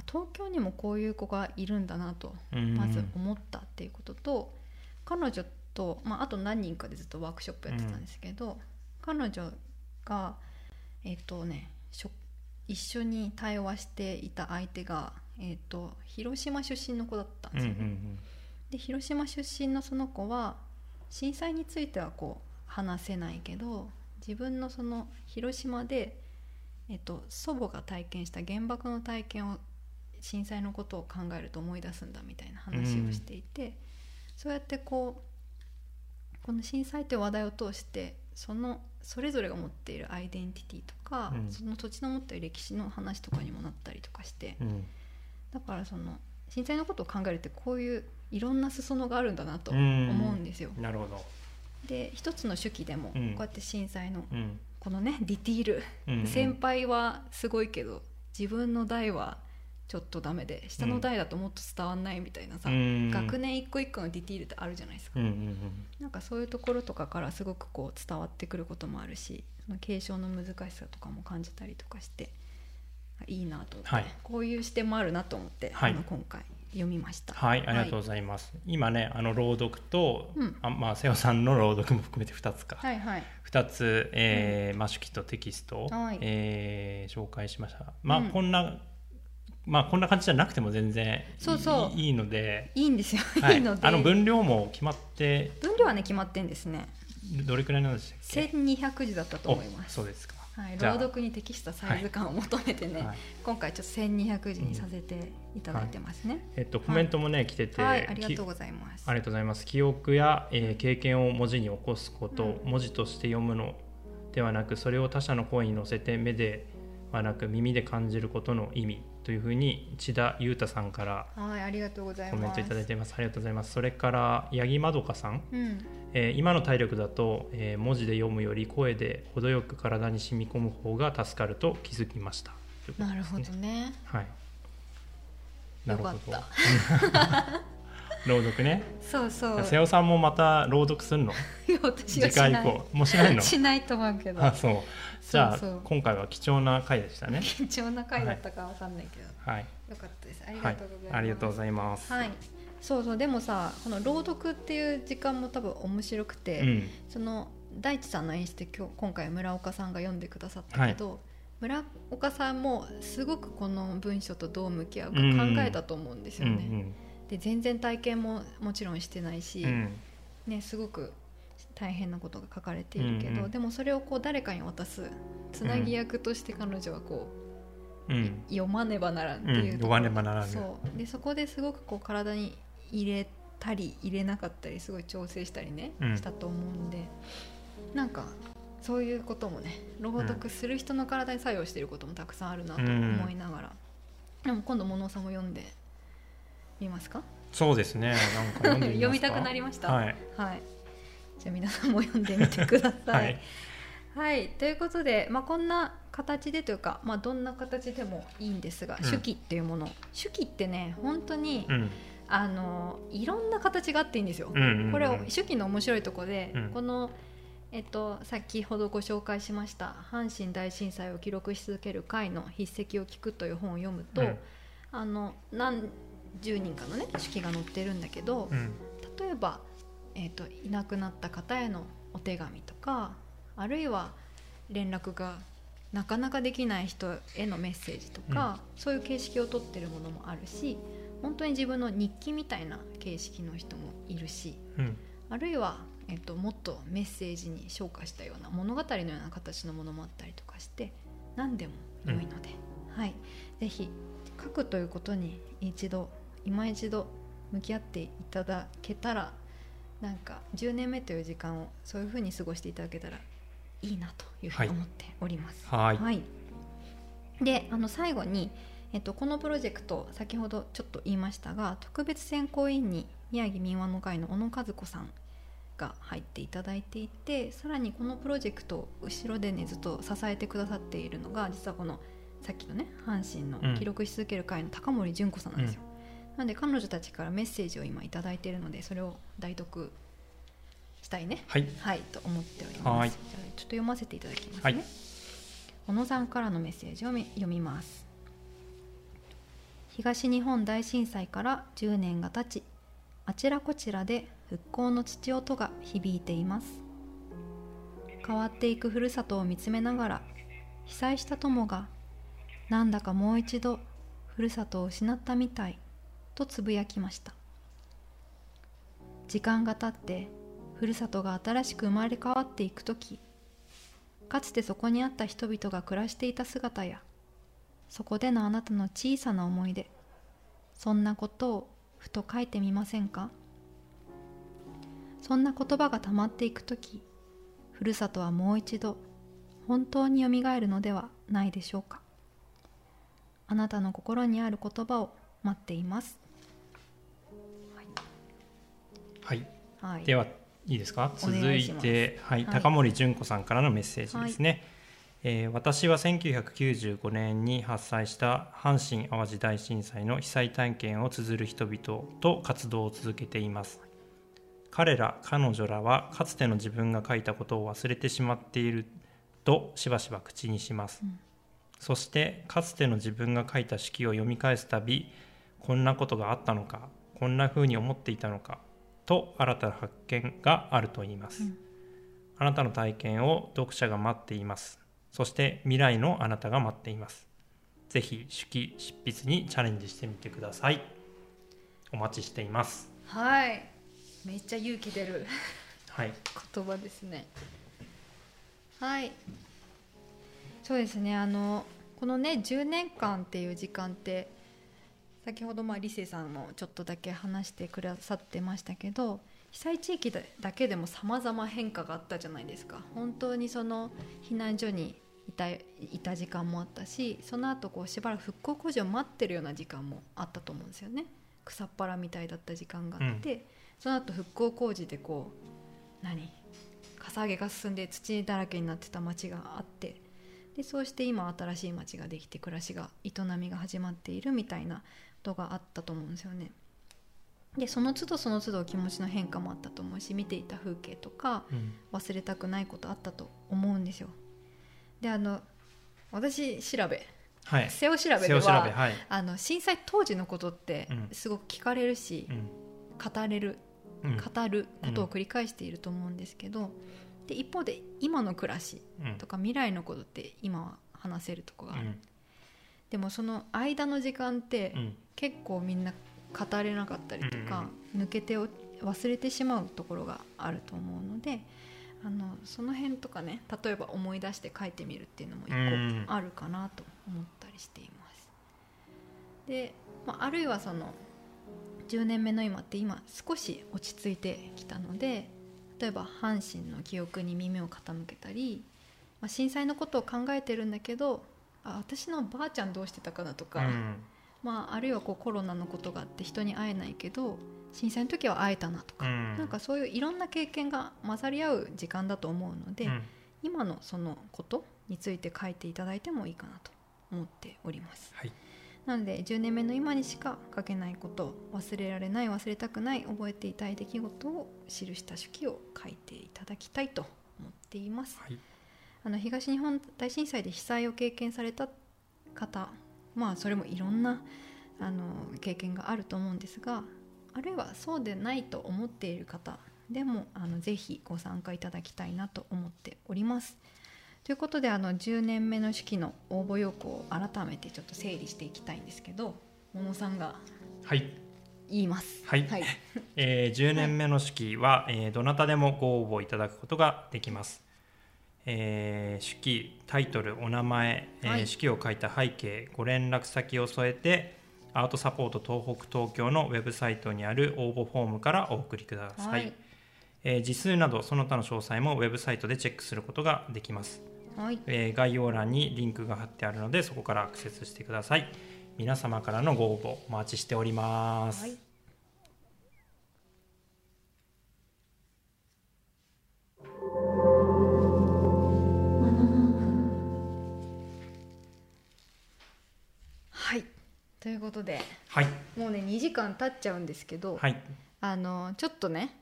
東京にもこういう子がいるんだなとまず思ったっていうことと、彼女と、まあ、あと何人かでずっとワークショップやってたんですけど、彼女がえっ、ー、とね一緒に対話していた相手が、えーと、広島出身の子だったんですよね。うんうんうん、で広島出身のその子は震災についてはこう話せないけど自分のその広島で、えっと、祖母が体験した原爆の体験を震災のことを考えると思い出すんだみたいな話をしていて、うん、そうやってこうこの震災という話題を通してそのそれぞれが持っているアイデンティティとか、うん、その土地の持っている歴史の話とかにもなったりとかして、うん、だからその震災のことを考えるってこういういろんな裾野があるんだなと思うんですよ。なるほど。で一つの手記でもこうやって震災のこのねディティール、うんうん、先輩はすごいけど自分の代はちょっとダメで下の代だともっと伝わんないみたいなさ、うん、学年一個一個のディティールってあるじゃないですか、うんうんうん、なんかそういうところとかからすごくこう伝わってくることもあるしその継承の難しさとかも感じたりとかしていいなと思って、はい、こういう視点もあるなと思って、はい、あの今回読みました。はい、ありがとうございます。はい、今ね、あの朗読と、うん、あまあ瀬尾さんの朗読も含めて二つか。はいはい。二つ、えー、うん、まあ手記とテキストを、はい、えー、紹介しました。まあ、うん、こんな。まあこんな感じじゃなくても全然そうそう。いいので。いいんですよ、はい、いいので。あの分量も決まって。分量はね決まってんですね。どれくらいなんでしたっけ？1200字だったと思います。そうですかはい、朗読に適したサイズ感を求めてね、はい、今回ちょっと1200字にさせていただいてますね、うん、えっとコメントもね、来てて、はい、ありがとうございます。ありがとうございます。記憶や、えー、経験を文字に起こすこと、うん、文字として読むのではなくそれを他者の声に乗せて目ではなく耳で感じることの意味というふうに千田裕太さんからはいありがとうございます。コメントいただいてます。ありがとうございます。それから八木まどかさん、うん、えー、今の体力だと、えー、文字で読むより声で程よく体に染み込む方が助かると気づきました、ね、なるほどね。はい。なるほど。朗読ね。そうそう。瀬尾さんもまた朗読するの？次回以降。もうしないの？しないと思うけど。あそう。じゃあ今回は貴重な回でしたね。貴重な回だったかわかんないけど、はい、よかったです。ありがとうございます、はい、そうそうでもさこの朗読っていう時間も多分面白くて、うん、その大地さんの演出で今日今回村岡さんが読んでくださったけど、はい、村岡さんもすごくこの文章とどう向き合うか考えたと思うんですよね。うんうん、で全然体験ももちろんしてないし、うん、ね、すごく大変なことが書かれているけど、うんうん、でもそれをこう誰かに渡すつなぎ役として彼女はこう、うん、読まねばならんっていう、うん、読まねばならんそう。でそこですごくこう体に入れたり入れなかったりすごい調整したりね、うん、したと思うんでなんかそういうこともね朗読する人の体に作用していることもたくさんあるなと思いながら、うん、でも今度物さんも読んでみますか？そうですね。なんか？読みたくなりました？はい、はい、じゃあ皆さんも読んでみてください、はい。はい、ということで、まあ、こんな形でというか、まあ、どんな形でもいいんですが、うん、手記っていうもの。手記ってね本当に、うん、あのいろんな形があっていいんですよ。うんうんうん、これ手記の面白いところで、うん、このえっと、先ほどご紹介しました「阪神大震災を記録し続ける会の筆跡を聞く」という本を読むと、うん、あの何十人かのね手記が載ってるんだけど、うん、例えば、えっと、いなくなった方へのお手紙とかあるいは連絡がなかなかできない人へのメッセージとか、うん、そういう形式をとってるものもあるし本当に自分の日記みたいな形式の人もいるし、うん、あるいは、えっと、もっとメッセージに昇華したような物語のような形のものもあったりとかして何でも良いので、うん、はい、ぜひ書くということに一度今一度向き合っていただけたらなんか10年目という時間をそういうふうに過ごしていただけたらいいなというふうに思っております。はい、はい、であの最後に、えっと、このプロジェクト先ほどちょっと言いましたが特別選考委員に宮城民話の会の小野和子さんが入っていただいていてさらにこのプロジェクトを後ろでねずっと支えてくださっているのが実はこのさっきのね阪神の記録し続ける会の高森純子さんなんですよ、うん、なんで彼女たちからメッセージを今頂いているのでそれを代読したいね。はい、はい、と思っております。じゃちょっと読ませていただきますね、はい、小野さんからのメッセージを読みます東日本大震災から10年が経ちあちらこちらで復興の父音が響いています。変わっていくふるさとを見つめながら被災した友がなんだかもう一度ふるさとを失ったみたいとつぶやきました。時間が経ってふるさとが新しく生まれ変わっていく時かつてそこにあった人々が暮らしていた姿やそこでのあなたの小さな思い出そんなことをふと書いてみませんか？そんな言葉がたまっていく時ふるさとはもう一度本当によみがえるのではないでしょうか？あなたの心にある言葉を待っています。はい、はい、ではいいですか？続いてはい、高森純子さんからのメッセージですね、はいえー、私は1995年に発災した阪神・淡路大震災の被災体験を綴る人々と活動を続けています。彼ら彼女らはかつての自分が書いたことを忘れてしまっているとしばしば口にします、うん、そしてかつての自分が書いた式を読み返すたびこんなことがあったのかこんなふうに思っていたのかと新たな発見があると言います、うん、あなたの体験を読者が待っていますそして未来のあなたが待っています。ぜひ手記執筆にチャレンジしてみてください。お待ちしています。はい。めっちゃ勇気出るはい、言葉ですね。はい。そうですね。あのこのね10年間っていう時間って先ほどまあ理性さんもちょっとだけ話してくださってましたけど被災地域だけでもさまざま変化があったじゃないですか本当にその避難所にいたいた時間もあったしその後こうしばらく復興工事を待ってるような時間もあったと思うんですよね草っぱらみたいだった時間があって、うん、その後復興工事でこう何？かさ上げが進んで土だらけになってた町があってでそうして今新しい町ができて暮らしが営みが始まっているみたいなことがあったと思うんですよね。でその都度その都度気持ちの変化もあったと思うし見ていた風景とか、うん、忘れたくないことあったと思うんですよ。であの私調べ、はい、瀬尾調べでは、はい、あの震災当時のことってすごく聞かれるし、うん、語れる、うん、語ることを繰り返していると思うんですけど、で一方で今の暮らしとか未来のことって今は話せるとこがある、でもその間の時間って結構みんな語れなかったりとか、抜けて忘れてしまうところがあると思うのであのその辺とかね例えば思い出して書いてみるっていうのも一個あるかなと思ったりしています。で、まあ、あるいはその10年目の今って今少し落ち着いてきたので例えば阪神の記憶に耳を傾けたり、まあ、震災のことを考えてるんだけどあ私のばあちゃんどうしてたかなとか、うん、まあ、あるいはこうコロナのことがあって人に会えないけど震災の時は会えたなとか、うん、なんかそういういろんな経験が混ざり合う時間だと思うので、うん、今のそのことについて書いていただいてもいいかなと思っております。はい、なので10年目の今にしか書けないこと忘れられない忘れたくない覚えていたい出来事を記した手記を書いていただきたいと思っています。はい、あの東日本大震災で被災を経験された方まあそれもいろんなあの経験があると思うんですがあるいはそうでないと思っている方でもあのぜひご参加いただきたいなと思っております。ということであの10年目の式の応募要項を改めてちょっと整理していきたいんですけど桃さんが言います。はい、はい、えー、10年目の式は、えー、どなたでもご応募いただくことができます。えー、式タイトルお名前、えー、式を書いた背景ご連絡先を添えてアートサポート東北東京のウェブサイトにある応募フォームからお送りください、はい、えー、時数などその他の詳細もウェブサイトでチェックすることができます、はい。えー、概要欄にリンクが貼ってあるのでそこからアクセスしてください。皆様からのご応募お待ちしております、はい。はいことで、はい、もうね2時間経っちゃうんですけど、はい、あのちょっとね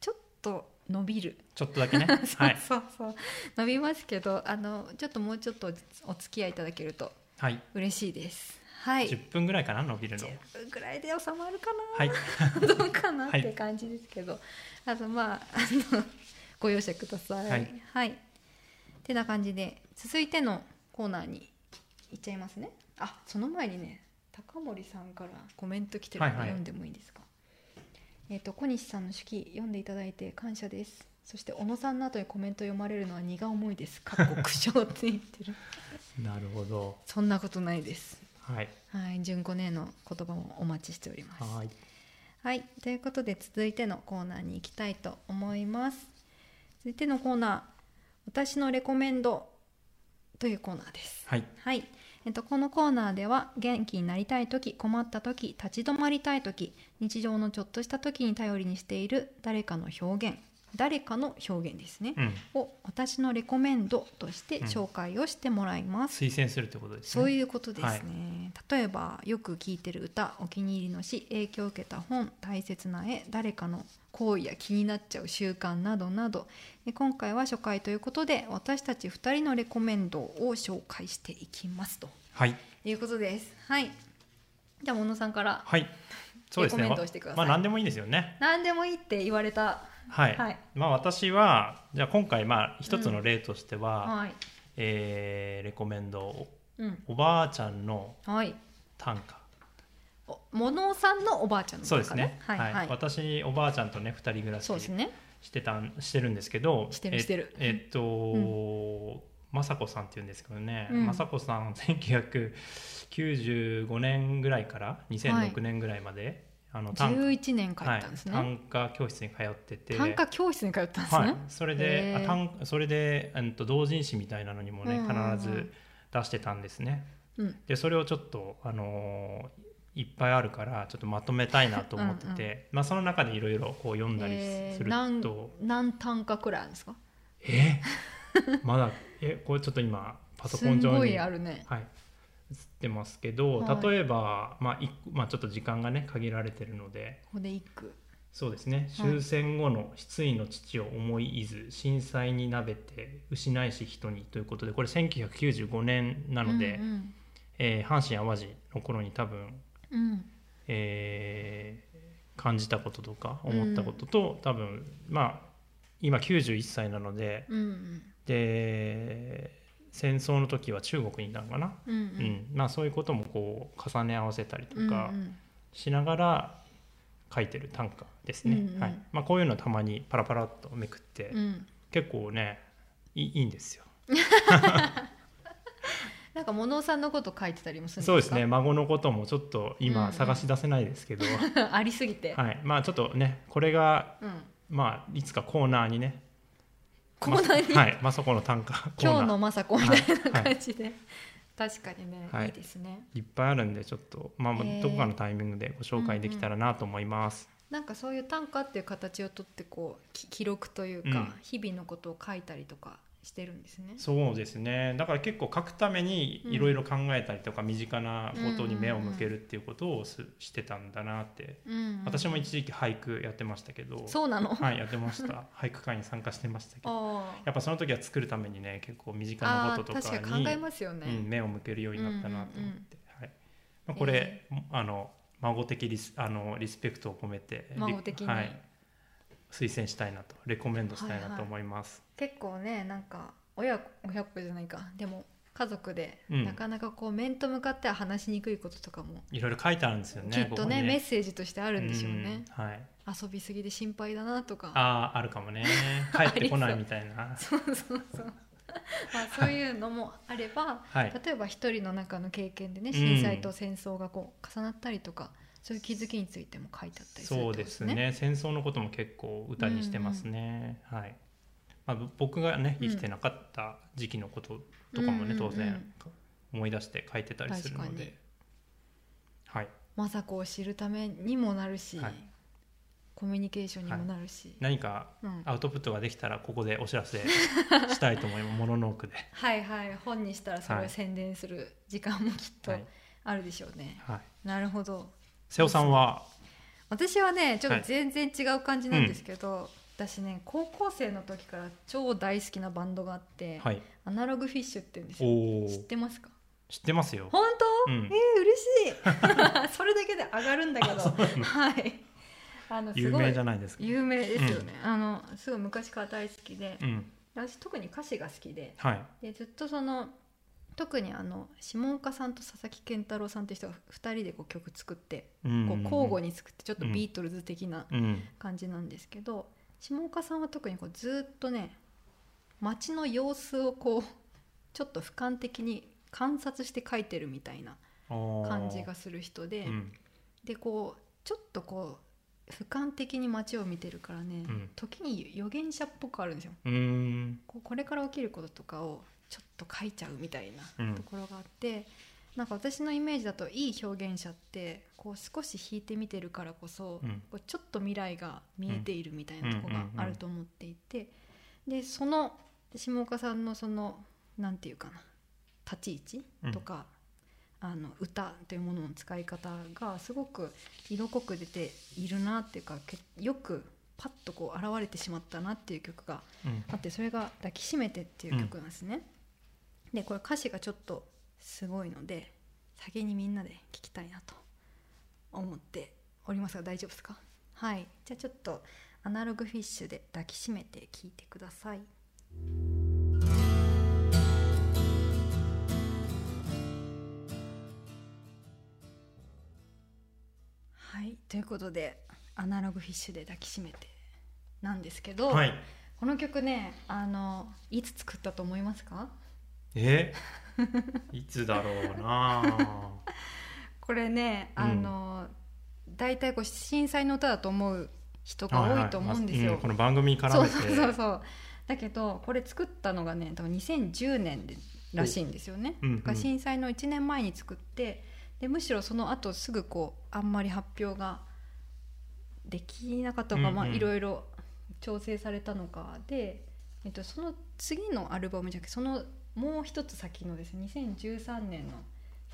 ちょっと伸びる。ちょっとだけね。そうそうそう。伸びますけどあのちょっともうちょっとお付き合いいただけると嬉しいです、はい、10分ぐらいかな伸びるの。10分ぐらいで収まるかな、はい、どうかなって感じですけど、はい、あとまああの ご容赦ください。はい、はい、てな感じで続いてのコーナーにいっちゃいますね。あその前にね高森さんからコメント来てるので読んでもいいですか、えっ、ー、と小西さんの手記読んでいただいて感謝です。そして小野さんの後にコメント読まれるのは荷が重いです。かっこ苦笑って言ってる。なるほど。そんなことないです。はい、はい、純子姉の言葉もお待ちしております。はい。はい。ということで続いてのコーナーに行きたいと思います。続いてのコーナー私のレコメンドというコーナーです。はい、はいえっと、このコーナーでは元気になりたい時困った時立ち止まりたい時日常のちょっとした時に頼りにしている誰かの表現誰かの表現ですね、うん、を私のレコメンドとして紹介をしてもらいます、うん、推薦するってことですね。そういうことですね、はい、例えばよく聴いてる歌お気に入りの詩影響を受けた本大切な絵誰かの行為や気になっちゃう習慣などなど今回は初回ということで私たち2人のレコメンドを紹介していきますと、はい、いうことです。はい。じゃあ小野さんからはい。そうですね。まあ何でもいいですよね。何でもいいって言われた。はい、はい、まあ私はじゃあ今回まあ一つの例としては、うん。はい、えー、レコメンド、うん、おばあちゃんの短歌、はい、ものさんのおばあちゃんの、ね、そうですね、はい、はい、私おばあちゃんとね二人暮らししてた、ね、してるんですけどしてるしてる。えっと、うん。雅子さんっていうんですけどね、うん、雅子さん 1995年ぐらいから2006年ぐらいまで、あの11年通ったんですね、はい、短歌教室に通ってて。短歌教室に通ったんですね、はい、それであ短それで、うん、と同人誌みたいなのにもね必ず出してたんですね、うん、でそれをちょっとあのー、いっぱいあるからちょっとまとめたいなと思っててうん、まあ、その中でいろいろ読んだりすると、えー、何短歌くらいあるんですか？え？まだえこれちょっと今パソコン上にすごいあるね、はい、映ってますけど、はい、例えば、まあまあ、ちょっと時間がね限られてるので。ここで一句。そうですね。終戦後の失意の父を思いいず震災になべて失いし人にということでこれ1995年なので、うんうん、えー、阪神・淡路の頃に多分、うん、えー、感じたこととか思ったことと、うん、多分まあ今91歳なので、うんうん、で戦争の時は中国にいたのかな、うんうん。うん、まあ、そういうこともこう重ね合わせたりとかしながら書いてる短歌ですね、うんうん、はい。まあ、こういうのたまにパラパラっとめくって、うん、結構ねいいいんですよ。なんか物さんのこと書いてたりもするんですか？そうですね。孫のこともちょっと今探し出せないですけど、うんうん、ありすぎて。はい。まあちょっとねこれが、うん、まあいつかコーナーにね。コーナーに、はい、まさこの短歌 今日のまさこみたいな感じで、はい、確かにね、はい、いいですね。いっぱいあるんでちょっとまあ、どこかのタイミングでご紹介できたらなと思います、うんうん、なんかそういう短歌っていう形をとってこう記録というか、うん、日々のことを書いたりとかしてるんですね。そうですね。だから結構書くためにいろいろ考えたりとか、身近なことに目を向けるっていうことをす、してたんだなって、うんうん、私も一時期俳句やってましたけど。そうなの？はいやってました。俳句会に参加してましたけど。やっぱその時は作るためにね結構身近なこととかに考えますよね、うん、目を向けるようになったなと思って、はい。まあ、これ、えー、あの孫的リスあのリスペクトを込めて孫的に、はい推薦したいなとレコメンドしたいなと思います、はいはい、結構ねなんか親親子じゃないか。でも家族で、なかなかこう面と向かっては話しにくいこととかもいろいろ書いてあるんですよねきっとね、ね、メッセージとしてあるんでしょうね、うん、はい、遊びすぎで心配だなとか。あああるかもね。帰ってこないみたいな。そう。そうそうまあそういうのもあれば、はい、例えば一人の中の経験でね震災と戦争がこう重なったりとかそういう気づきについても書いてあったりする、ね、そうですね。戦争のことも結構歌にしてますね、うん。うん、はい。まあ、僕がね生きてなかった時期のこととかもね、うん、当然思い出して書いてたりするので、はい、政子を知るためにもなるし、はい、コミュニケーションにもなるし、はい、何かアウトプットができたらここでお知らせしたいと思いますモノノークで。はいはい。本にしたらそれを宣伝する時間もきっとあるでしょうね、はい、なるほど瀬尾さんは？私はねちょっと全然違う感じなんですけど、はいうん、私ね高校生の時から超大好きなバンドがあって、はい、アナログフィッシュって言うんですよ。知ってますか？知ってますよ。本当、うん、えー、嬉しい。それだけで上がるんだけど。はい。あの有名じゃないですか。有名ですよね、うん、あのすごい昔から大好きで、うん、私特に歌詞が好きではい、でずっとその特にあの下岡さんと佐々木健太郎さんっていう人が2人でこう曲作って、こう交互に作ってちょっとビートルズ的な感じなんですけど、下岡さんは特にこうずっとね街の様子をこうちょっと俯瞰的に観察して書いてるみたいな感じがする人で、でこうちょっとこう俯瞰的に街を見てるからね、うん、時に預言者っぽくあるんですよ。ここれから起きることとかをちょっと書いちゃうみたいなところがあって、うん、なんか私のイメージだといい表現者ってこう少し引いて見てるからこそ、うん、こうちょっと未来が見えているみたいなとこがあると思っていて、でその下岡さんのその何て言うかな立ち位置とか、あの歌というものの使い方がすごく色濃く出ているなっていうかよくパッとこう現れてしまったなっていう曲があって、それが「抱きしめて」っていう曲なんですね。でこれ歌詞がちょっとすごいので先にみんなで聴きたいなと思っておりますが大丈夫ですか？はい。じゃあちょっとアナログフィッシュで抱きしめて聴いてください。はい。ということでアナログフィッシュで抱きしめてなんですけど、はい、この曲ねあのいつ作ったと思いますか？え？いつだろうな。これねあの、うん、大体こう震災の歌だと思う人が多いと思うんですよ、はいはいうん、この番組からそうそうそう。だけどこれ作ったのがね多分2010年でらしいんですよね、うんうん、震災の1年前に作ってでむしろその後すぐこうあんまり発表ができなかったのか、まあいろいろ調整されたのかで、えっと、その次のアルバムじゃなくてそのもう一つ先のですね2013年の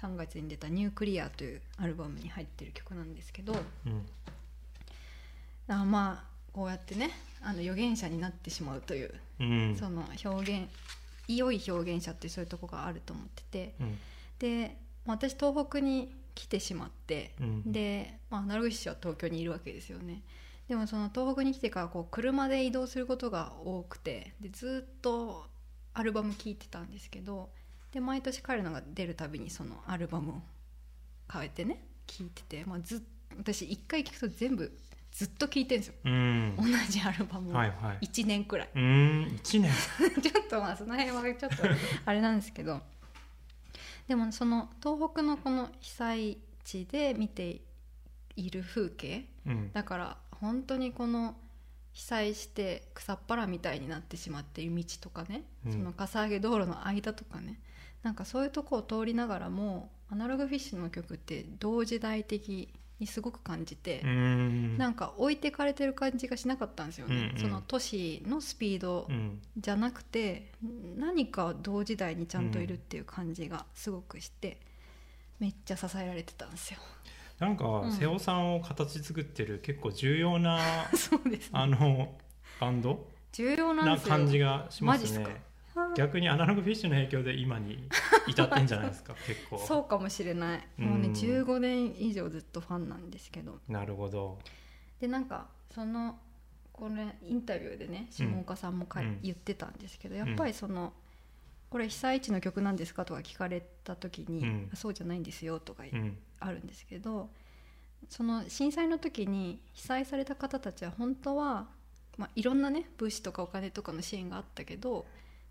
3月に出た「ニュークリア」というアルバムに入ってる曲なんですけど、うん、あまあこうやってねあの預言者になってしまうという、うん、その表現良い表現者ってそういうとこがあると思ってて、うん、で私東北に来てしまって、うん、で、まあ、アナログは東京にいるわけですよね。でもその東北に来てからこう車で移動することが多くてでずっとアルバム聴いてたんですけどで毎年彼のが出るたびにそのアルバムを変えてね聴いてて、まあ、ず私1回聴くと全部ずっと聴いてるんですよ、うん、同じアルバムを。1年くらい、はいはい、うん。1年。ちょっとまあその辺はちょっとあれなんですけど。でもその東北のこの被災地で見ている風景、うん、だから本当にこの被災して草っぱらみたいになってしまっている道とかね、うん、そのかさ上げ道路の間とかねなんかそういうとこを通りながらもアナログフィッシュの曲って同時代的にすごく感じてなんか置いてかれてる感じがしなかったんですよね、うんうん、その都市のスピードじゃなくて、うん、何か同時代にちゃんといるっていう感じがすごくして、めっちゃ支えられてたんですよ。なんか、瀬尾さんを形作ってる結構重要な そうです、ね、あのバンド？重要な感じがしますね。逆にアナログフィッシュの影響で今に 至ってんじゃないですか結構。そうかもしれない。もうね15年以上ずっとファンなんですけど。なるほど。でなんかそのこれインタビューでね下岡さんもか、うん、言ってたんですけどやっぱりその、これ被災地の曲なんですか？とか聞かれた時に、うん、そうじゃないんですよとか、うん、あるんですけどその震災の時に被災された方たちは本当は、まあ、いろんなね物資とかお金とかの支援があったけど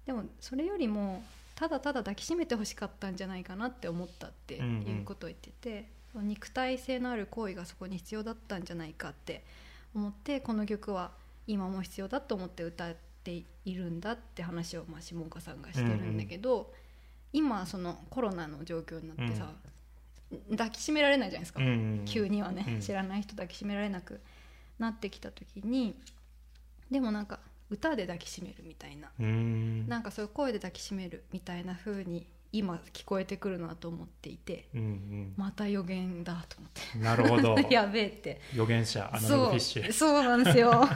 でもそれよりもただただ抱きしめてほしかったんじゃないかなって思ったっていうことを言ってて、うんうん、肉体性のある行為がそこに必要だったんじゃないかって思ってこの曲は今も必要だと思って歌っているんだって話をまあ下岡さんがしてるんだけど、うんうん、今そのコロナの状況になってさ、うん、抱きしめられないじゃないですか、うんうん、急にはね、うん、知らない人抱きしめられなくなってきた時にでもなんか歌で抱きしめるみたいな。なんかそういう声で抱きしめるみたいな風に今聞こえてくるなと思っていて、うんうん、また予言だと思って。なるほど。やべえって。予言者アナログフィッシュ。そうなんですよ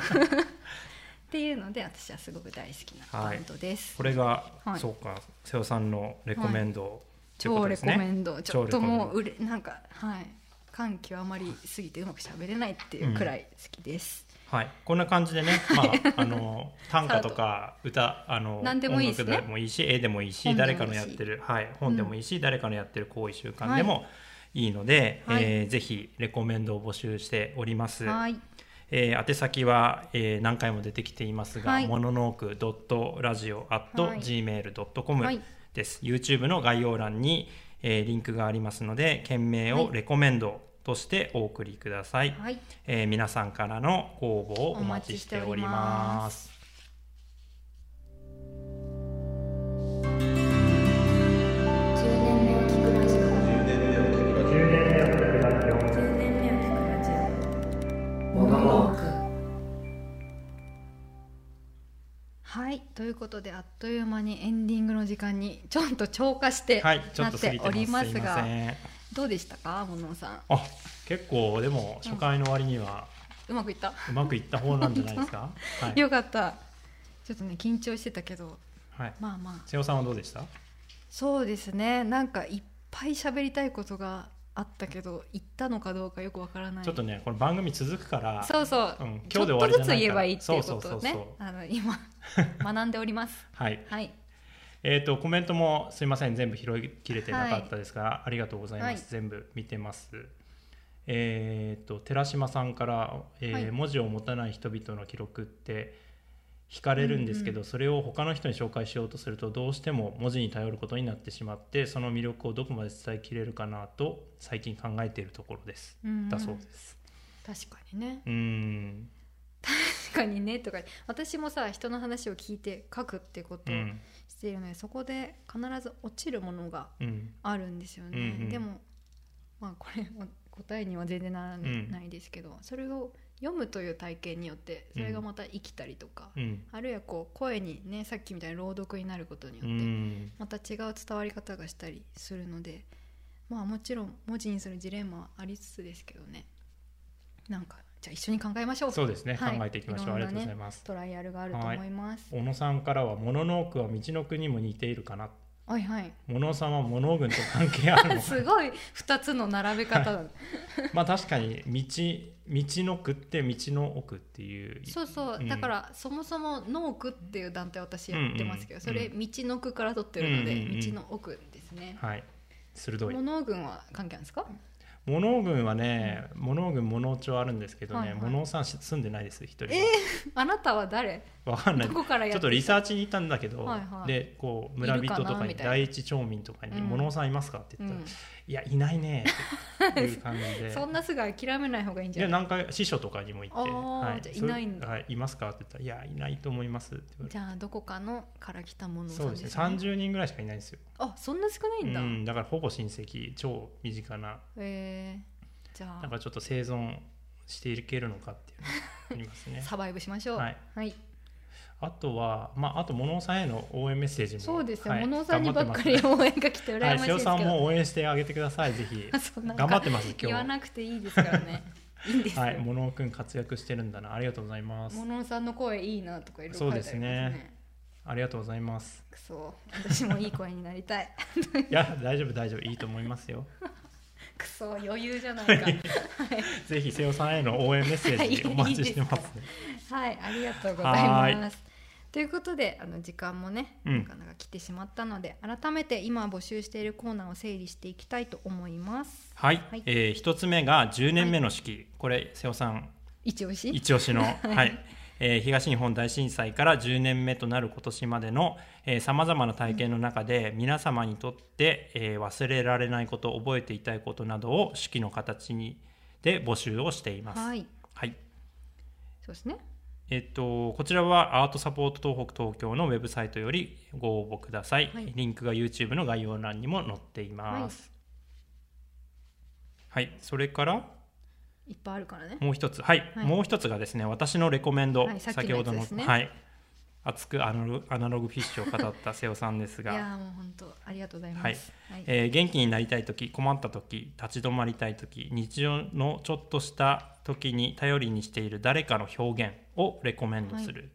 っていうので私はすごく大好きなバンドです、はい、これが、はい、そうか瀬尾さんのレコメンド、はい、超レコメンド。ちょっともううれなんかはい。感極まりすぎてうまくしゃべれないっていうくらい好きです、うんはい、こんな感じでね、まあ、あの短歌とか歌あの 何でもいいです、ね、でもいいし絵でもいいし誰かのやってる、はい、本でもいいし、うん、誰かのやってる行為習慣でもいいので、はい、えー、ぜひレコメンドを募集しております。はいえー、宛先は、えー、何回も出てきていますが、モノノークドットラジオ at gmail.com です、はい、YouTube の概要欄に、えー、リンクがありますので件名をレコメンド、としてお送りください、はい、えー、皆さんからのご応募をお待ちしておりますはいということであっという間にエンディングの時間にちょっと超過してなっておりますが、はいどうでしたかモノさん？あ結構でも初回の割には、うまくいった？うまくいった方なんじゃないですか、はい、よかった。ちょっとね緊張してたけど、はい、まあまあ。瀬尾さんはどうでした？そうですね。なんかいっぱい喋りたいことがあったけど言ったのかどうかよくわからない。ちょっとねこの番組続くからそうそう、うん、今日で終わりじゃないから。ちょっとずつ言えばいいっていうことをねあの今 学んでおります。はい、はい。えーと、コメントもすみません。全部拾いきれてなかったですが、はい、ありがとうございます、はい、全部見てます。えーと、寺島さんからえーはい、文字を持たない人々の記録って惹かれるんですけど、うんうん、それを他の人に紹介しようとするとどうしても文字に頼ることになってしまってその魅力をどこまで伝えきれるかなと最近考えているところです、うん。うん、だそうです。確かにね。うん。確かにねとか私もさ人の話を聞いて書くってことをしているので、うん、そこで必ず落ちるものがあるんですよね、うんうんうん、でもまあこれ答えには全然ならないですけど、うん、それを読むという体験によってそれがまた生きたりとか、うん、あるいはこう声にねさっきみたいに朗読になることによってまた違う伝わり方がしたりするのでまあもちろん文字にするジレンマはありつつですけどね。なんかじゃあ一緒に考えましょう。そうですね、はい、考えていきましょう、ね、ありがとうございます。トライアルがあると思います、はい、小野さんからは「モノノークは道の国も似ているかな」はいはい。モノさんはモノ軍と関係あるのすごい2つの並べ方だ、まあ確かに道道の区って道の奥っていう。そうそう、うん、だからそもそも農区っていう団体私やってますけど、うんうん、それ道の区から取ってるので、うんうんうん、道の奥ですね。はい。鋭い。モノ軍は関係あるんですか？物郡はね、物郡物町あるんですけどね、はいはい、物さん住んでないです一人えー、あなたは誰？わかんない。ちょっとリサーチに行ったんだけど、はいはい、でこう村人とかに第一町民とかに「物さんいますか?」って言ったら、うんいやいないねっていう感じで。そんなすぐ諦めない方がいいんじゃない？何回師匠とかにも行って「はい、いないんだ、はい、いますか?」って言ったら「いやいないと思います」ってじゃあどこかのから来たもの、ね、そうですね。30人ぐらいしかいないんですよ。あそんな少ないんだ、うん、だからほぼ親戚超身近な。へえじゃあ。なんかちょっと生存していけるのかっていうのがありますね。サバイブしましょう。はい、はいあとは、まあ、あと、物さんへの応援メッセージも。そうですよ、はい、物さんにばっかり 応援が来て羨ましいですけど。はい、さんも応援してあげてください、ぜひ。頑張ってます、今日。言わなくていいですからね。いいんですはい、物くん活躍してるんだな、ありがとうございます。物さんの声いいなとかいろいろ書いてありますね。そうですね。ありがとうございます。くそ、私もいい声になりたい。いや、大丈夫、大丈夫、いいと思いますよ。くそ余裕じゃないか、はい、ぜひ瀬尾さんへの応援メッセージお待ちしてます、ね、はい、ありがとうございます。ということであの時間もね、なかなか来てしまったので改めて今募集しているコーナーを整理していきたいと思います。はい、はい、えー、1つ目が10年目の式、はい、これ瀬尾さん一押し？一押しの はい。えー、東日本大震災から10年目となる今年までのさまざまな体験の中で皆様にとって、えー、忘れられないこと覚えていたいことなどを手記の形にで募集をしています。はい、はい、そうですね。えっと、こちらはアートサポート東北東京のウェブサイトよりご応募ください、はい、リンクが YouTube の概要欄にも載っています。はい、はい、それからいっぱいあるからね。もう一つ、はい、はい、もう一つがですね、私のレコメンド、はい、先ほどの、ね、はい、熱くアナロアナログフィッシュを語った瀬尾さんですが、いやもう本当ありがとうございます。はい、はい、えー、元気になりたい時、困った時、立ち止まりたい時、日常のちょっとした時に頼りにしている誰かの表現をレコメンドする。はい、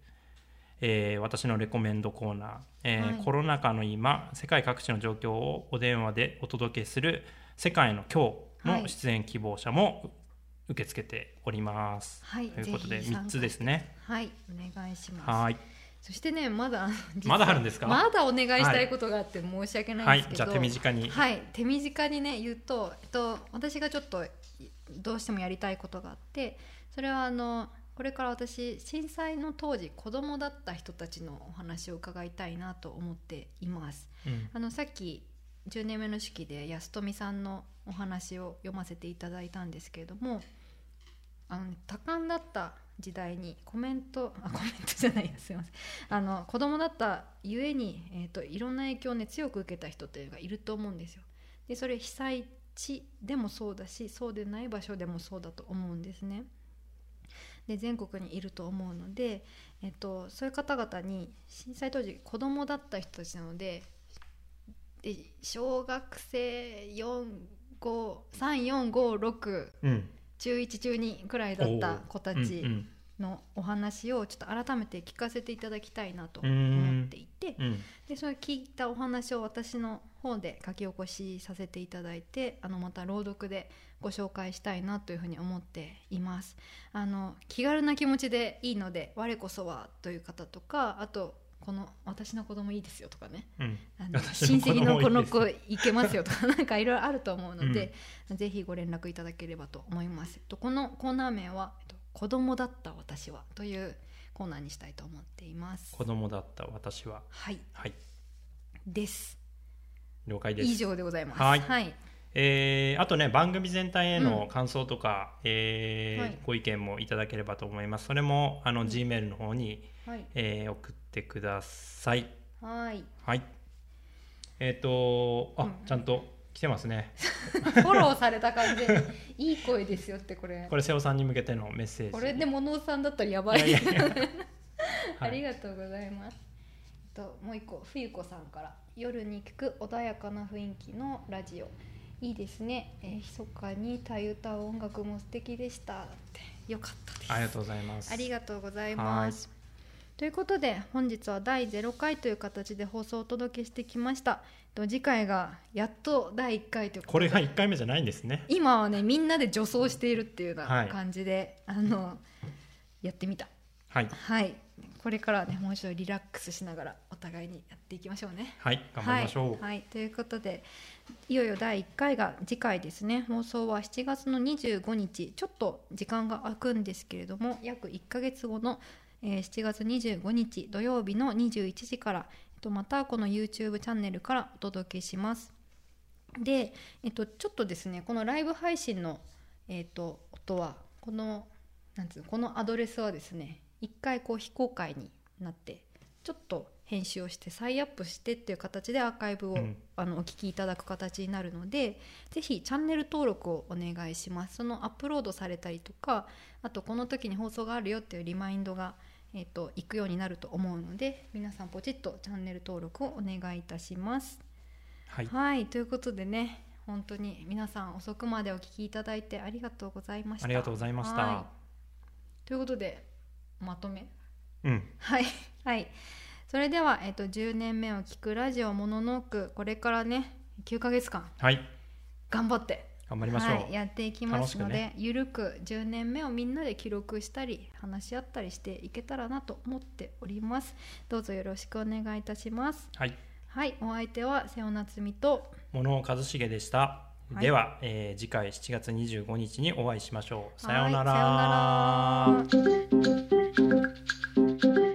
えー、私のレコメンドコーナー、えー、はい、コロナ禍の今世界各地の状況をお電話でお届けする「世界の今日」の出演希望者も受け付けております。はい、ということで三つですね。はい、お願いします。はい。そしてねまだまだあるんですか？まだお願いしたいことがあって申し訳ないんですけど、はい、じゃあ手短に。はい、手短にね言うと、えっと私がちょっとどうしてもやりたいことがあって、それはあのこれから私震災の当時子供だった人たちのお話を伺いたいなと思っています。うん、あのさっき10年目の式で安富さんのお話を読ませていただいたんですけれどもあの、多感だった時代にコメントあコメントじゃないやすいませんあの子供だったゆえに、えーと、いろんな影響をね強く受けた人っていうのがいると思うんですよ。でそれ被災地でもそうだしそうでない場所でもそうだと思うんですね。で全国にいると思うので、えっと、そういう方々に震災当時子供だった人たちなのでで小学生4 5 3 4 5 6、うん中1中2くらいだった子たちのお話をちょっと改めて聞かせていただきたいなと思っていて、うん、でそれ聞いたお話を私の方で書き起こしさせていただいてあのまた朗読でご紹介したいなというふうに思っています。あの気軽な気持ちでいいので我こそはという方とかあとこの私の子供いいですよとかね、うん、あの親戚のこの子いけますよとか なんかいろいろあると思うので、うん、ぜひご連絡いただければと思います。とこのコーナー名は「子供だった私は」というコーナーにしたいと思っています。子供だった私は。はい、はい、です。了解です。以上でございます。はい、はい。えー、あとね番組全体への感想とか、うん、えーはい、ご意見もいただければと思います。それもあの、うん、G メールの方に、はい、えー、送ってください。はい。はい。えっ、ー、とあ、うん、ちゃんと来てますね。フォローされた感じでいい声ですよってこれ。これ瀬尾さんに向けてのメッセージ。これで物尾さんだったらやば い。ありがとうございます、ともう一個冬子さんから。夜に聞く穏やかな雰囲気のラジオ。いいですね、えー、密かにたゆた音楽も素敵でした。って。よかったです。ありがとうございます。ありがとうございますということで本日は第0回という形で放送をお届けしてきました。次回がやっと第1回というこれが1回目じゃないんですね。今はねみんなで助走しているっていうような感じで、はい、あのやってみた。はい、はい、これからねもう一度リラックスしながらお互いにやっていきましょうね。はい頑張りましょう、はい、はい、ということでいよいよ第1回が次回ですね。放送は7月の25日。ちょっと時間が空くんですけれども約1か月後の、えー、7月25日土曜日の21時から、えっと、またこの YouTube チャンネルからお届けします。で、えっと、ちょっとですねこのライブ配信の、えっと、音はこのなんつうこのアドレスはですね一回こう非公開になってちょっと編集をして再アップしてっていう形でアーカイブを、うん、あのお聞きいただく形になるのでぜひチャンネル登録をお願いします。そのアップロードされたりとかあとこの時に放送があるよっていうリマインドが、えーと、行くようになると思うので皆さんポチッとチャンネル登録をお願いいたします。はい、はい、ということでね本当に皆さん遅くまでお聞きいただいてありがとうございました。ありがとうございました、はい、ということでまとめ。うん。はい。はい。それでは、えっと、10年目を聞くラジオもののくこれからね9か月間、はい、頑張って頑張りましょう、はい、やっていきますので、ね、ゆるく10年目をみんなで記録したり話し合ったりしていけたらなと思っております。どうぞよろしくお願いいたします。はい、はい、お相手は瀬尾夏美と物尾一茂でした、はい、では、えー、次回7月25日にお会いしましょう。さようなら、さようなら